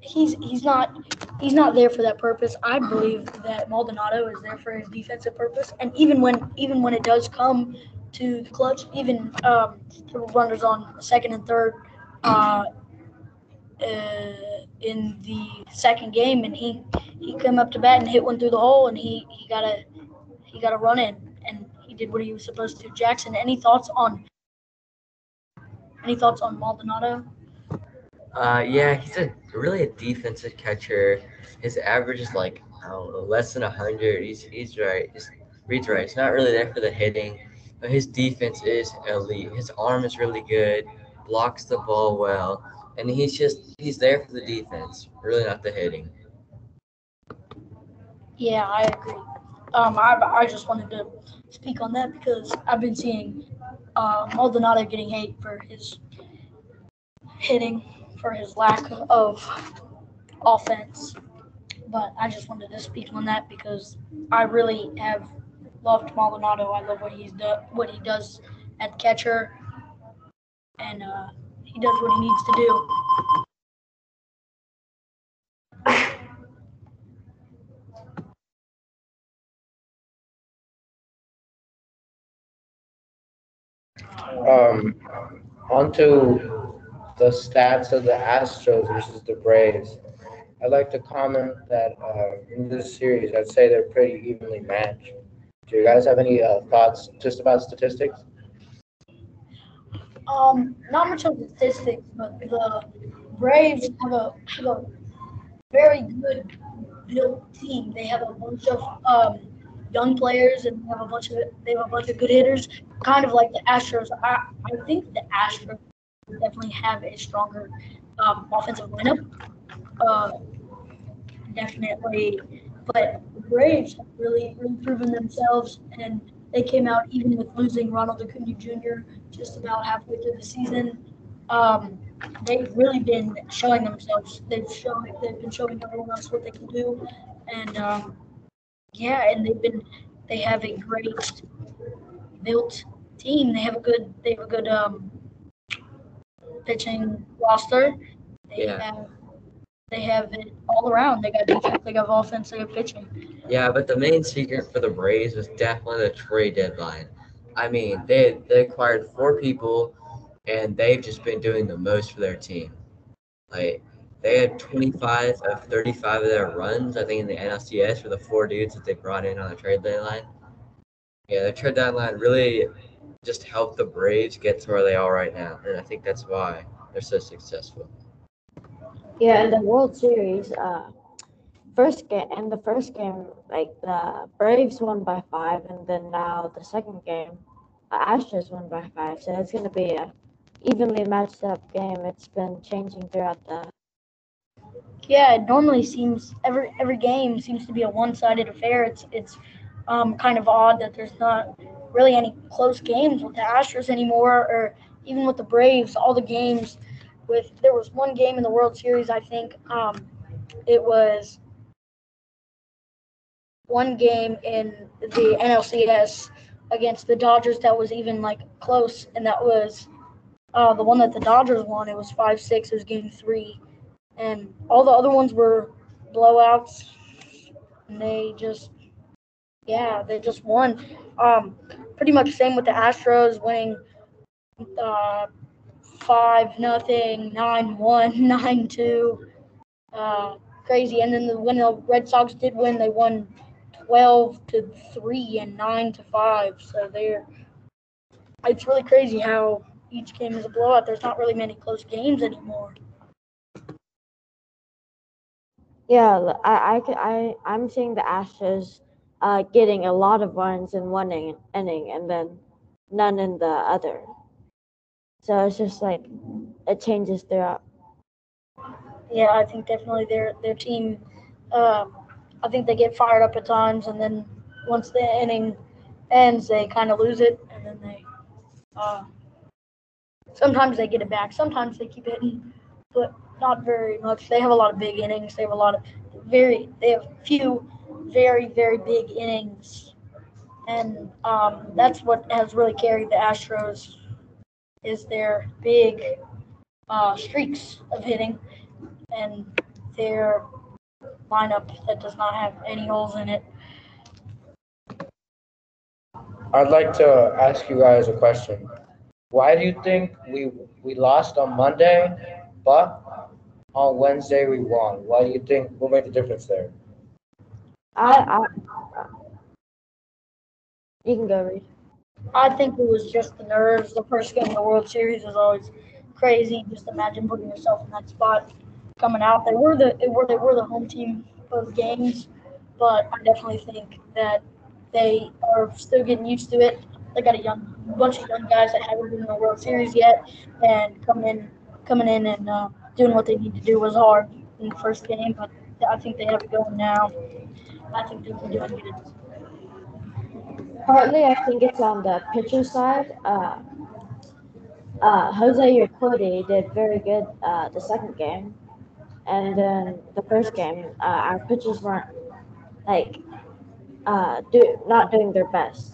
he's he's not he's not there for that purpose. I believe that Maldonado is there for his defensive purpose, and even when even when it does come to the clutch, even um, runners on second and third uh, uh, in the second game, and he he came up to bat and hit one through the hole, and he he got a he got a run in, and he did what he was supposed to. Jackson, any thoughts on any thoughts on Maldonado? Uh, yeah, he's a really a defensive catcher. His average is like I don't know, less than hundred. He's he's right. He's, Reed's right. He's not really there for the hitting, but his defense is elite. His arm is really good, blocks the ball well, and he's just he's there for the defense, really not the hitting. Yeah, I agree. Um, I, I just wanted to speak on that because I've been seeing uh, Maldonado getting hate for his hitting, for his lack of offense. But I just wanted to speak on that because I really have loved Maldonado. I love what he's do- what he does at catcher, and uh, he does what he needs to do. Um, onto the stats of the Astros versus the Braves. I'd like to comment that uh, in this series, I'd say they're pretty evenly matched. Do you guys have any uh, thoughts just about statistics? Um, not much of statistics, but the Braves have a have a very good built team. They have a bunch of um, young players and they have a bunch of they have a bunch of good hitters. Kind of like the Astros. I, I think the Astros definitely have a stronger um, offensive lineup. Uh, definitely, but Braves have really really proven themselves and they came out even with losing Ronald Acuna Jr. just about halfway through the season. Um, they've really been showing themselves. They've shown they've been showing everyone else what they can do, and um, yeah, and they've been they have a great built team. They have a good they have a good um, pitching roster. They Yeah. have they have it all around. They got defense, they got offense, they got pitching. Yeah, but the main secret for the Braves was definitely the trade deadline. I mean, they they acquired four people, and they've just been doing the most for their team. Like they had 25 of 35 of their runs, I think, in the NLCS for the four dudes that they brought in on the trade deadline. Yeah, the trade deadline really just helped the Braves get to where they are right now, and I think that's why they're so successful. Yeah, in the World Series, uh, first game and the first game, like the Braves won by five, and then now the second game, the Astros won by five. So it's gonna be a evenly matched up game. It's been changing throughout the. Yeah, it normally seems every every game seems to be a one-sided affair. It's it's um, kind of odd that there's not really any close games with the Astros anymore, or even with the Braves. All the games with there was one game in the World Series, I think um, it was one game in the NLCS against the Dodgers that was even like close, and that was uh, the one that the Dodgers won. It was five six. It was game three, and all the other ones were blowouts. And they just, yeah, they just won. Um, pretty much same with the Astros winning uh, five nothing, nine one, nine two. Uh, crazy. And then the, when the Red Sox did win, they won twelve to three and nine to five. So they're it's really crazy how each game is a blowout. There's not really many close games anymore. Yeah, I, I, I am seeing the Astros uh, getting a lot of runs in one inning and then none in the other. So it's just like it changes throughout. Yeah, I think definitely their their team. Uh, I think they get fired up at times, and then once the inning ends, they kind of lose it, and then they. Uh, sometimes they get it back. Sometimes they keep hitting, but not very much. They have a lot of big innings. They have a lot of very. They have few very very big innings, and um, that's what has really carried the Astros. Is their big uh, streaks of hitting, and their lineup that does not have any holes in it. I'd like to ask you guys a question. Why do you think we we lost on Monday, but on Wednesday we won? Why do you think what made the difference there? I, I, you can go, Reed. I think it was just the nerves. The first game of the World Series is always crazy. Just imagine putting yourself in that spot, coming out. They were the they were they were the home team both games, but I definitely think that they are still getting used to it. They got a young bunch of young guys that haven't been in the World Series yet, and coming in coming in and uh, doing what they need to do was hard in the first game. But I think they have it going now. I think they can do it. Partly, I think it's on the pitcher side. Uh, uh, Jose Urquidy did very good uh, the second game, and then the first game, uh, our pitchers weren't like uh, do not doing their best.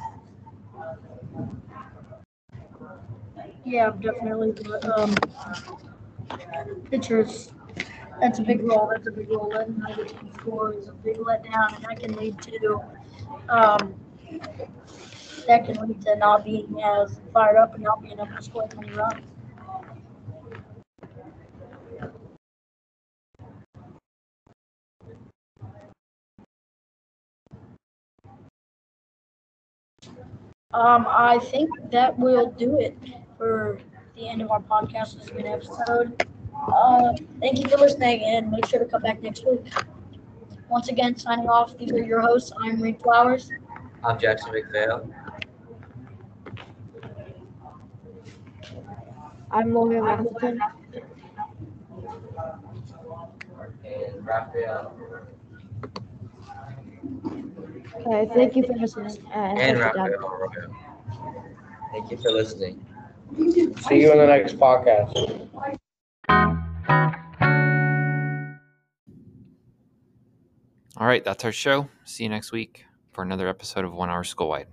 Yeah, definitely. But, um, pitchers, that's a big role. That's a big role. Letting the other team score is a big letdown, and that can lead to, um, that can lead to not being as fired up and not being able to score as many runs. Um, I think that will do it for the end of our podcast. This been episode. Uh, thank you for listening, and make sure to come back next week. Once again, signing off. These are your hosts. I'm Reed Flowers. I'm Jackson McPhail. I'm Logan Appleton. And Raphael. Okay, thank you for listening. Uh, and, And shut it down. Raphael Thank you for listening. See you in the next podcast. All right, that's our show. See you next week for another episode of One Hour Schoolwide.